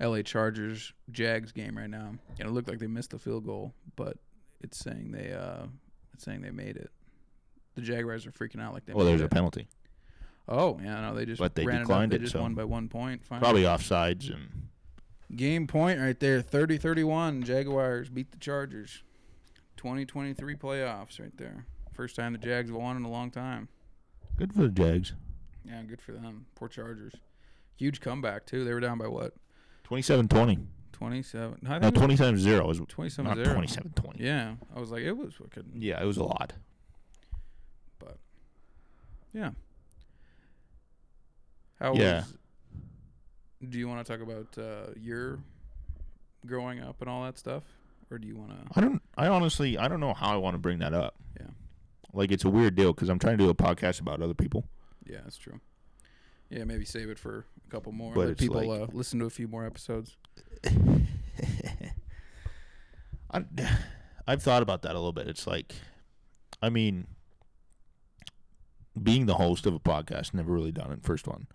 LA Chargers Jags game right now, and it looked like they missed the field goal, but it's saying they uh it's saying they made it. The Jaguars are freaking out like they. Well, there's a penalty, Oh yeah, no, they just But they ran declined it. it, Up. They just so- won by one point. Fine. probably offsides, and game point right there, 30-31. Jaguars beat the Chargers. 2023 playoffs right there. First time the Jags have won in a long time. good for the Jags. Yeah, good for them. Poor Chargers. Huge comeback too. They were down by what? 27-20. 27. I No, think it was 27 0. It was 27 not 0. 27 20. Yeah, I was like, it was fucking. Yeah, it was a lot. Yeah. How Yeah. was? Do you want to talk about uh, your growing up and all that stuff, or do you want to? I don't, I honestly, I don't know how I want to bring that up. Yeah. Like, it's a weird deal because I'm trying to do a podcast about other people. Yeah, that's true. Yeah, maybe save it for a couple more. But Let people like- uh, listen to a few more episodes. I, I've thought about that a little bit. It's like, I mean, being the host of a podcast, never really done it. First one.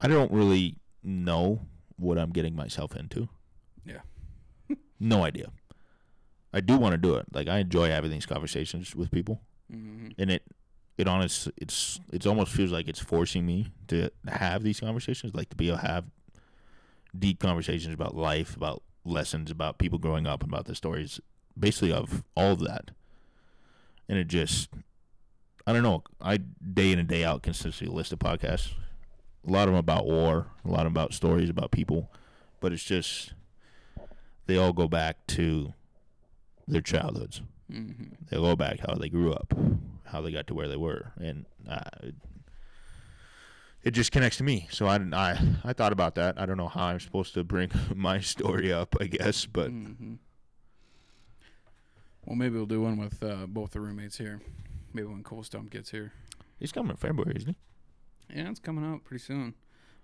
I don't really know what I'm getting myself into. Yeah. no idea. I do want to do it. Like I enjoy having these conversations with people, hmm and it, it honest, it's it's almost feels like it's forcing me to have these conversations, like to be able to have deep conversations about life, about lessons, about people growing up, about the stories, basically of all of that. And it just, I don't know. I day in and day out consistently list of podcasts. A lot of them about war, a lot of them about stories about people, but it's just they all go back to their childhoods. hmm They go back how they grew up, how they got to where they were, and uh, it, it just connects to me. So I, I I thought about that. I don't know how I'm supposed to bring my story up. I guess, but hmm Well, maybe we'll do one with uh, both the roommates here. Maybe when Cole Stump gets here. he's coming in February, isn't he? Yeah, it's coming out pretty soon.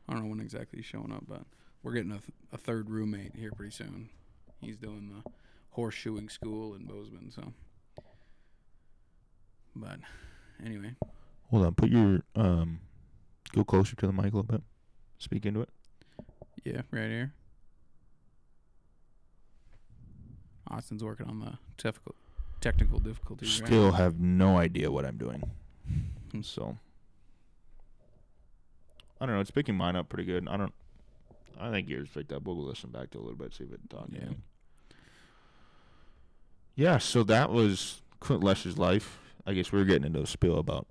I don't know when exactly he's showing up, but we're getting a, th- a third roommate here pretty soon. He's doing the horseshoeing school in Bozeman, so. But anyway, Hold on, put your um, go closer to the mic a little bit. Speak into it. yeah, right here. Austin's working on the technical technical difficulties. right? Still have no idea what I'm doing. So I don't know. It's picking mine up pretty good. I don't. I think yours picked up. We'll listen back to a little bit, see if it talks. Yeah. anything. Yeah. So that was Clint Lesh's life. I guess we were getting into a spill about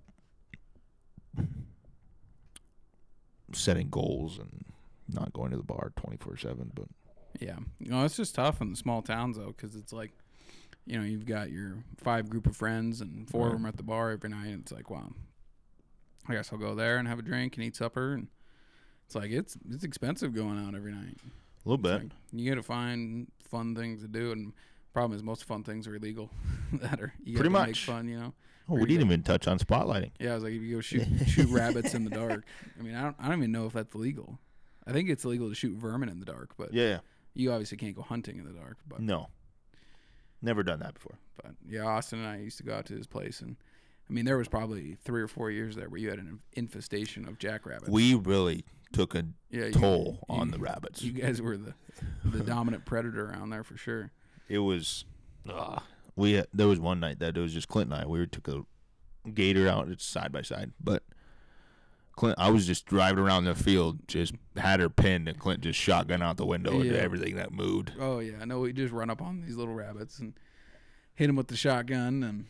setting goals and not going to the bar twenty four seven. But Yeah, you know it's just tough in the small towns though, because it's like, you know, you've got your five group of friends and four of Right. them at the bar every night. And it's like, wow, I guess I'll go there and have a drink and eat supper. And it's like it's it's expensive going out every night. A little It's bit. like, you got to find fun things to do, and problem is most fun things are illegal. that are you Pretty much. fun, you know. Oh, we didn't even touch on spotlighting. Yeah, I was like, if you go shoot shoot rabbits in the dark. I mean, I don't I don't even know if that's legal. I think it's illegal to shoot vermin in the dark, but Yeah. you obviously can't go hunting in the dark. But No. Never done that before. But yeah, Austin and I used to go out to his place, and I mean, there was probably three or four years there where you had an infestation of jackrabbits. We really took a yeah, you- toll on you- the rabbits. You guys were the the dominant predator around there for sure. it was uh, we had, there was one night that it was just Clint and I. We took a gator out, it's side by side, but Clint, I was just driving around the field, just had her pinned, and Clint just shotgun out the window into everything that moved. Oh yeah, I know. We just run up on these little rabbits and hit them with the shotgun, and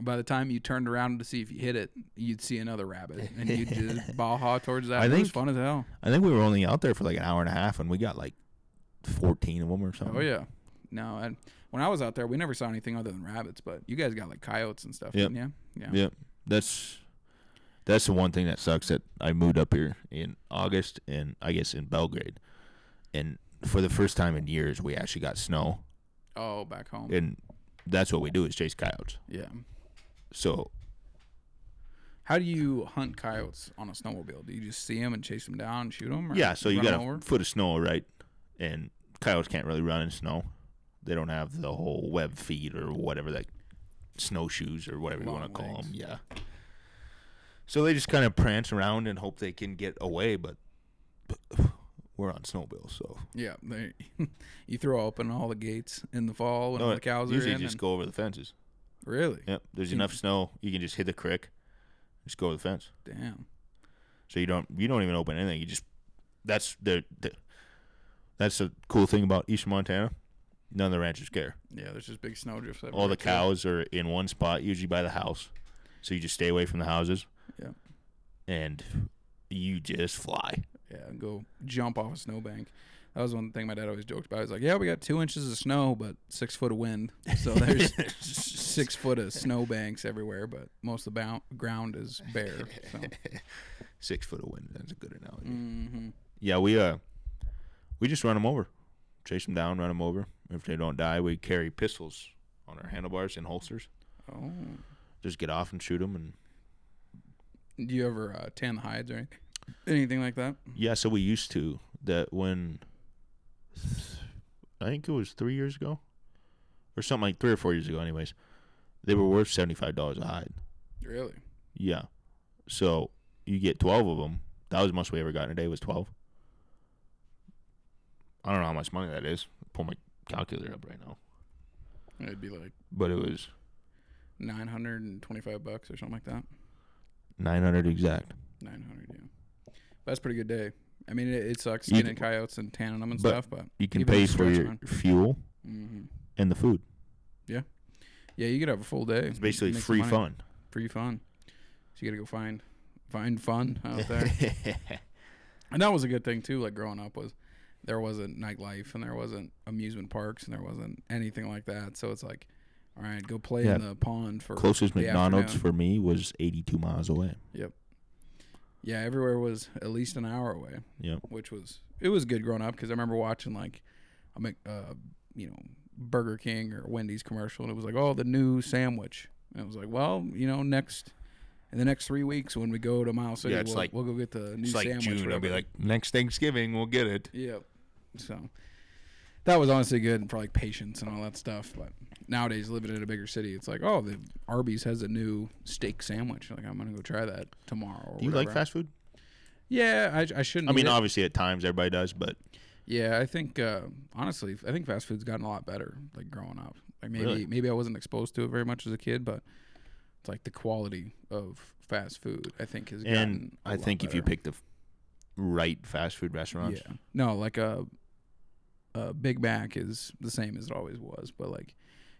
by the time you turned around to see if you hit it, you'd see another rabbit, and you'd just baha towards that. I it was think- fun as hell. I think we were only out there for like an hour and a half, and we got like fourteen of them or something. Oh yeah. No, and when I was out there, we never saw anything other than rabbits. But you guys got like coyotes and stuff, you? Yeah. Yep. That's that's the one thing that sucks that I moved up here in August and I guess in Belgrade. And for the first time in years we actually got snow. Oh, back home. And that's what we do is chase coyotes. yeah. So How do you hunt coyotes on a snowmobile? Do you just see them and chase them down and shoot them? yeah, so you got a over? foot of snow, right? And coyotes can't really run in snow. They don't have the whole web feet or whatever that snowshoes or whatever you want to call legs. them. Yeah. So they just kind of prance around and hope they can get away, but, but we're on snowbills, so Yeah, they, you throw open all the gates in the fall when No, all the cows are usually just and- go over the fences. really? Yep. There's enough snow you can just hit the creek, just go over the fence. Damn. So you don't you don't even open anything. You just that's the, the that's the cool thing about Eastern Montana. None of the ranchers care. Yeah, there's just big snow drifts. All the too. cows are in one spot, usually by the house. So you just stay away from the houses. Yeah. And you just fly. Yeah, and go jump off a snowbank. That was one thing my dad always joked about. He's like, "Yeah, we got two inches of snow, but six foot of wind. So there's six foot of snowbanks everywhere, but most of the bou- ground is bare." So. Six foot of wind. That's a good analogy. hmm Yeah, we uh, we just run them over, chase them down, run them over. If they don't die, we carry pistols on our handlebars and holsters. Oh, Just get off and shoot them. And do you ever uh, tan the hides or anything, anything like that? yeah, so we used to that when I think it was three years ago, or something like three or four years ago. Anyways, they were worth seventy five dollars a hide. Really? Yeah, so you get twelve of them. That was the most we ever got in a day was twelve. I don't know how much money that is. Pull my calculator up right now, It'd be like but it was nine hundred and twenty-five bucks or something like that. Nine hundred exact. Nine hundred, yeah. That's a pretty good day. I mean, it, it sucks You skinning can- coyotes and tanning them and but stuff, but You can Even pay a for stretch your run. fuel hmm and the food. yeah, Yeah, you could have a full day. It's basically make some free money. fun. Free fun. So you got to go find find fun out there. and that was a good thing too. Like growing up was there wasn't nightlife and there wasn't amusement parks and there wasn't anything like that. So it's like, all right, go play in the pond for Closest the McDonald's afternoon. for me was eighty two miles away. Yep. Yeah. Everywhere was at least an hour away. Yep. which was it was good growing up because I remember watching like a Mc- uh, you know Burger King or Wendy's commercial and it was like oh the new sandwich and it was like well you know next in the next three weeks when we go to Miles City Yeah, it's we'll, like- we'll go get the new It's like sandwich June. I'll be like, next Thanksgiving we'll get it. yep so that was honestly good for like patience and all that stuff but nowadays living in a bigger city it's like oh the Arby's has a new steak sandwich like I'm gonna go try that tomorrow or Do you like fast food? yeah I, I shouldn't I mean, obviously at times everybody does, but Yeah, I think uh, honestly, I think fast food's gotten a lot better. Like growing up, like maybe Really? maybe I wasn't exposed to it very much as a kid, but it's like the quality of fast food. I think has gotten. and I think if you pick the right fast food restaurants, yeah, no, like a a Big Mac is the same as it always was, but like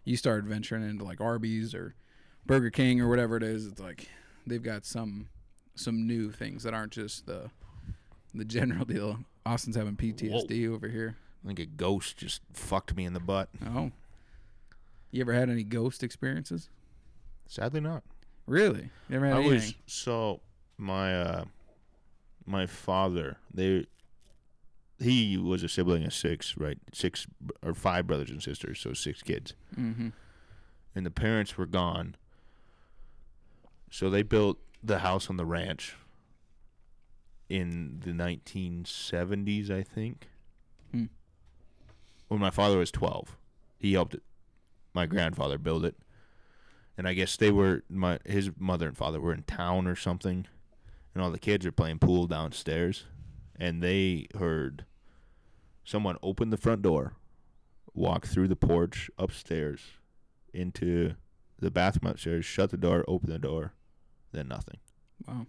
you start venturing into like Arby's or Burger King or whatever it is, it's like they've got some some new things that aren't just the the general deal Austin's having PTSD over here. I think a ghost just fucked me in the butt. Oh. You ever had any ghost experiences? Sadly, not. Really? You ever had I anything? was so my uh my father they he was a sibling of six right? Six or five brothers and sisters so six kids. Mm-hmm. and the parents were gone. So they built the house on the ranch in the 1970s i think. Hmm. when my father was 12 he helped my grandfather build it. And i guess they were my his mother and father were in town or something. And all the kids are playing pool downstairs. And they heard someone opened the front door walked through the porch upstairs into the bathroom upstairs shut the door open the door then nothing Wow.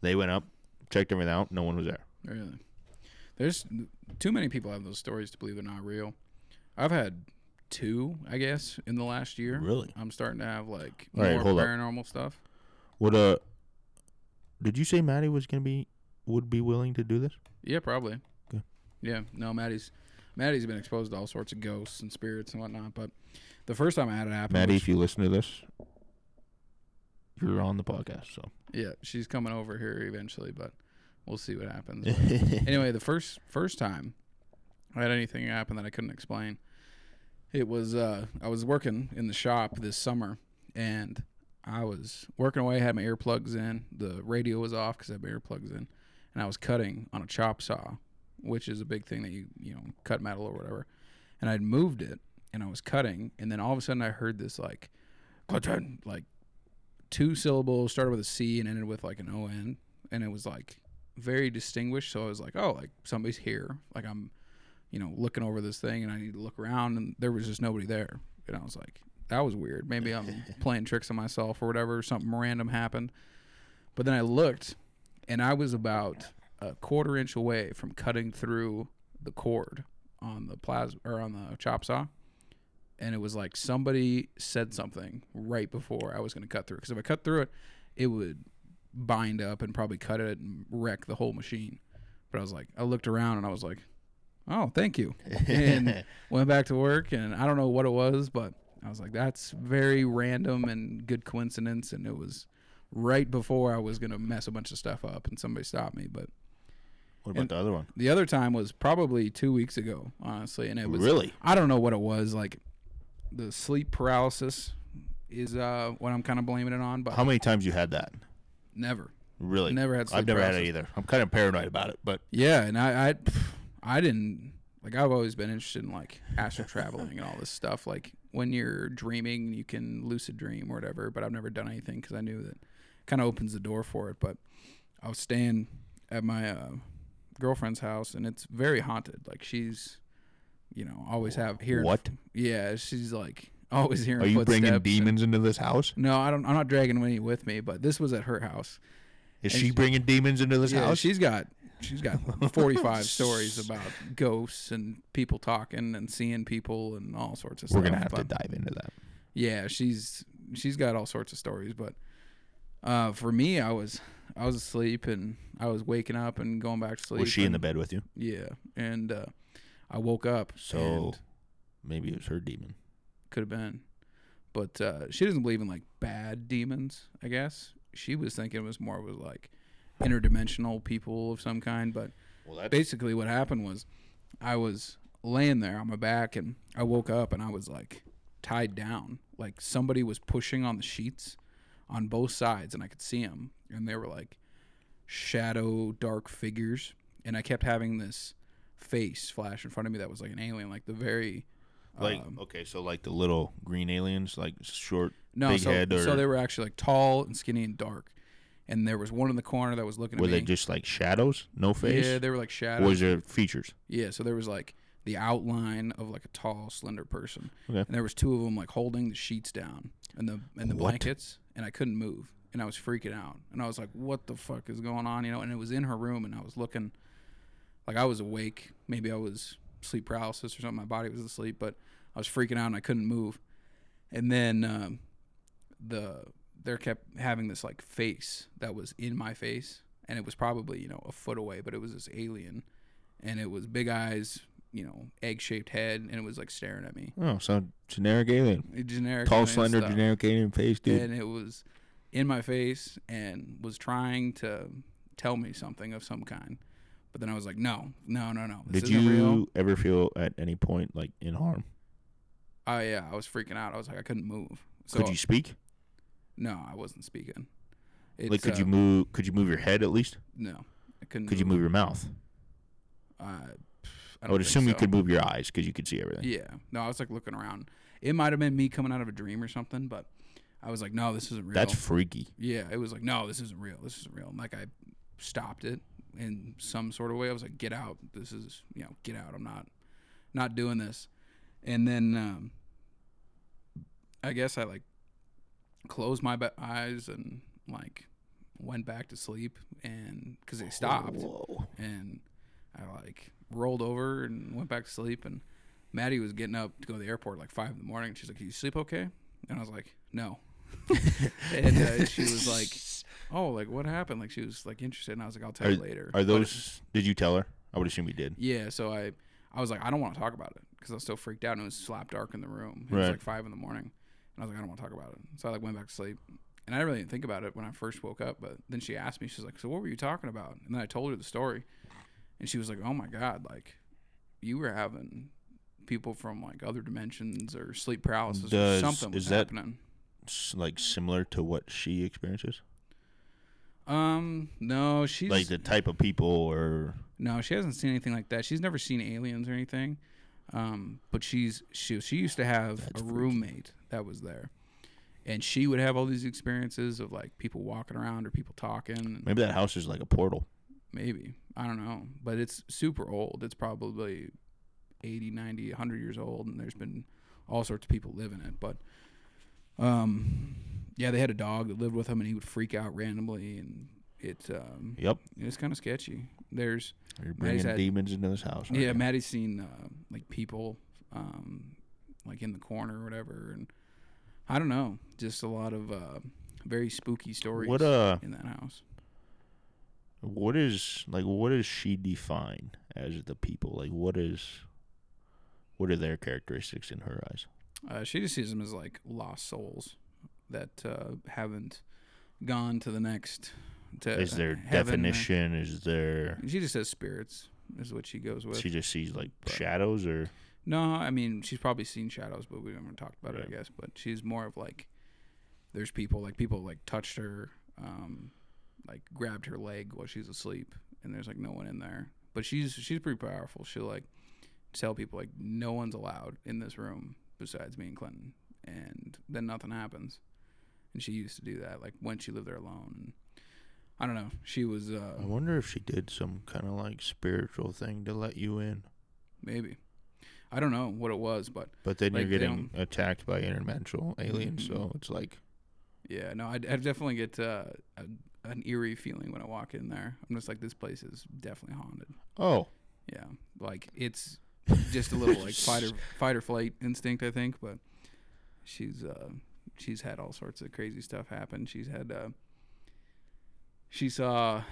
they went up checked everything out no one was there Really? There's too many people have those stories to believe they're not real. I've had two, I guess, in the last year. Really? I'm starting to have like All right, more hold up. paranormal stuff. what uh did you say maddie was gonna be would be willing to do this Yeah, probably. Yeah. No, Maddie's Maddie's been exposed to all sorts of ghosts and spirits and whatnot. But the first time I had it happen, maddie if you listen to this you're on the podcast so yeah, she's coming over here eventually, but we'll see what happens. anyway, the first first time I had anything happen that I couldn't explain, it was uh, I was working in the shop this summer, and I was working away, had my earplugs in, the radio was off because I had my earplugs in, and I was cutting on a chop saw, which is a big thing that you you know cut metal or whatever, and I'd moved it, and I was cutting, and then all of a sudden I heard this like, like two syllables, started with a C and ended with like an O N, and it was like very distinguished. So I was like, oh, like somebody's here. Like I'm, you know, looking over this thing, and I need to look around, and there was just nobody there. And I was like, that was weird. Maybe I'm playing tricks on myself or whatever. Something random happened. But then I looked, and I was about a quarter inch away from cutting through the cord on the plasma or on the chop saw. And it was like somebody said something right before I was going to cut through. Because if I cut through it, it would bind up and probably cut it and wreck the whole machine. But I was like, I looked around and I was like, oh, thank you. And went back to work and I don't know what it was, but I was like, that's very random and good coincidence. And it was right before I was going to mess a bunch of stuff up and somebody stopped me. But what about And- the other one the other time was probably two weeks ago, honestly. And it was, really I don't know what it was. Like the sleep paralysis is uh, what I'm kind of blaming it on, but how many times you had that never. really Never had sleep i've never had it either i'm kind of paranoid about it but Yeah, and I, I, I didn't like. I've always been interested in like astral traveling and all this stuff. Like when you're dreaming, you can lucid dream or whatever. But I've never done anything because I knew that kind of opens the door for it. But I was staying at my uh, girlfriend's house, and it's very haunted. Like she's, you know, always have hearing. What? Yeah, she's like always hearing. are you bringing footsteps and- demons into this house No, I don't. I'm not dragging any with me. But this was at her house. is she she- bringing demons into this yeah, house she's got she's got 45 stories about ghosts and people talking and seeing people and all sorts of we're stuff. gonna have to dive into that Yeah, she's she's got all sorts of stories, but uh, for me, I was I was asleep and I was waking up and going back to sleep. was she in the bed with you Yeah, and uh, I woke up. so and maybe it was her demon could have been, but uh, she doesn't believe in like bad demons. I guess she was thinking it was more was like interdimensional people of some kind, but well that's basically what happened was I was laying there on my back and I woke up and I was like tied down. Like somebody was pushing on the sheets on both sides and I could see them and they were like shadow dark figures and I kept having this face flash in front of me that was like an alien like the very like um, okay so like the little green aliens like short no big so, head or so they were actually like tall and skinny and dark and there was one in the corner that was looking were at they just like shadows? No face? yeah they were like or shadows was there features? Yeah, so there was like the outline of like a tall, slender person, Okay. and there was two of them like holding the sheets down and the and the What? blankets, and I couldn't move, and I was freaking out, and I was like, "What the fuck is going on?" You know, and it was in her room, and I was looking, like I was awake, maybe I was sleep paralysis or something. My body was asleep, but I was freaking out and I couldn't move, and then um, the they kept having this like face that was in my face, and it was probably you know a foot away, but it was this alien and it was big eyes, you know, egg shaped head, and it was like staring at me. Oh, so generic alien. Generic, Tall, slender, stuff. generic alien face, dude. and it was in my face and was trying to tell me something of some kind. But then I was like, no, no, no, no. This Did you real. ever feel at any point like in harm? Oh yeah, I was freaking out. I was like, I couldn't move. So could you speak? no, I wasn't speaking. like, It's, could you uh, move? Could you move your head at least? No, I couldn't. Could you move your mouth? Uh, I, I, would assume you could move your eyes because you could see everything. Yeah. No, I was like looking around. It might have been me coming out of a dream or something, but I was like, no, this isn't real. That's freaky. Yeah, it was like, no, this isn't real. This isn't real. And, like I stopped it in some sort of way. I was like, get out. This is, you know, get out. I'm not, not doing this. And then, um, I guess I like closed my eyes and like went back to sleep and because they stopped Whoa. and I like rolled over and went back to sleep and Maddie was getting up to go to the airport at like five in the morning. She's like, "Can you sleep okay?" And I was like, "No." and uh, she was like, "Oh, like what happened?" Like she was like interested, and I was like, "I'll tell you later." Are But- those? Did you tell her? I would assume you did. yeah. So I, I was like, I don't want to talk about it because I was still freaked out, and it was slap dark in the room. It was like five in the morning, and I was like, I don't want to talk about it. So I like went back to sleep, and I didn't really think about it when I first woke up. But then she asked me, she's like, "So what were you talking about?" And then I told her the story, and she was like, "Oh my god, like you were having." People from like other dimensions or sleep paralysis Does- or something was is that- happening. Like similar to what she experiences, Um, no, she's like the type of people, or no, she hasn't seen anything like that. She's never seen aliens or anything. Um, but she's she she used to have That's a freaky. roommate that was there, and she would have all these experiences of like people walking around or people talking. Maybe that house is like a portal. Maybe I don't know, but it's super old. It's probably 80, 90, 100 years old, and there's been all sorts of people live in it. But um, yeah, they had a dog that lived with them, and he would freak out randomly, and it um, Yep, it's kind of sketchy. There's you're bringing had- demons into this house. aren't yeah, you? Maddie's seen uh, like people, um, like in the corner or whatever, and I don't know, just a lot of uh, very spooky stories What uh, in that house. What is like? What does she define as the people? Like, what is? What are their characteristics in her eyes? Uh, she just sees them as like lost souls that uh, haven't gone to the next. To Is there heaven definition? Is there? She just says spirits is what she goes with. She just sees like But- shadows, or No, I mean she's probably seen shadows, but we haven't talked about it, I guess. But she's more of like, there's people like people like touched her, um, like grabbed her leg while she's asleep, and there's like no one in there. But she's she's pretty powerful. She'll like tell people like no one's allowed in this room besides me and Clinton, and then nothing happens. And she used to do that like when she lived there alone. And I don't know. She was uh, I wonder if she did some kind of like spiritual thing to let you in. maybe. I don't know what it was, but But then Like, you're getting attacked by interdimensional aliens, so Mhm. it's like Yeah, no, I, I definitely get uh, an eerie feeling when I walk in there. I'm just like, this place is definitely haunted. oh, Yeah, like it's just a little like fight or fight or flight instinct, I think. But she's uh, she's had all sorts of crazy stuff happen. She's had uh, she saw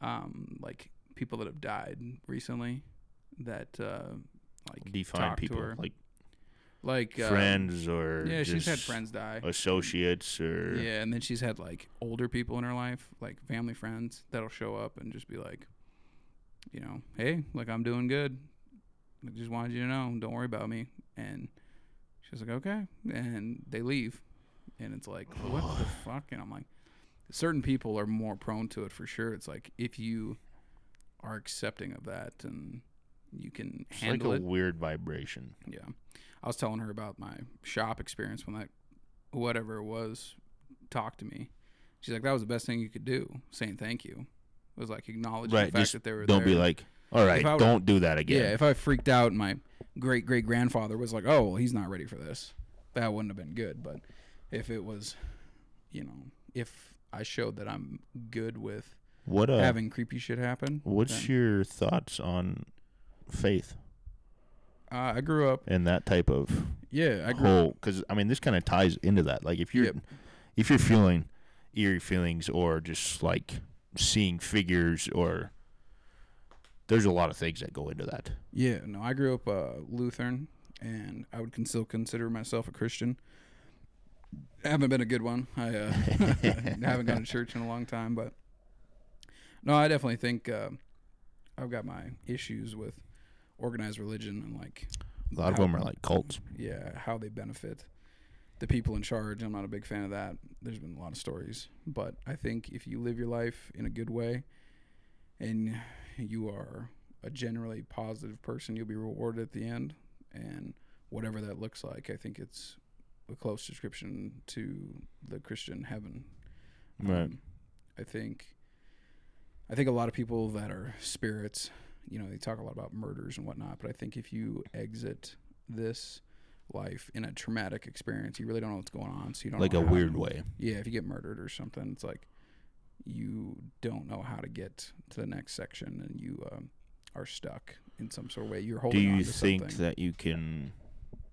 um, like people that have died recently that uh, like define people her. like like uh, friends or Yeah, she's had friends die. associates or Yeah, and then she's had like older people in her life, like family friends, that'll show up and just be like, you know, hey, like I'm doing good. I just wanted you to know, don't worry about me. And she's like, okay, and they leave, and it's like, what the fuck? And I'm like, certain people are more prone to it for sure. It's like if you are accepting of that and you can it's like a it. weird vibration. Yeah. I was telling her about my shop experience when that whatever it was talked to me. She's like, That was the best thing you could do, saying thank you. It was like acknowledging Right, the fact that they were Don't there. be like, all right, would- don't do that again. Yeah, if I freaked out and my great great grandfather was like, Oh, well, he's not ready for this, that wouldn't have been good. But if it was you know, if I showed that I'm good with what uh, having creepy shit happen. what's then- your thoughts on faith uh, I grew up and that type of yeah, I grew whole? Because I mean, this kind of ties into that. Like if you're Yep. if you're feeling eerie feelings or just like seeing figures or there's a lot of things that go into that. Yeah, no, I grew up uh, Lutheran, and I would con- still consider myself a Christian. I haven't been a good one. I uh, haven't gone to church in a long time, but no, I definitely think uh, I've got my issues with organized religion and like A lot of them are like cults. yeah how they benefit the people in charge. I'm not a big fan of that. There's been a lot of stories, but I think if you live your life in a good way and you are a generally positive person, you'll be rewarded at the end. And whatever that looks like, I think it's a close description to the Christian heaven. Right. Um, I think I think a lot of people that are spirits, you know, they talk a lot about murders and whatnot, but I think if you exit this life in a traumatic experience, you really don't know what's going on. So you don't Like a weird way. Yeah, if you get murdered or something, it's like you don't know how to get to the next section, and you um, are stuck in some sort of way. You're Do holding on you to think something. that you can,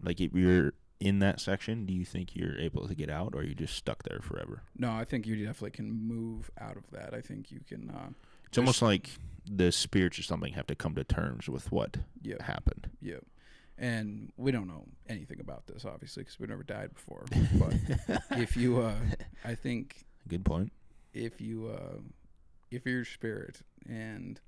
like, if you're in that section, do you think you're able to get out, or are you just stuck there forever? no, I think you definitely can move out of that. I think you can. Uh, It's almost like the spirits or something have to come to terms with what yeah, happened. Yeah. And we don't know anything about this, obviously, because we've never died before. But if you, uh, I think Good point. if you, uh, if you're spirit and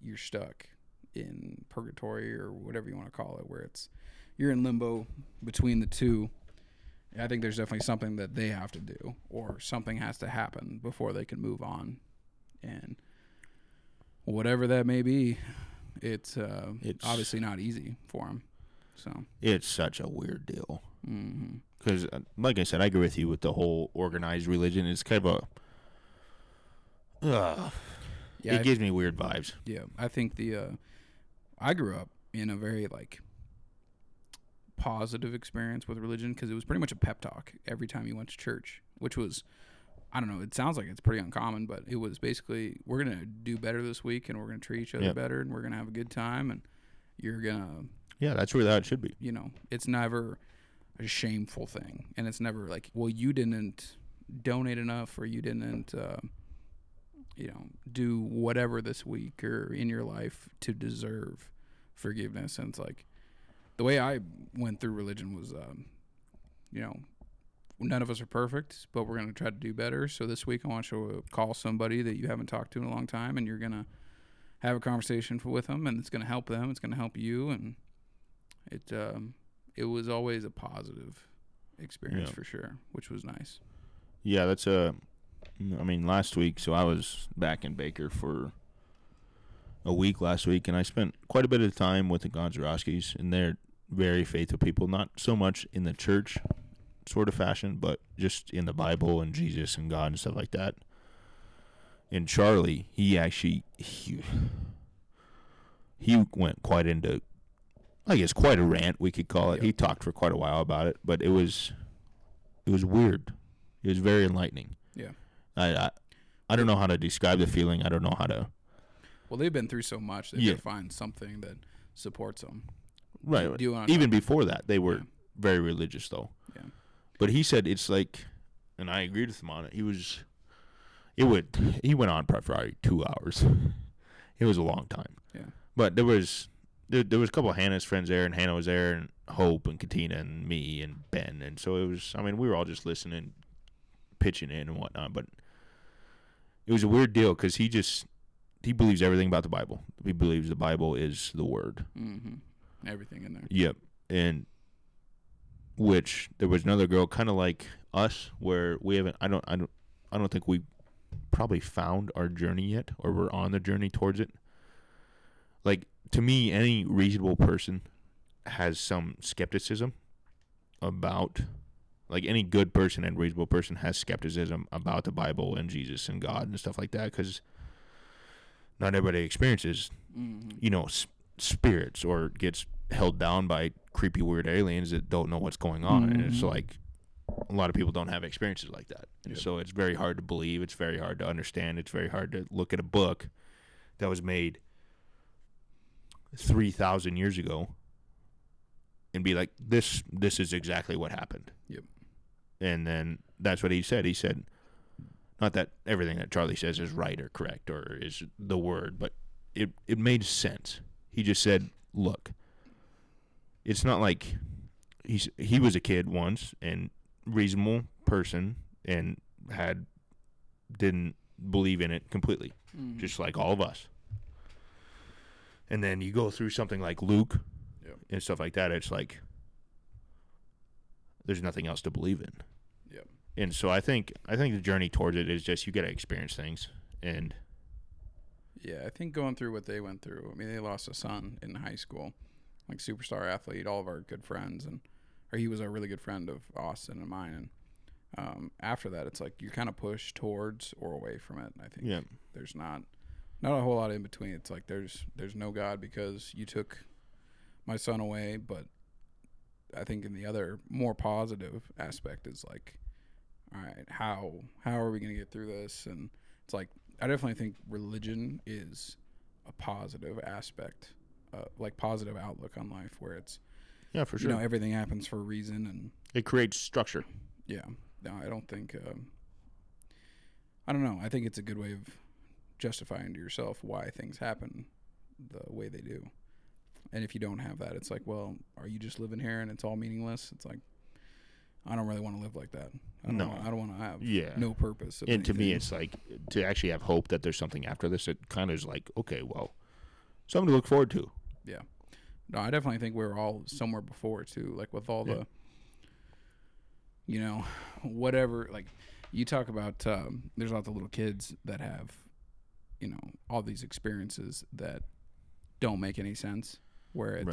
you're stuck in purgatory or whatever you want to call it, where it's you're in limbo between the two, I think there's definitely something that they have to do, or something has to happen before they can move on, and whatever that may be, it's, uh, It's- obviously not easy for them. So, It's such a weird deal. Because, like I said, I agree with you with the whole organized religion. It's kind of a. Uh, yeah, it I- gives me weird vibes. Yeah, I think the uh, I grew up in a very like positive experience with religion because it was pretty much a pep talk every time you went to church, which was I don't know. It sounds like it's pretty uncommon, but it was basically we're gonna do better this week and we're gonna treat each other Yep. better and we're gonna have a good time and you're gonna Yeah, that's where that should be. you know it's never a shameful thing and it's never like well you didn't donate enough or you didn't uh, you know do whatever this week or in your life to deserve forgiveness and it's like the way i went through religion was um, you know none of us are perfect but we're going to try to do better so this week i want you to call somebody that you haven't talked to in a long time and you're going to have a conversation with them and it's going to help them it's going to help you and it um, it was always a positive experience Yeah. for sure, which was nice. Yeah, that's a. I mean, last week, so I was back in Baker for a week last week, and I spent quite a bit of time with the Gonzarowskis, and they're very faithful people. Not so much in the church sort of fashion, but just in the Bible and Jesus and God and stuff like that. And Charlie, he actually he, he went quite into, I guess, quite a rant we could call it. Yep. He talked for quite a while about it, but it was, it was weird. It was very enlightening. Yeah. I, I I don't know how to describe the feeling. I don't know how to. Well, they've been through so much; they've Yeah. got find something that supports them. Right. Do you want Even before that, they were Yeah. very religious, though. Yeah. But he said it's like, and I agreed with him on it. He was, it would. He went on probably two hours. it was a long time. Yeah. But there was, there, there was a couple of Hannah's friends there, and Hannah was there, and Hope and Katina and me and Ben, and so it was. I mean, we were all just listening, pitching in and whatnot. But it was a weird deal because he just he believes everything about the Bible. He believes the Bible is the word. hmm Everything in there. Yep. And which there was another girl kind of like us where we haven't I don't I don't I don't think we probably found our journey yet or we're on the journey towards it. Like to me any reasonable person has some skepticism about like any good person and reasonable person has skepticism about the Bible and Jesus and God and stuff like that cuz not everybody experiences hmm you know, s- spirits or gets held down by creepy, weird aliens that don't know what's going on. And it's Mhm. like a lot of people don't have experiences like that. And Yep. so it's very hard to believe. It's very hard to understand. It's very hard to look at a book that was made 3,000 years ago and be like, this, this is exactly what happened. Yep. And then that's what he said. He said, not that everything that Charlie says is right or correct or is the word, but it it made sense. He just said, "Look, it's not like he's he was a kid once and reasonable person and had didn't believe in it completely, Mhm. just like all of us. And then you go through something like Luke Yep. and stuff like that. It's like there's nothing else to believe in. Yep. And so I think I think the journey towards it is just you got to experience things and Yeah, I think going through what they went through. I mean, they lost a son in high school, like superstar athlete, all of our good friends, and or he was a really good friend of Austin and mine. And um, after that, it's like you're kind of push towards or away from it. And I think yeah. there's not not a whole lot in between. It's like there's there's no God because you took my son away, but I think in the other more positive aspect is like, all right, how how are we gonna get through this? And it's like I definitely think religion is a positive aspect, uh, like positive outlook on life, where it's Yeah, for sure you know everything happens for a reason, and it creates structure. yeah, no, I don't think. Um, I don't know. I think it's a good way of justifying to yourself why things happen the way they do. And if you don't have that, it's like, well, are you just living here and it's all meaningless? It's like, I don't really want to live like that. I don't No. Wanna, I don't want to have Yeah. no purpose. And to me it's like to actually have hope that there's something after this it kind of is like okay well something to look forward to No, I definitely think we were all somewhere before too. Like with all Yeah. the, you know, whatever. Like you talk about, um, there's lots of little kids that have, you know, all these experiences that don't make any sense. Where it's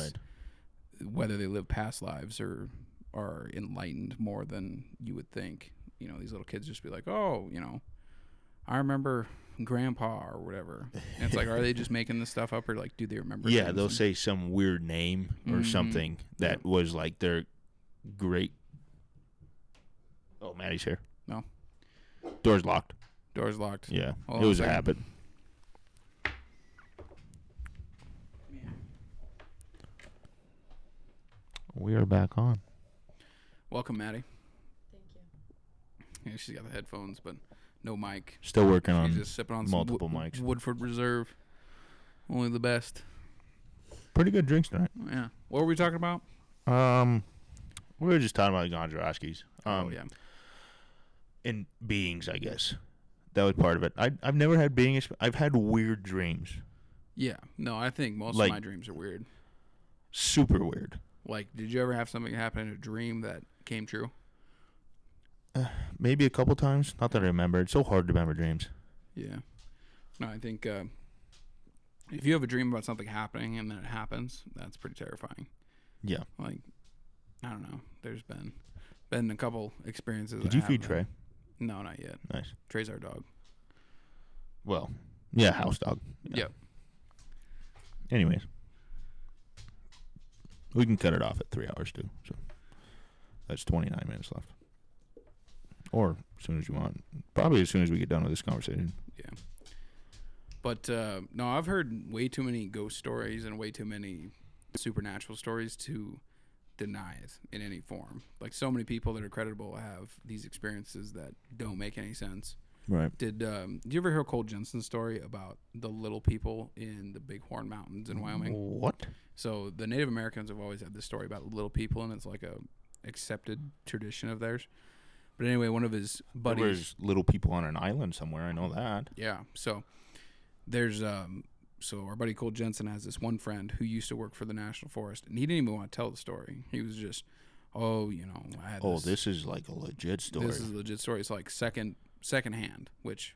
whether they live past lives or are enlightened more than you would think. You know, these little kids just be like, oh, you know, I remember grandpa or whatever. And it's like, are they just making this stuff up or like, do they remember? yeah things? they'll And- say some weird name or Mhm. something that was like their great oh maddie's here No. door's locked doors locked. yeah Hold it was a second. habit we are back on Welcome, Maddie. Thank you. Yeah, she's got the headphones, but no mic. still working on just sipping on multiple Wo- mics. Woodford Reserve. Only the best. pretty good drinks tonight Yeah. What were we talking about? um we were just talking about Gondrowski's. Um, oh yeah. in beings, I guess. That was part of it. I I've never had being. I've had weird dreams, Yeah. No, I think most like- of my dreams are weird. super weird. Like, did you ever have something happen in a dream that came true? Maybe a couple times. Not that I remember. It's so hard to remember dreams. Yeah. No, I think uh, if you have a dream about something happening and then it happens, that's pretty terrifying. Yeah. Like, I don't know. There's been been a couple experiences. Did I you feed that- Trey? No, not yet. Nice. Trey's our dog. Well, yeah, house dog. Yeah. Yep. Anyways, we can cut it off at three hours too. So that's twenty nine minutes left, or as soon as you want. Probably as soon as we get done with this conversation. Yeah. But uh, no, I've heard way too many ghost stories and way too many supernatural stories to deny it in any form. Like so many people that are credible have these experiences that don't make any sense. Right. Did um, did you ever hear Cole Jensen's story about the little people in the Bighorn Mountains in Wyoming? What? So the Native Americans have always had this story about little people, and it's like a accepted tradition of theirs. But anyway, one of his buddies. There was little people on an island somewhere. I know that. Yeah. So there's um so our buddy Cole Jensen has this one friend who used to work for the National Forest and he didn't even want to tell the story. He was just, oh, you know, I had Oh, this, this is like a legit story. this is a legit story. It's like second second hand, which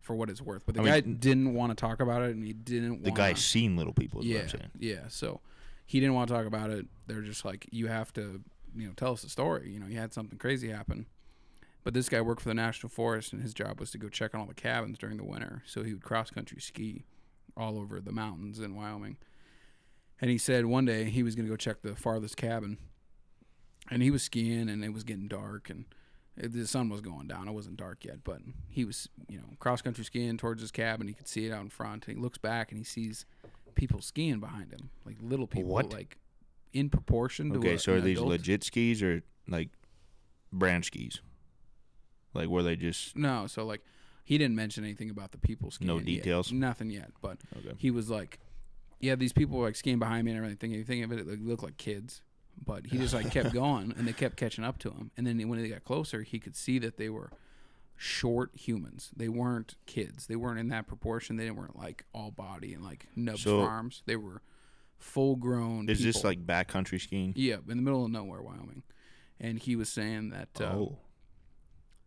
for what it's worth. But the I guy mean- didn't want to talk about it and he didn't the guy's seen little people. Is yeah, what I'm saying. yeah. So he didn't want to talk about it. They're just like, you have to, you know, tell us the story. You know, you had something crazy happen. But this guy worked for the National Forest, and his job was to go check on all the cabins during the winter. So he would cross country ski all over the mountains in Wyoming. And he said one day he was going to go check the farthest cabin, and he was skiing, and it was getting dark, and it, the sun was going down. It wasn't dark yet, but he was, you know, cross country skiing towards his cabin. He could see it out in front, and he looks back and he sees people skiing behind him, like little people, What? like in proportion to Okay, a, so are these adult. legit skis or like brand skis? Like where they just No, so like he didn't mention anything about the people skiing. No yet. details? nothing yet. But Okay. he was like, yeah, these people were like skiing behind me and everything. You think of it, it like, looked like kids. But he just like kept going, and they kept catching up to him. And then when they got closer, he could see that they were short humans. They weren't kids. They weren't in that proportion. They weren't like all body and like nubs So- farms. They were full grown. Is this people. like backcountry skiing? yeah, in the middle of nowhere, Wyoming? And he was saying that uh, oh,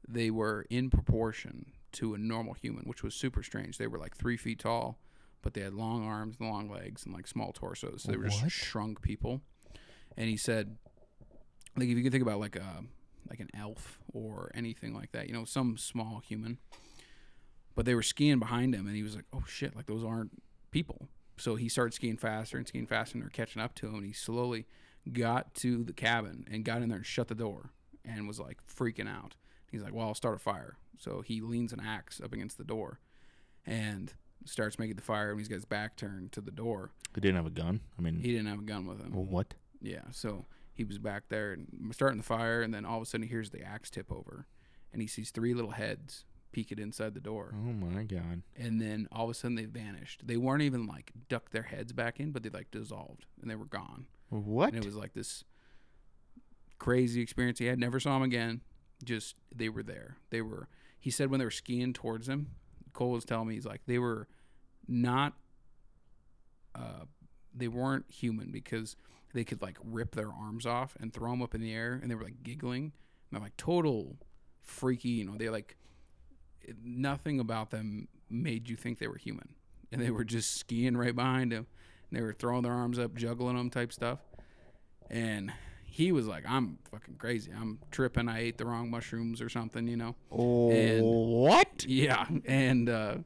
they were in proportion to a normal human, which was super strange. They were like three feet tall, but they had long arms, and long legs, and like small torsos. So they were just What? shrunk people. And he said, like if you can think about like a like an elf or anything like that, you know, some small human. But they were skiing behind him, and he was like, "Oh shit! Like those aren't people." So he started skiing faster and skiing faster, and they're catching up to him. And he slowly got to the cabin and got in there and shut the door and was like freaking out. He's like, "Well, I'll start a fire." So he leans an axe up against the door and starts making the fire. And he's got his back turned to the door. he didn't have a gun. I mean, He didn't have a gun with him. well, what? Yeah, so he was back there and starting the fire, and then all of a sudden he hears the axe tip over, and he sees three little heads peeked inside the door, Oh my god! and then all of a sudden they vanished. They weren't even like ducked their heads back in, but they like dissolved and they were gone. What? And it was like this crazy experience he had. Never saw him again. Just they were there. They were. He said when they were skiing towards him, Cole was telling me he's like they were not. Uh, they weren't human because they could like rip their arms off and throw them up in the air, and they were like giggling. And they're like total freaky. You know, they like nothing about them made you think they were human, and they were just skiing right behind him. And they were throwing their arms up, juggling them, type stuff. And he was like, "I'm fucking crazy. I'm tripping. I ate the wrong mushrooms or something, you know." oh, and- what? Yeah, and uh,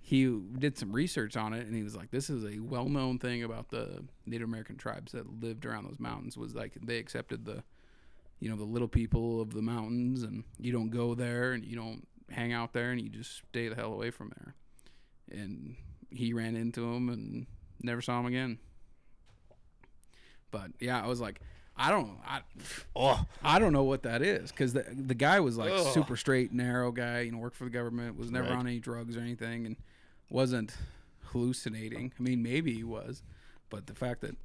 he did some research on it, and he was like, "This is a well-known thing about the Native American tribes that lived around those mountains. Was like they accepted the, you know, the little people of the mountains, and you don't go there, and you don't hang out there, and you just stay the hell away from there." And he ran into him and never saw him again. But yeah, I was like, I don't, I, Oh, I don't know what that is because the the guy was like Ugh. super straight, narrow guy. You know, worked for the government, was never Right. on any drugs or anything, and wasn't hallucinating. I mean, maybe he was, but the fact that,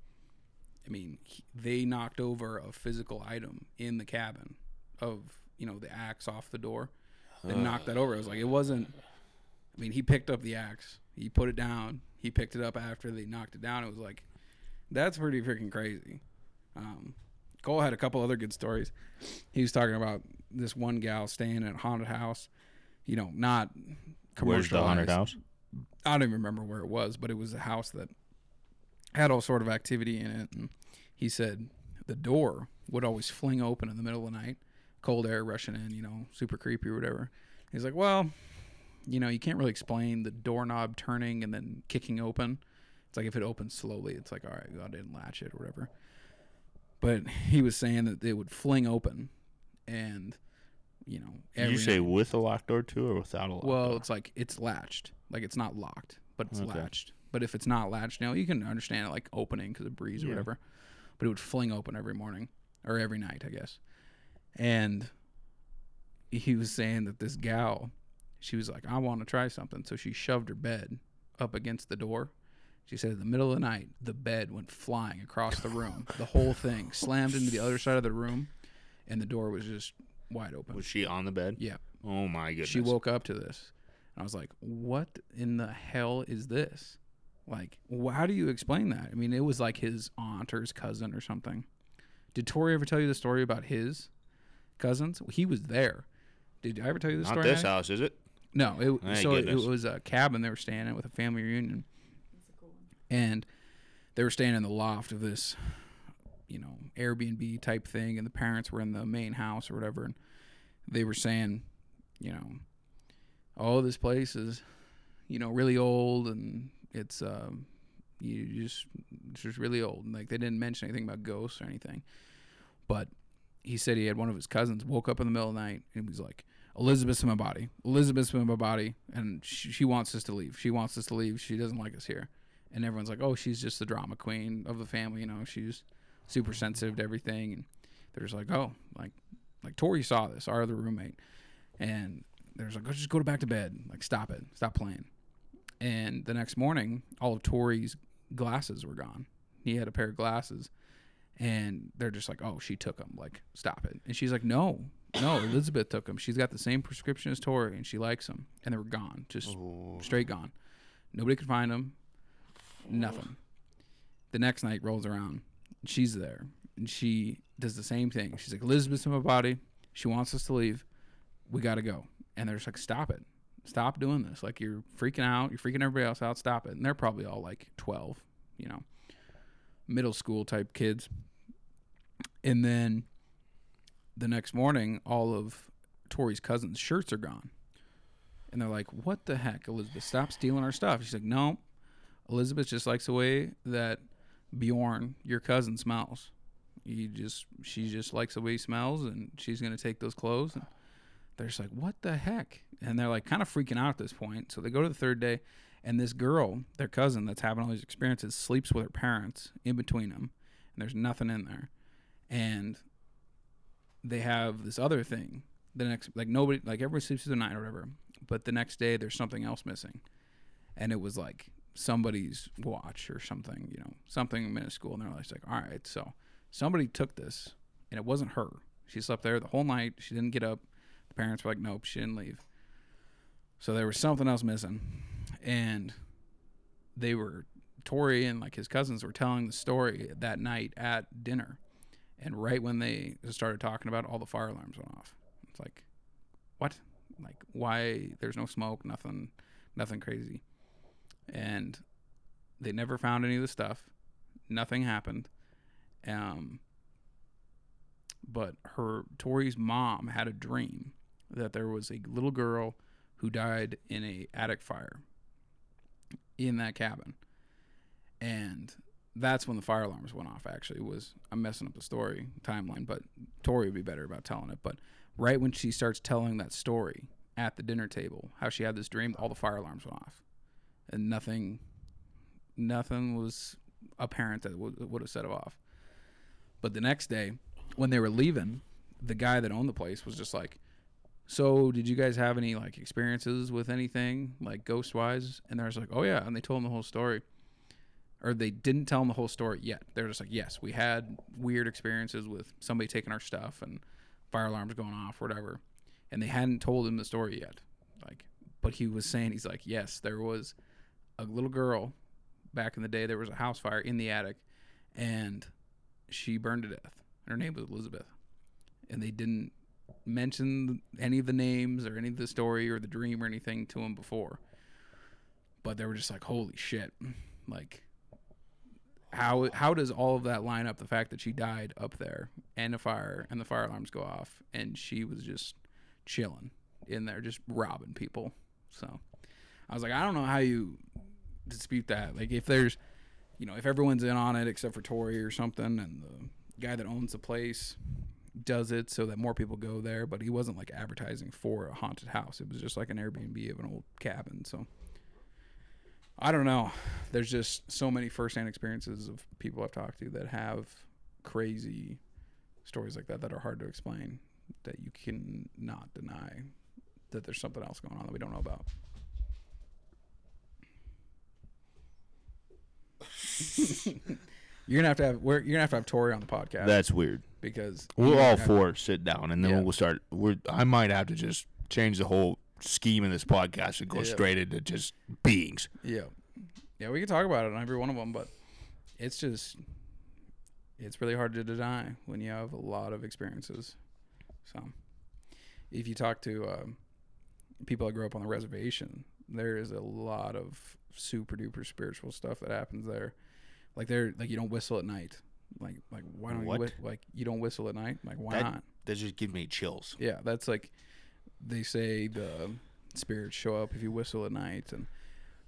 I mean, he, they knocked over a physical item in the cabin of you know the axe off the door, and knocked that over. It was like it wasn't. I mean, he picked up the axe, he put it down, he picked it up after they knocked it down. It was like, that's pretty freaking crazy. Um, Cole had a couple other good stories. He was talking about this one gal staying at a haunted house. You know, not commercial. where's the haunted house? I don't even remember where it was, but it was a house that had all sort of activity in it. And he said the door would always fling open in the middle of the night, cold air rushing in, you know, super creepy or whatever. He's like, well, you know, you can't really explain the doorknob turning and then kicking open. It's like if it opens slowly, it's like, all right, I didn't latch it or whatever. But he was saying that it would fling open and, you know, Did every you say with a locked door too, or without a locked well, door? it's like it's latched. Like it's not locked, but it's Okay. latched. But if it's not latched, now you can understand it like opening because of breeze or Yeah. whatever. But it would fling open every morning or every night, I guess. And he was saying that this gal, she was like, I want to try something. So she shoved her bed up against the door. She said in the middle of the night, the bed went flying across the room. the whole thing slammed into the other side of the room, and the door was just wide open. was she on the bed? yeah. Oh my goodness. She woke up to this. And I was like, what in the hell is this? Like, how do you explain that? I mean, it was like his aunt or his cousin or something. Did Tori ever tell you the story about his cousins? He was there. Did I ever tell you the story? Not this house, is it? No, it, so goodness. it was a cabin they were staying at with a family reunion, That's a cool one. And they were staying in the loft of this, you know, Airbnb type thing, and the parents were in the main house or whatever, and they were saying, you know, oh, this place is, you know, really old, and it's um, you just it's just really old. And, like they didn't mention anything about ghosts or anything, but he said he had one of his cousins woke up in the middle of the night and was like, Elizabeth's in my body. Elizabeth's in my body, and she, she wants us to leave. She wants us to leave. She doesn't like us here. And everyone's like, oh, she's just the drama queen of the family. You know, she's super sensitive to everything. And they're just like, oh, like, like Tori saw this, our other roommate, and there's like, just go back to bed. Like, stop it. Stop playing. And the next morning, all of Tori's glasses were gone. He had a pair of glasses, and they're just like, oh, she took them. Like, stop it. And she's like, no, no, Elizabeth took them. She's got the same prescription as Tori, and she likes them. And they were gone, just straight gone. Nobody could find them. Nothing. The next night rolls around. She's there, and she does the same thing. She's like, Elizabeth's in my body. She wants us to leave. We got to go. And they're just like, stop it. Stop doing this. Like, you're freaking out. You're freaking everybody else out. Stop it. And they're probably all like 12, you know, middle school type kids. And then the next morning, all of Tori's cousins' shirts are gone. And they're like, what the heck, Elizabeth? Stop stealing our stuff. She's like, no. Elizabeth just likes the way that Bjorn, your cousin, smells. He just, she just likes the way he smells, and she's gonna take those clothes. And they're just like, what the heck? And they're like, kind of freaking out at this point. So they go to the third day, and this girl, their cousin, that's having all these experiences, sleeps with her parents in between them, and there's nothing in there. And they have this other thing. The next, like nobody, like everybody sleeps through the night or whatever. But the next day, there's something else missing, and it was like somebody's watch or something, you know, something minuscule. And they're like, all right, so somebody took this, and it wasn't her. She slept there the whole night. She didn't get up. The parents were like, nope, she didn't leave. So there was something else missing, and they were Tori and like his cousins were telling the story that night at dinner, and right when they started talking about, it, all the fire alarms went off. It's like, what? Like why? There's no smoke, nothing, nothing crazy, and they never found any of the stuff. Nothing happened. Um, but her Tori's mom had a dream that there was a little girl who died in a attic fire in that cabin, and that's when the fire alarms went off. Actually, was I'm messing up the story timeline, but Tori would be better about telling it. But right when she starts telling that story at the dinner table, how she had this dream, all the fire alarms went off, and nothing, nothing was apparent that would, would have set it off. But the next day, when they were leaving, the guy that owned the place was just like, "So, did you guys have any like experiences with anything like ghost wise?" And they're like, "Oh yeah," and they told him the whole story. Or they didn't tell him the whole story yet. They're just like, "Yes, we had weird experiences with somebody taking our stuff and fire alarms going off, whatever." And they hadn't told him the story yet. Like, but he was saying he's like, "Yes, there was a little girl back in the day. There was a house fire in the attic, and she burned to death. Her name was Elizabeth, and they didn't mention any of the names or any of the story or the dream or anything to him before. But they were just like, "Holy shit!" Like, how how does all of that line up? The fact that she died up there and a fire and the fire alarms go off, and she was just chilling in there, just robbing people. So I was like, I don't know how you dispute that. Like, if there's you know, if everyone's in on it except for Tori or something, and the guy that owns the place does it so that more people go there, but he wasn't like advertising for a haunted house. It was just like an Airbnb of an old cabin. So I don't know. There's just so many firsthand experiences of people I've talked to that have crazy stories like that that are hard to explain that you can not deny that there's something else going on that we don't know about. you're gonna have to have we're, you're gonna have to have Tori on the podcast That's weird. because We'll all four sit down and then Yeah. we'll start. We're. I might have to just change the whole scheme of this podcast and go Yeah. straight into just beings. Yeah, yeah, we can talk about it on every one of them, but it's just it's really hard to deny when you have a lot of experiences. So, if you talk to um, people that grew up on the reservation, there is a lot of super duper spiritual stuff that happens there. Like they're like you don't whistle at night. Like like why don't What? you whi- like you don't whistle at night? Like why That- not? That just gives me chills. Yeah, that's like they say the spirits show up if you whistle at night, and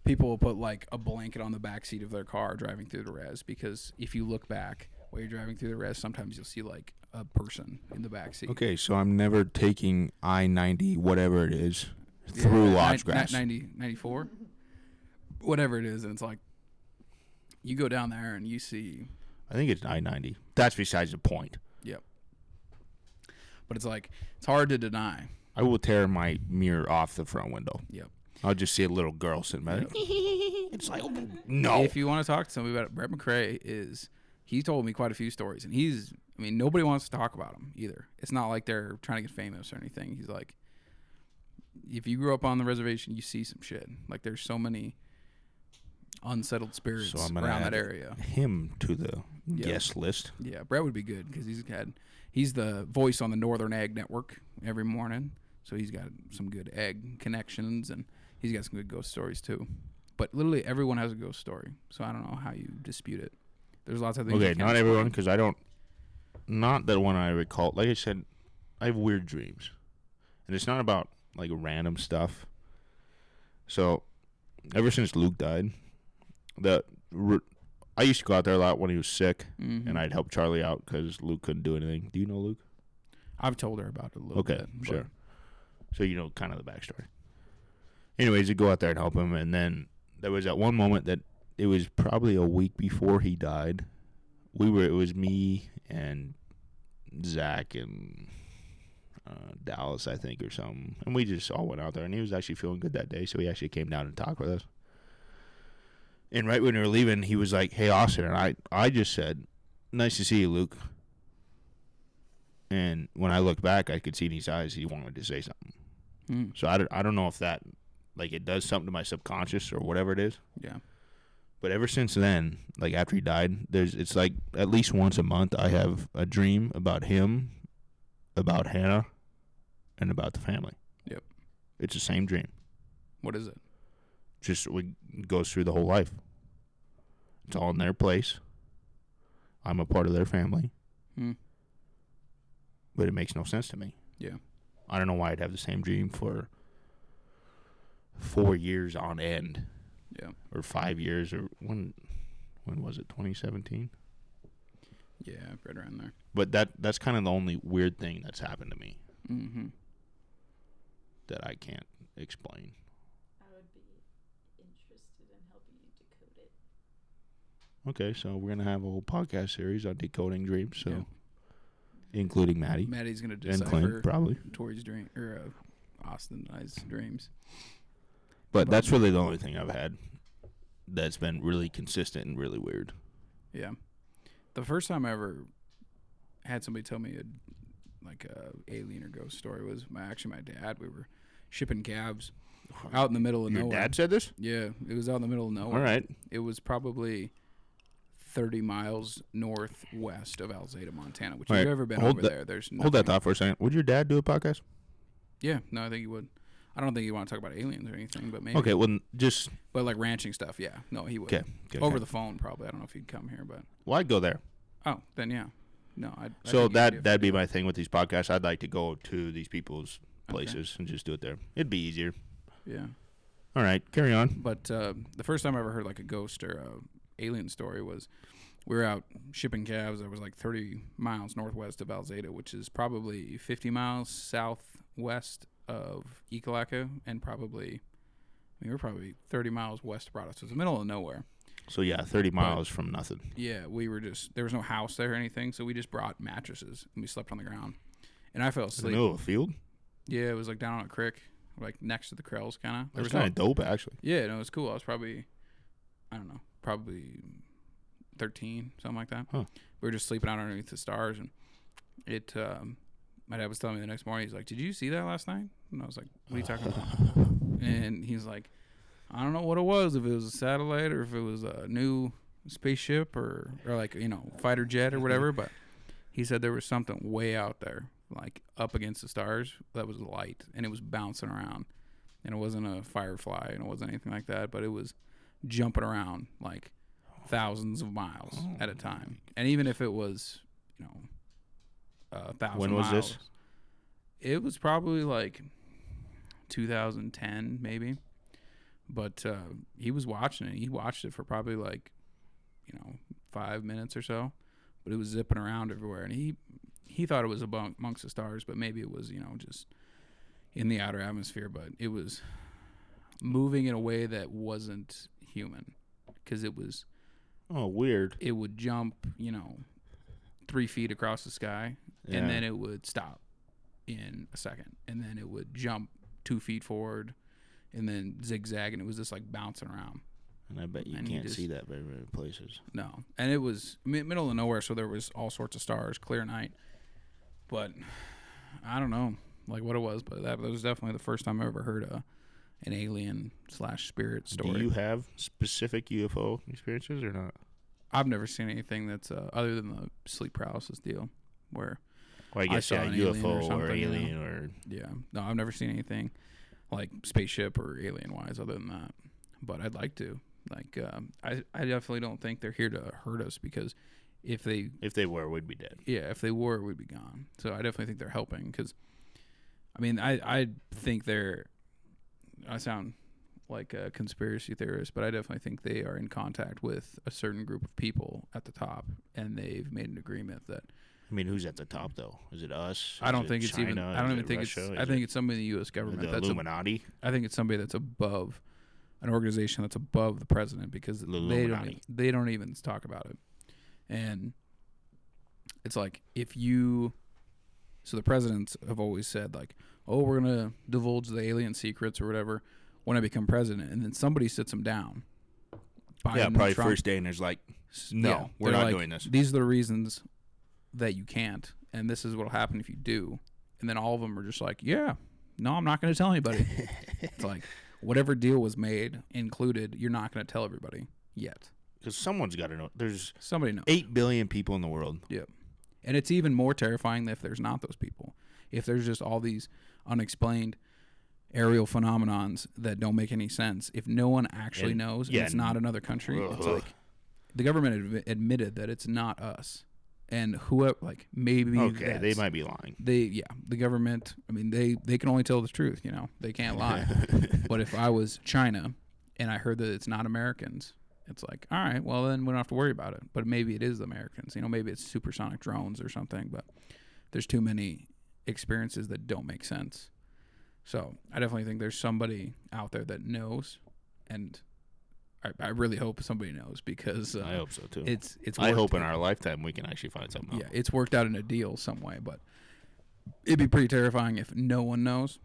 people will put like a blanket on the back seat of their car driving through the res because if you look back while you're driving through the res, sometimes you'll see like a person in the back seat. Okay, so I'm never taking I ninety whatever it is Yeah, through Lodge Grass. 90, 94, whatever it is, and it's like you go down there and you see I think it's I ninety. That's besides the point. Yep. But it's like it's hard to deny I will tear my mirror off the front window. Yep. I'll just see a little girl sitting there. It's like oh, no. If you want to talk to somebody about it, Brett McRae is. He told me quite a few stories, and he's. I mean, nobody wants to talk about him either. It's not like they're trying to get famous or anything. He's like, if you grew up on the reservation, you see some shit. Like there's so many unsettled spirits So I'm gonna around that add area. him to the Yeah. guest list. Yeah, Brett would be good because he's had he's the voice on the Northern Ag Network every morning, so he's got some good ag connections and he's got some good ghost stories too. But literally everyone has a ghost story, so I don't know how you dispute it. There's lots of things. Okay, can't everyone, because I don't. Not that one I recall. Like I said, I have weird dreams, and it's not about like random stuff. So, ever since Luke died, the I used to go out there a lot when he was sick, Mhm. and I'd help Charlie out because Luke couldn't do anything. Do you know Luke? I've told her about it a little Okay, bit. but- sure. So you know kind of the backstory. Anyways, you go out there and help him, and then there was that one moment that it was probably a week before he died. We were it was me and Zach and uh, Dallas, I think, or something, and we just all went out there, and he was actually feeling good that day, so he actually came down and talked with us. And right when we were leaving, he was like, "Hey, Austin," and I I just said, "Nice to see you, Luke." And when I looked back, I could see in his eyes he wanted to say something. Mm, So I don't, I don't know if that like it does something to my subconscious or whatever it is. yeah. But ever since then, like after he died, there's it's like at least once a month I have a dream about him, about Hannah, and about the family. Yep. It's the same dream. What is it? Just we goes through the whole life. It's all in their place. I'm a part of their family, Hmm. but it makes no sense to me. Yeah. I don't know why I'd have the same dream for four years on end. Yeah. or five years or when when was it 2017 Yeah, right around there. but that that's kind of the only weird thing that's happened to me Mm-hmm. that i can't explain I would be interested in helping you decode it. Okay so we're gonna have a whole podcast series on decoding dreams so Yeah. including maddie Maddie's gonna and decipher clint probably Tori's dream or uh, Austin and I's dreams. but that's really the only thing i've had that's been really consistent and really weird Yeah. The first time I ever had somebody tell me a like a alien or ghost story was my actually my dad. We were shipping cabs out in the middle of your nowhere. dad said this Yeah, it was out in the middle of nowhere. all right It was probably thirty miles northwest of Alzada, Montana. Which if you've ever been over that- there, there's hold that thought for a second would your dad do a podcast Yeah, no, I think he would. I don't think you want to talk about aliens or anything, but maybe. okay well just But like ranching stuff, yeah. No, he would. okay, okay Over okay. the phone, probably. I don't know if he'd come here, but well i'd go there oh, then yeah. No, I'd. So that that'd be my thing with these podcasts. I'd like to go to these people's places and just do it there. It'd be easier. Yeah. All right, carry on. But uh, the first time I ever heard like a ghost or a alien story was we were out shipping calves. I was like 30 miles northwest of Alzada, which is probably 50 miles southwest of Ekalaka, and probably, I mean, we're probably 30 miles west of Prado. So it's the middle of nowhere. So yeah, thirty miles from nothing. Yeah, we were just, there was no house there or anything. So we just brought mattresses and we slept on the ground. And I fell In the asleep. middle of a field. Yeah, it was like down on a creek, like next to the Krells, kind of. That's was kind of dope, actually. Yeah, no, it was cool. I was probably, I don't know, probably 13, something like that. Huh. We were just sleeping out underneath the stars, and it, um, my dad was telling me the next morning, he's like, Did you see that last night? And I was like, What are you talking about? and he's like, I don't know what it was, if it was a satellite or if it was a new spaceship or, or like, you know, fighter jet or whatever, but he said there was something way out there, like up against the stars, that was light, and it was bouncing around and it wasn't a firefly and it wasn't anything like that, but it was jumping around like thousands of miles at a time. And even if it was, you know, a thousand When was miles, this? It was probably like 2010, maybe. But uh, he was watching it. He watched it for probably like, you know, five minutes or so. But it was zipping around everywhere, and he he thought it was amongst the stars, but maybe it was, you know, just in the outer atmosphere, but it was moving in a way that wasn't human because it was Oh, weird. it would jump you know three feet across the sky Yeah. and then it would stop in a second, and then it would jump two feet forward, and then zigzag, and it was just like bouncing around. And I bet you And can't just- see that very many places. No, and it was mi- middle of nowhere, so there was all sorts of stars, clear night. But I don't know, like what it was, but that was definitely the first time I ever heard a an alien slash spirit story. Do you have specific UFO experiences or not? I've never seen anything that's uh, other than the sleep paralysis deal, where Well, I I guess saw yeah, an alien or UFO or, something, yeah. alien or yeah, no, I've never seen anything like spaceship or alien wise other than that. But I'd like to. Like, um, I I definitely don't think they're here to hurt us because if they if they were, we'd be dead. yeah, if they were, we'd be gone. So I definitely think they're helping because, I mean, I I think they're. I sound like a conspiracy theorist, but I definitely think they are in contact with a certain group of people at the top, and they've made an agreement that I mean, who's at the top though? Is it us? I don't it think it's even. I don't Is even think Russia? it's. Is I think it it's somebody in the U.S. government the that's. Illuminati. I think it's somebody that's above, an organization that's above the president because The they don't. Even, they don't even talk about it, and it's like if you. So the presidents have always said like, "Oh, we're gonna divulge the alien secrets or whatever when I become president," and then somebody sits them down. yeah, Biden and probably Trump first day, and there's like, No, we're they're not like, doing this. These are the reasons that you can't, and this is what'll happen if you do. And then all of them are just like, yeah, no, I'm not going to tell anybody. it's like whatever deal was made included, you're not going to tell everybody yet. because someone's got to know. There's Somebody knows. eight billion people in the world. Yep. And it's even more terrifying if there's not those people. If there's just all these unexplained aerial phenomenons that don't make any sense. If no one actually And- knows and it's not another country, it's like the government admi- admitted that it's not us. And whoever like maybe Okay, they might be lying. they yeah, the government, I mean they they can only tell the truth, you know. They can't lie. but if I was China and I heard that it's not Americans, it's like, all right, well then we don't have to worry about it. But maybe it is the Americans. You know, maybe it's supersonic drones or something. But there's too many experiences that don't make sense. So I definitely think there's somebody out there that knows, and I, I really hope somebody knows because uh, I hope so too. it's it's. I hope in our lifetime we can actually find something. yeah, out. it's worked out in a deal some way, but it'd be pretty terrifying if no one knows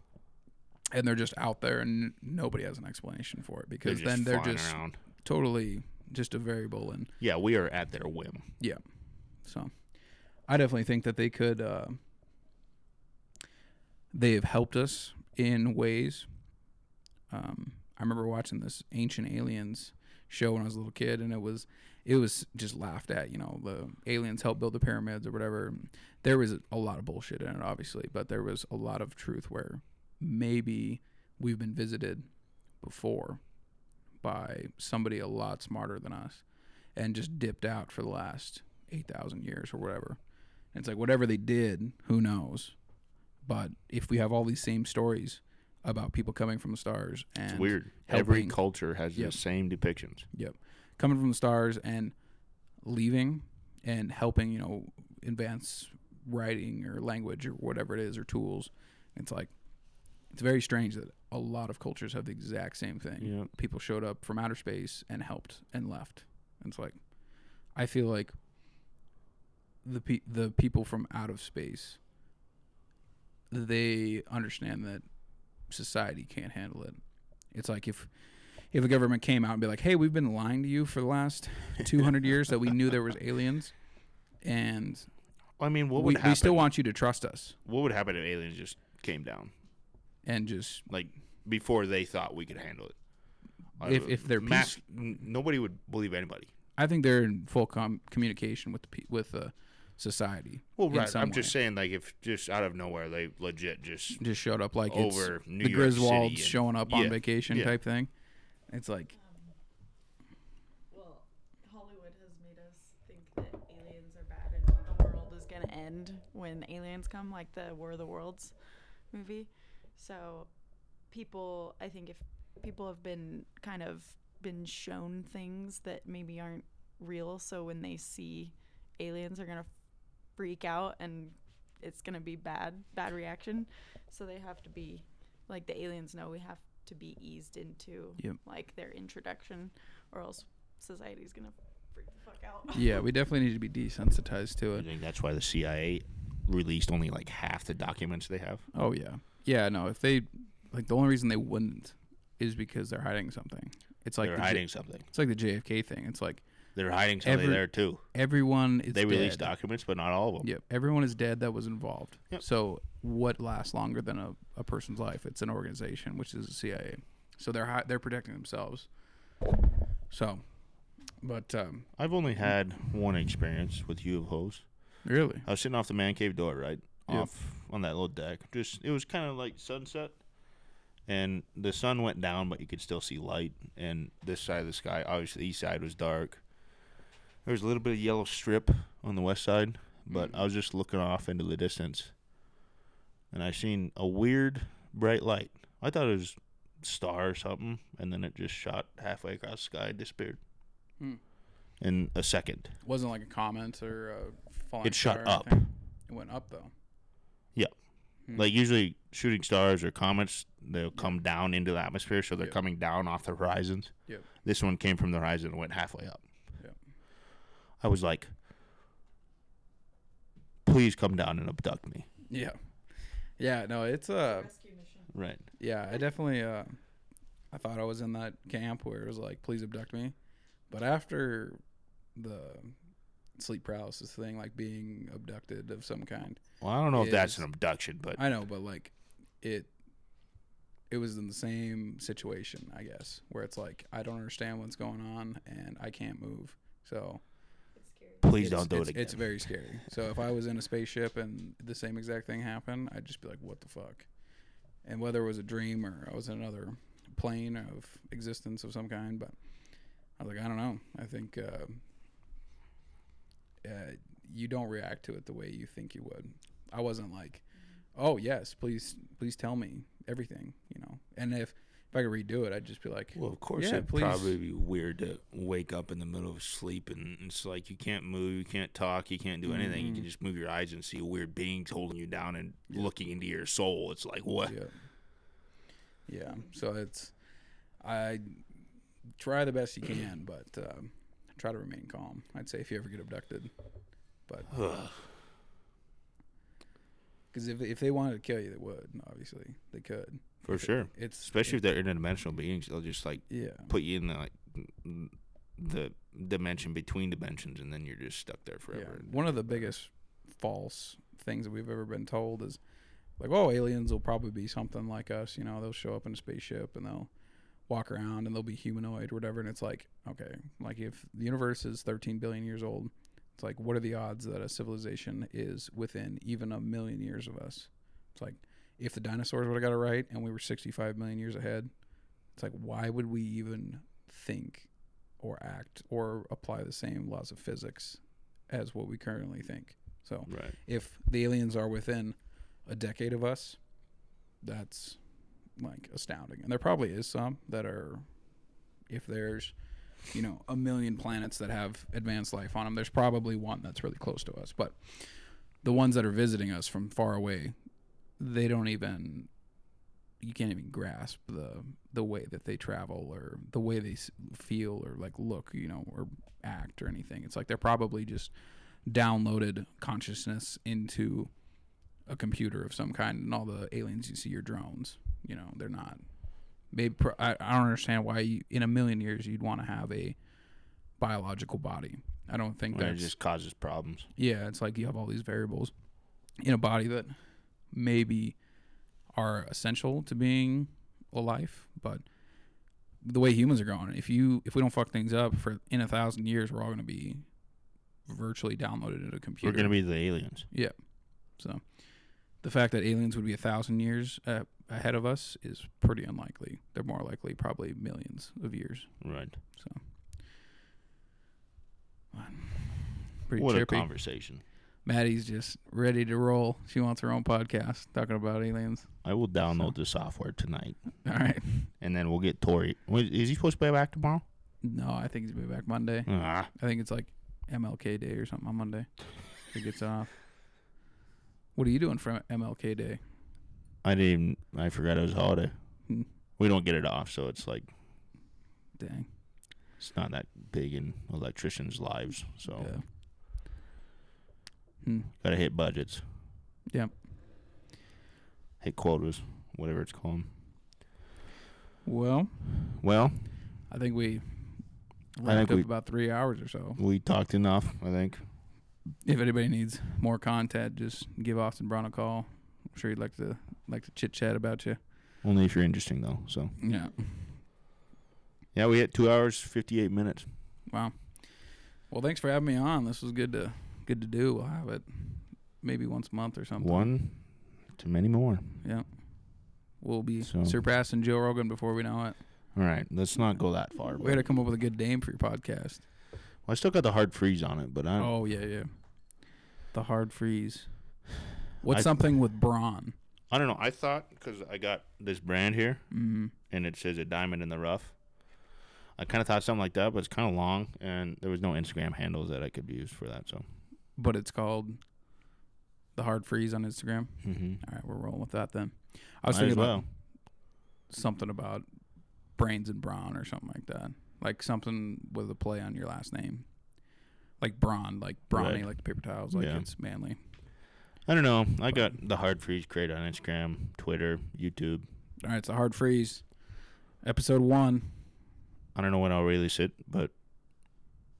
and they're just out there and nobody has an explanation for it They're because then they're just around. Totally just a variable and Yeah, we are at their whim. Yeah. So I definitely think that they could uh, they have helped us in ways um, I remember watching this Ancient Aliens show when I was a little kid, and it was it was just laughed at. You know, the aliens helped build the pyramids or whatever. There was a lot of bullshit in it, obviously, but there was a lot of truth where maybe we've been visited before by somebody a lot smarter than us, and just dipped out for the last eight thousand years or whatever. And it's like whatever they did, who knows? But if we have all these same stories about people coming from the stars and It's weird. Every culture has Yep. the same depictions. Yep. Coming from the stars and leaving and helping, you know, advance writing or language or whatever it is or tools. It's like it's very strange that a lot of cultures have the exact same thing. Yeah. People showed up from outer space and helped and left. And it's like I feel like the pe- the people from out of space they understand that society can't handle it. It's like if if a government came out and be like, "Hey, we've been lying to you for the last 200 years that we knew there was aliens, and I mean, what we, would happen? we still want you to trust us," what would happen if aliens just came down and just like before they thought we could handle it? If- if they're mass, n- nobody would believe anybody. I think they're in full com- communication with the pe- with uh, society. Well, right. I'm just saying, like, if just out of nowhere they legit just Just showed up like over it's New the York City Griswolds and- showing up on vacation yeah. type thing. It's like Well, Hollywood has made us think that aliens are bad and the world is gonna end when aliens come, like the War of the Worlds movie. So, people, I think if people have been kind of been shown things that maybe aren't real, so when they see aliens, they're gonna freak out and it's gonna be bad, bad reaction. So they have to be like the aliens know we have to be eased into Yep. like their introduction or else society's gonna freak the fuck out. yeah, we definitely need to be desensitized to it. I think that's why the CIA released only like half the documents they have. Oh yeah, yeah. No, if they like the only reason they wouldn't is because they're hiding something. It's like They're the J- hiding something. it's like the JFK thing. It's like They're hiding something Every- there too. everyone is they released documents, but not all of them. Yep, everyone is dead that was involved. Yep. So what lasts longer than a, a person's life? It's an organization, which is the CIA. So they're hi- they're protecting themselves. So, but um, I've only had one experience with UFOs. Really, I was sitting off the man cave door, right? Yep. Off on that little deck. Just it was kind of like sunset. And the sun went down, but you could still see light. And this side of the sky, obviously, the east side was dark. There was a little bit of yellow strip on the west side, but I was just looking off into the distance, and I seen a weird bright light. I thought it was a star or something, and then it just shot halfway across the sky and disappeared Hmm. In a second. It wasn't like a comment or a falling It shot star or up. It went up though. Yeah. Hmm. Like usually shooting stars or comets, they'll come down into the atmosphere, so they're Yep. coming down off the horizons. Yep. This one came from the horizon and went halfway up. Yep. I was like, please come down and abduct me. Yeah, yeah. No, it's uh, Rescue mission. Right. yeah. I definitely uh, I thought I was in that camp where it was like, please abduct me, but after the sleep paralysis thing, like being abducted of some kind. Well, I don't know if that's an abduction, but I know, but like it it was in the same situation, I guess, where it's like I don't understand what's going on and I can't move. So please it's, don't do it again. It's very scary. So if I was in a spaceship and the same exact thing happened, I'd just be like, "What the fuck?" And whether it was a dream or I was in another plane of existence of some kind, but I was like, I don't know. I think uh, uh, you don't react to it the way you think you would. I wasn't like, "Oh yes, please, please tell me everything," you know. And if if I could redo it, I'd just be like, Well, of course, Yeah, it'd please. probably be weird to wake up in the middle of sleep and it's like you can't move, you can't talk, you can't do anything. You Mhm. can just move your eyes and see weird beings holding you down and looking into your soul. It's like what? Yeah. Yeah. So it's I try the best you can, but um, try to remain calm. I'd say if you ever get abducted, but because if if they wanted to kill you, they would. Obviously, they could. For sure. It's Especially if they're interdimensional beings, they'll just like yeah. put you in the like the dimension between dimensions, and then you're just stuck there Yeah. forever. One of the biggest false things that we've ever been told is like, oh, aliens will probably be something like us. You know, they'll show up in a spaceship and they'll walk around and they'll be humanoid or whatever. And it's like, okay, like if the universe is 13 billion years old, it's like, what are the odds that a civilization is within even a million years of us? It's like, if the dinosaurs would have got it right and we were 65 million years ahead, it's like, why would we even think or act or apply the same laws of physics as what we currently think? So Right. if the aliens are within a decade of us, that's like astounding. And there probably is some that are, if there's, you know, a million planets that have advanced life on them, there's probably one that's really close to us. But the ones that are visiting us from far away, they don't even, you can't even grasp the the way that they travel or the way they feel or like look, you know, or act or anything. It's like they're probably just downloaded consciousness into a computer of some kind, and all the aliens you see are drones. You know, they're not. Maybe pro- I, I don't understand why you, in a million years you'd want to have a biological body. I don't think that it just causes problems. yeah. It's like you have all these variables in a body that maybe are essential to being alive, but the way humans are going, if you if we don't fuck things up for in a thousand years, we're all going to be virtually downloaded into a computer. We're gonna be the aliens. Yeah. So the fact that aliens would be a thousand years uh, ahead of us is pretty unlikely. They're more likely probably millions of years. Right. So pretty what chirpy. a conversation. Maddie's just ready to roll. She wants her own podcast talking about aliens. I will download the software tonight, All right. and then we'll get Tori. Wait, Is he supposed to be back tomorrow? No, I think he's be back Monday. Ah, I think it's like MLK Day or something on Monday. He gets off. What are you doing for MLK Day? I didn't. Even, I forgot it was a holiday. Hmm. We don't get it off, so it's like Dang. it's not that big in electricians' lives. So Yeah. Hmm. gotta hit budgets. Yep. Hit quotas, whatever it's called. Well, Well, I think we I think up we- about three hours or so. we talked enough. I think. If anybody needs more content, just give Austin Brown a call. I'm sure he'd like to like to chit chat about you. Only if you're interesting though. So Yeah. yeah, we hit two hours fifty eight minutes. Wow. Well, thanks for having me on. This was good to good to do. We'll have it maybe once a month or something. One to many more. Yeah. We'll be So- surpassing Joe Rogan before we know it. All right, let's not go that far. We got to come up with a good name for your podcast. Well, I still got the hard freeze on it, but I Oh yeah, yeah. The hard freeze. What's I- something with brawn? I don't know. I thought because I got this brand here Mm. and it says a diamond in the rough. I kind of thought something like that, but it's kind of long, and there was no Instagram handles that I could use for that. So, But it's called the hard freeze on Instagram. mm-hmm. All right, we're rolling with that then. I was Might thinking well. about something about brains and brawn or something like that. Like something with a play on your last name. Like brawn, like brawny, Right. like the paper towels, like Yeah. it's manly. I don't know. I got the hard freeze created on Instagram, Twitter, YouTube. All right, it's a hard freeze. Episode one. I don't know when I'll release it, but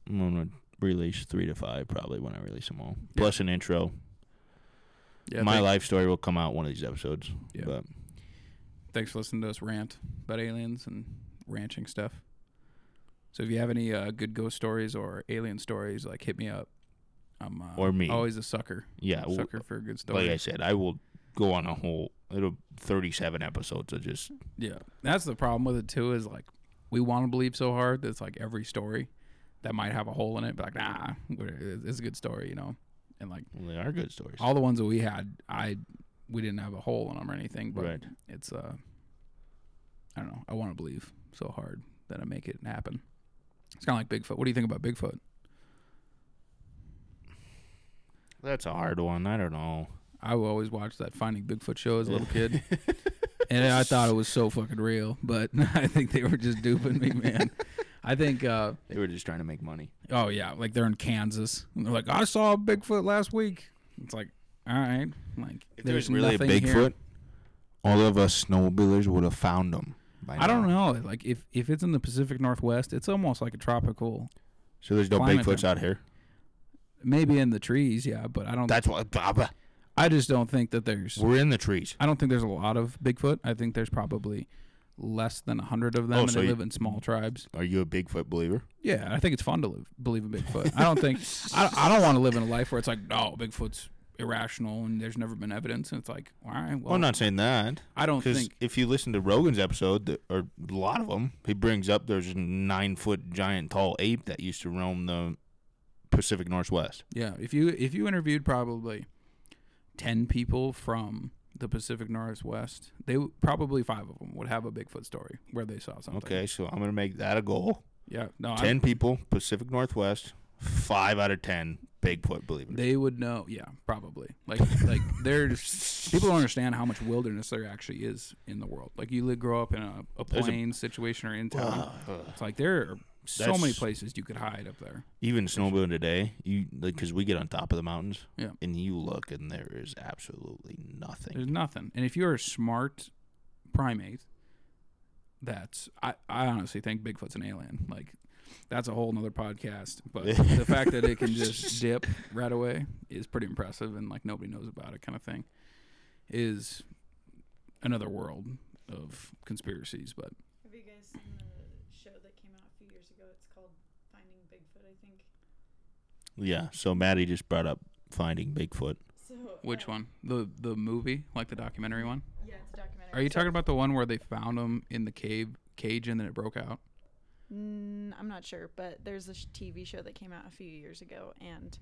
I'm gonna release three to five probably when I release them all. Plus an intro. Yeah, My thank- life story will come out one of these episodes. Yeah. But Thanks for listening to us rant about aliens and ranching stuff. So if you have any uh, good ghost stories or alien stories, like hit me up. I'm uh, Or me. always a sucker. yeah, sucker for a good story. like I said, I will go on a whole it'll 37 episodes of just Yeah, that's the problem with it too. Is like we want to believe so hard that it's like every story that might have a hole in it, but like nah, it's a good story, you know. And like well, they are good stories. all the ones that we had, I we didn't have a hole in them or anything, but Right. it's uh, I don't know. I want to believe so hard that I make it happen. It's kind of like Bigfoot. What do you think about Bigfoot? That's a hard one. I don't know. I always watched that Finding Bigfoot show as a little kid, and I thought it was so fucking real. But I think they were just duping me, man. I think. uh They were just trying to make money. Oh yeah, like they're in Kansas. And they're like, I saw a Bigfoot last week. It's like, all right, like If there was really a nothing here. Bigfoot, all of us snowmobilers would have found them. By I don't now. know. Like if if it's in the Pacific Northwest, it's almost like a tropical. So there's no Climate Bigfoots out here. Maybe in the trees, yeah, but I don't. That's what. Baba. I just don't think that there's. We're in the trees. I don't think there's a lot of Bigfoot. I think there's probably less than a hundred of them, Oh, and so they you- live in small tribes. Are you a Bigfoot believer? Yeah, I think it's fun to live, believe in Bigfoot. I don't think I, I don't want to live in a life where it's like, no, Bigfoot's irrational and there's never been evidence, and it's like, all right, well, Well, I'm not saying that. I don't think if you listen to Rogan's episode, or a lot of them, he brings up there's a nine foot giant tall ape that used to roam the Pacific Northwest. Yeah, if you if you interviewed probably ten people from the Pacific Northwest, they w- probably five of them would have a Bigfoot story where they saw something. Okay, so I'm gonna make that a goal. Yeah. No. I, Ten people, Pacific Northwest, five out of ten Bigfoot believers. they would know. Yeah, probably. Like like there's people don't understand how much wilderness there actually is in the world. Like you live, grow up in a, a There's a- plain situation or in town. Ugh. it's like there are so many places you could hide up there. Even snowmobiling today, you like because we get on top of the mountains, Yeah. and you look, and there is absolutely nothing. There's nothing. And if you're a smart primate, that's I, I honestly think Bigfoot's an alien. Like that's a whole nother podcast. But the fact that it can just dip right away is pretty impressive and like nobody knows about it kind of thing is another world of conspiracies. But Have you guys seen the show that came out a few years ago? It's called Finding Bigfoot, I think. Yeah. So Maddie just brought up finding Bigfoot. So which uh, one? The the movie, like the documentary one? Yeah, it's a documentary. Are you talking about the one where they found him in the cave cage and then it broke out? Mm, I'm not sure, but there's a sh- TV show that came out a few years ago, and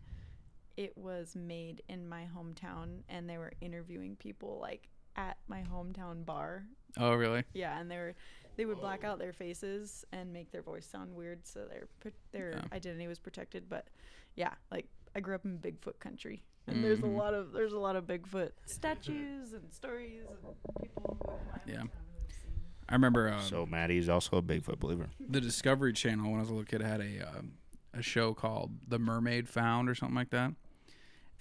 it was made in my hometown, and they were interviewing people like at my hometown bar. Oh, really? Yeah, and they were they would black out their faces and make their voice sound weird, so their their Yeah. identity was protected. But yeah, like I grew up in Bigfoot country, and there's a Mhm. lot of there's a lot of Bigfoot statues and stories and people who have my Yeah. hometown who have seen. I remember. Uh, So Maddie is also a Bigfoot believer. the Discovery Channel when I was a little kid had a uh, a show called The Mermaid Found or something like that,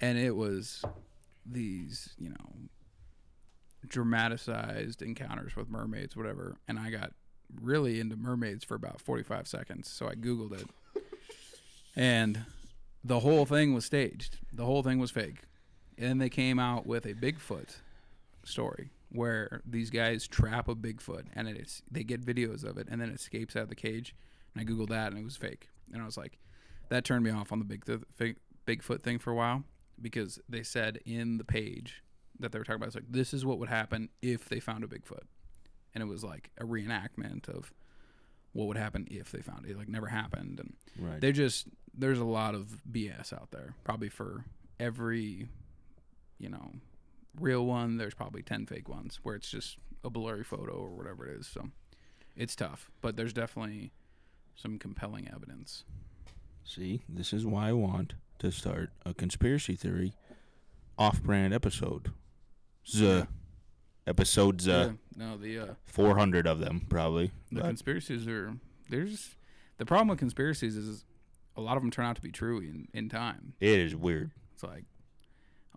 and it was these, you know, dramatized encounters with mermaids, whatever. And I got really into mermaids for about 45 seconds. So I Googled it. And the whole thing was staged, the whole thing was fake. And then they came out with a Bigfoot story where these guys trap a Bigfoot and it's they get videos of it and then it escapes out of the cage. And I googled that and it was fake. And I was like, that turned me off on the big Bigfoot thing for a while because they said in the page that they were talking about it's like this is what would happen if they found a Bigfoot, and it was like a reenactment of what would happen if they found it. It, Like never happened, and Right. they just there's a lot of BS out there. Probably for every, you know, real one, there's probably ten fake ones where it's just a blurry photo or whatever it is. So it's tough, but there's definitely some compelling evidence. See, this is why I want to start a conspiracy theory off-brand episode. Z episodes, uh, Yeah, no, the uh, 400 of them probably. the But conspiracies are there's the problem with conspiracies is a lot of them turn out to be true in in time. it is weird. It's like,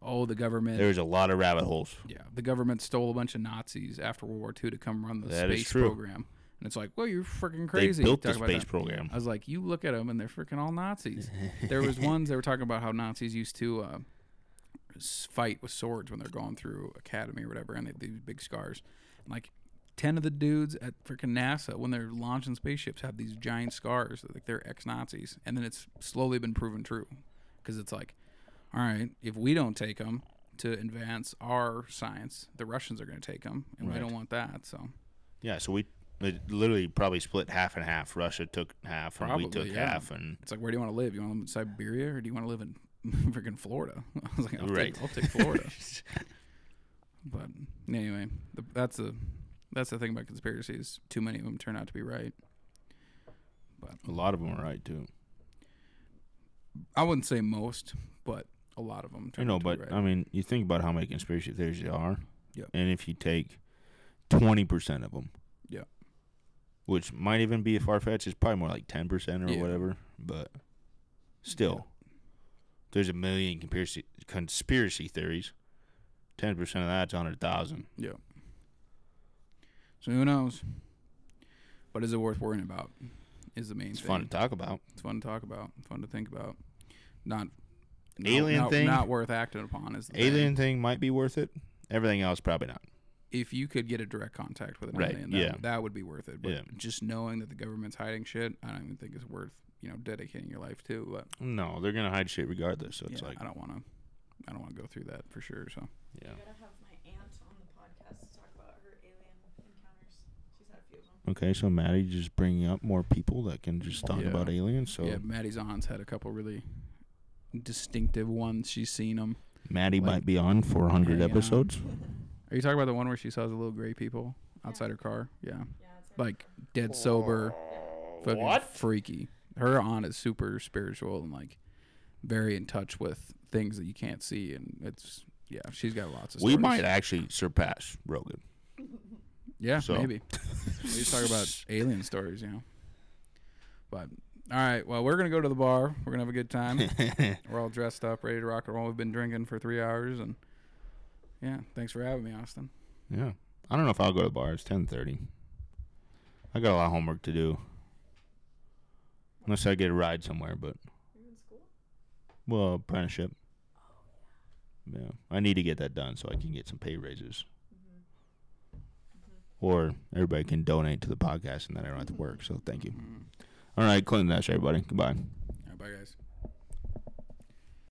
oh, the government. There's a lot of rabbit holes. Yeah, the government stole a bunch of Nazis after World War II to come run the That space program, and it's like, well, you're freaking crazy. They built the space that. program. I was like, you look at them and they're freaking all Nazis. there was ones they were talking about how Nazis used to uh, fight with swords when they're going through academy or whatever, and they have these big scars. And like ten of the dudes at freaking NASA when they're launching spaceships have these giant scars, like they're ex Nazis, and then it's slowly been proven true because it's like, all right, if we don't take them to advance our science, the Russians are going to take them, and we don't want that. So Yeah, so we it literally probably split half and half. Russia took half, and we took yeah. half, and it's like, where do you want to live? You want to live in Siberia or do you want to live in freaking Florida? I was like, I'll, Right. take, I'll take Florida. but anyway, the, that's the that's the thing about conspiracies. Too many of them turn out to be right. But a lot of them are right too. I wouldn't say most, but a lot of them. I Turn know, out to but be right. I mean, you think about how many conspiracy theories there are, Yep. and if you take twenty percent of them, Yep. which might even be a far fetched, it's probably more like ten percent or Yeah. whatever. But still, there's a million conspiracy conspiracy theories. Ten percent of that's hundred thousand. yeah. So who knows? But is it worth worrying about? Is the main It's thing. fun to talk about. It's fun to talk about. Fun to think about. Not Alien not, thing? Not worth acting upon. Is the thing. Alien thing might be worth it. Everything else probably not. if you could get a direct contact with an Right, alien, that, yeah. that would be worth it. But Yeah. just knowing that the government's hiding shit, I don't even think it's worth you know dedicating your life to. But No, they're gonna hide shit regardless. So it's yeah, like, I don't want to. I don't want to go through that for sure. So yeah. I gotta have my aunt on the podcast to talk about her alien encounters. She's had a few of them. Okay, so Maddie just bringing up more people that can just talk Yeah. about aliens. So yeah, Maddie's aunt's had a couple really distinctive ones. She's seen them. Maddie like, might be on 400 hanging out. episodes. Are you talking about the one where she saw the little gray people outside her car? Yeah, Yeah, like dead sober, fucking What? freaky. Her aunt is super spiritual and like very in touch with things that you can't see, and it's yeah, she's got lots of. We stories. might actually surpass Rogan. yeah, so- maybe. we just talk about alien stories, you know. But all right, well, we're gonna go to the bar. We're gonna have a good time. we're all dressed up, ready to rock and roll. We've been drinking for three hours, and yeah, thanks for having me, Austin. yeah. I don't know if I'll go to the bar. It's 10:30. I got a lot of homework to do. Unless I get a ride somewhere, but You're in school? well, apprenticeship. Yeah, I need to get that done so I can get some pay raises, or everybody can donate to the podcast and then I don't have to work. So thank you. Mm. All right, Clinton Lesh, everybody. Goodbye. All right, bye, guys.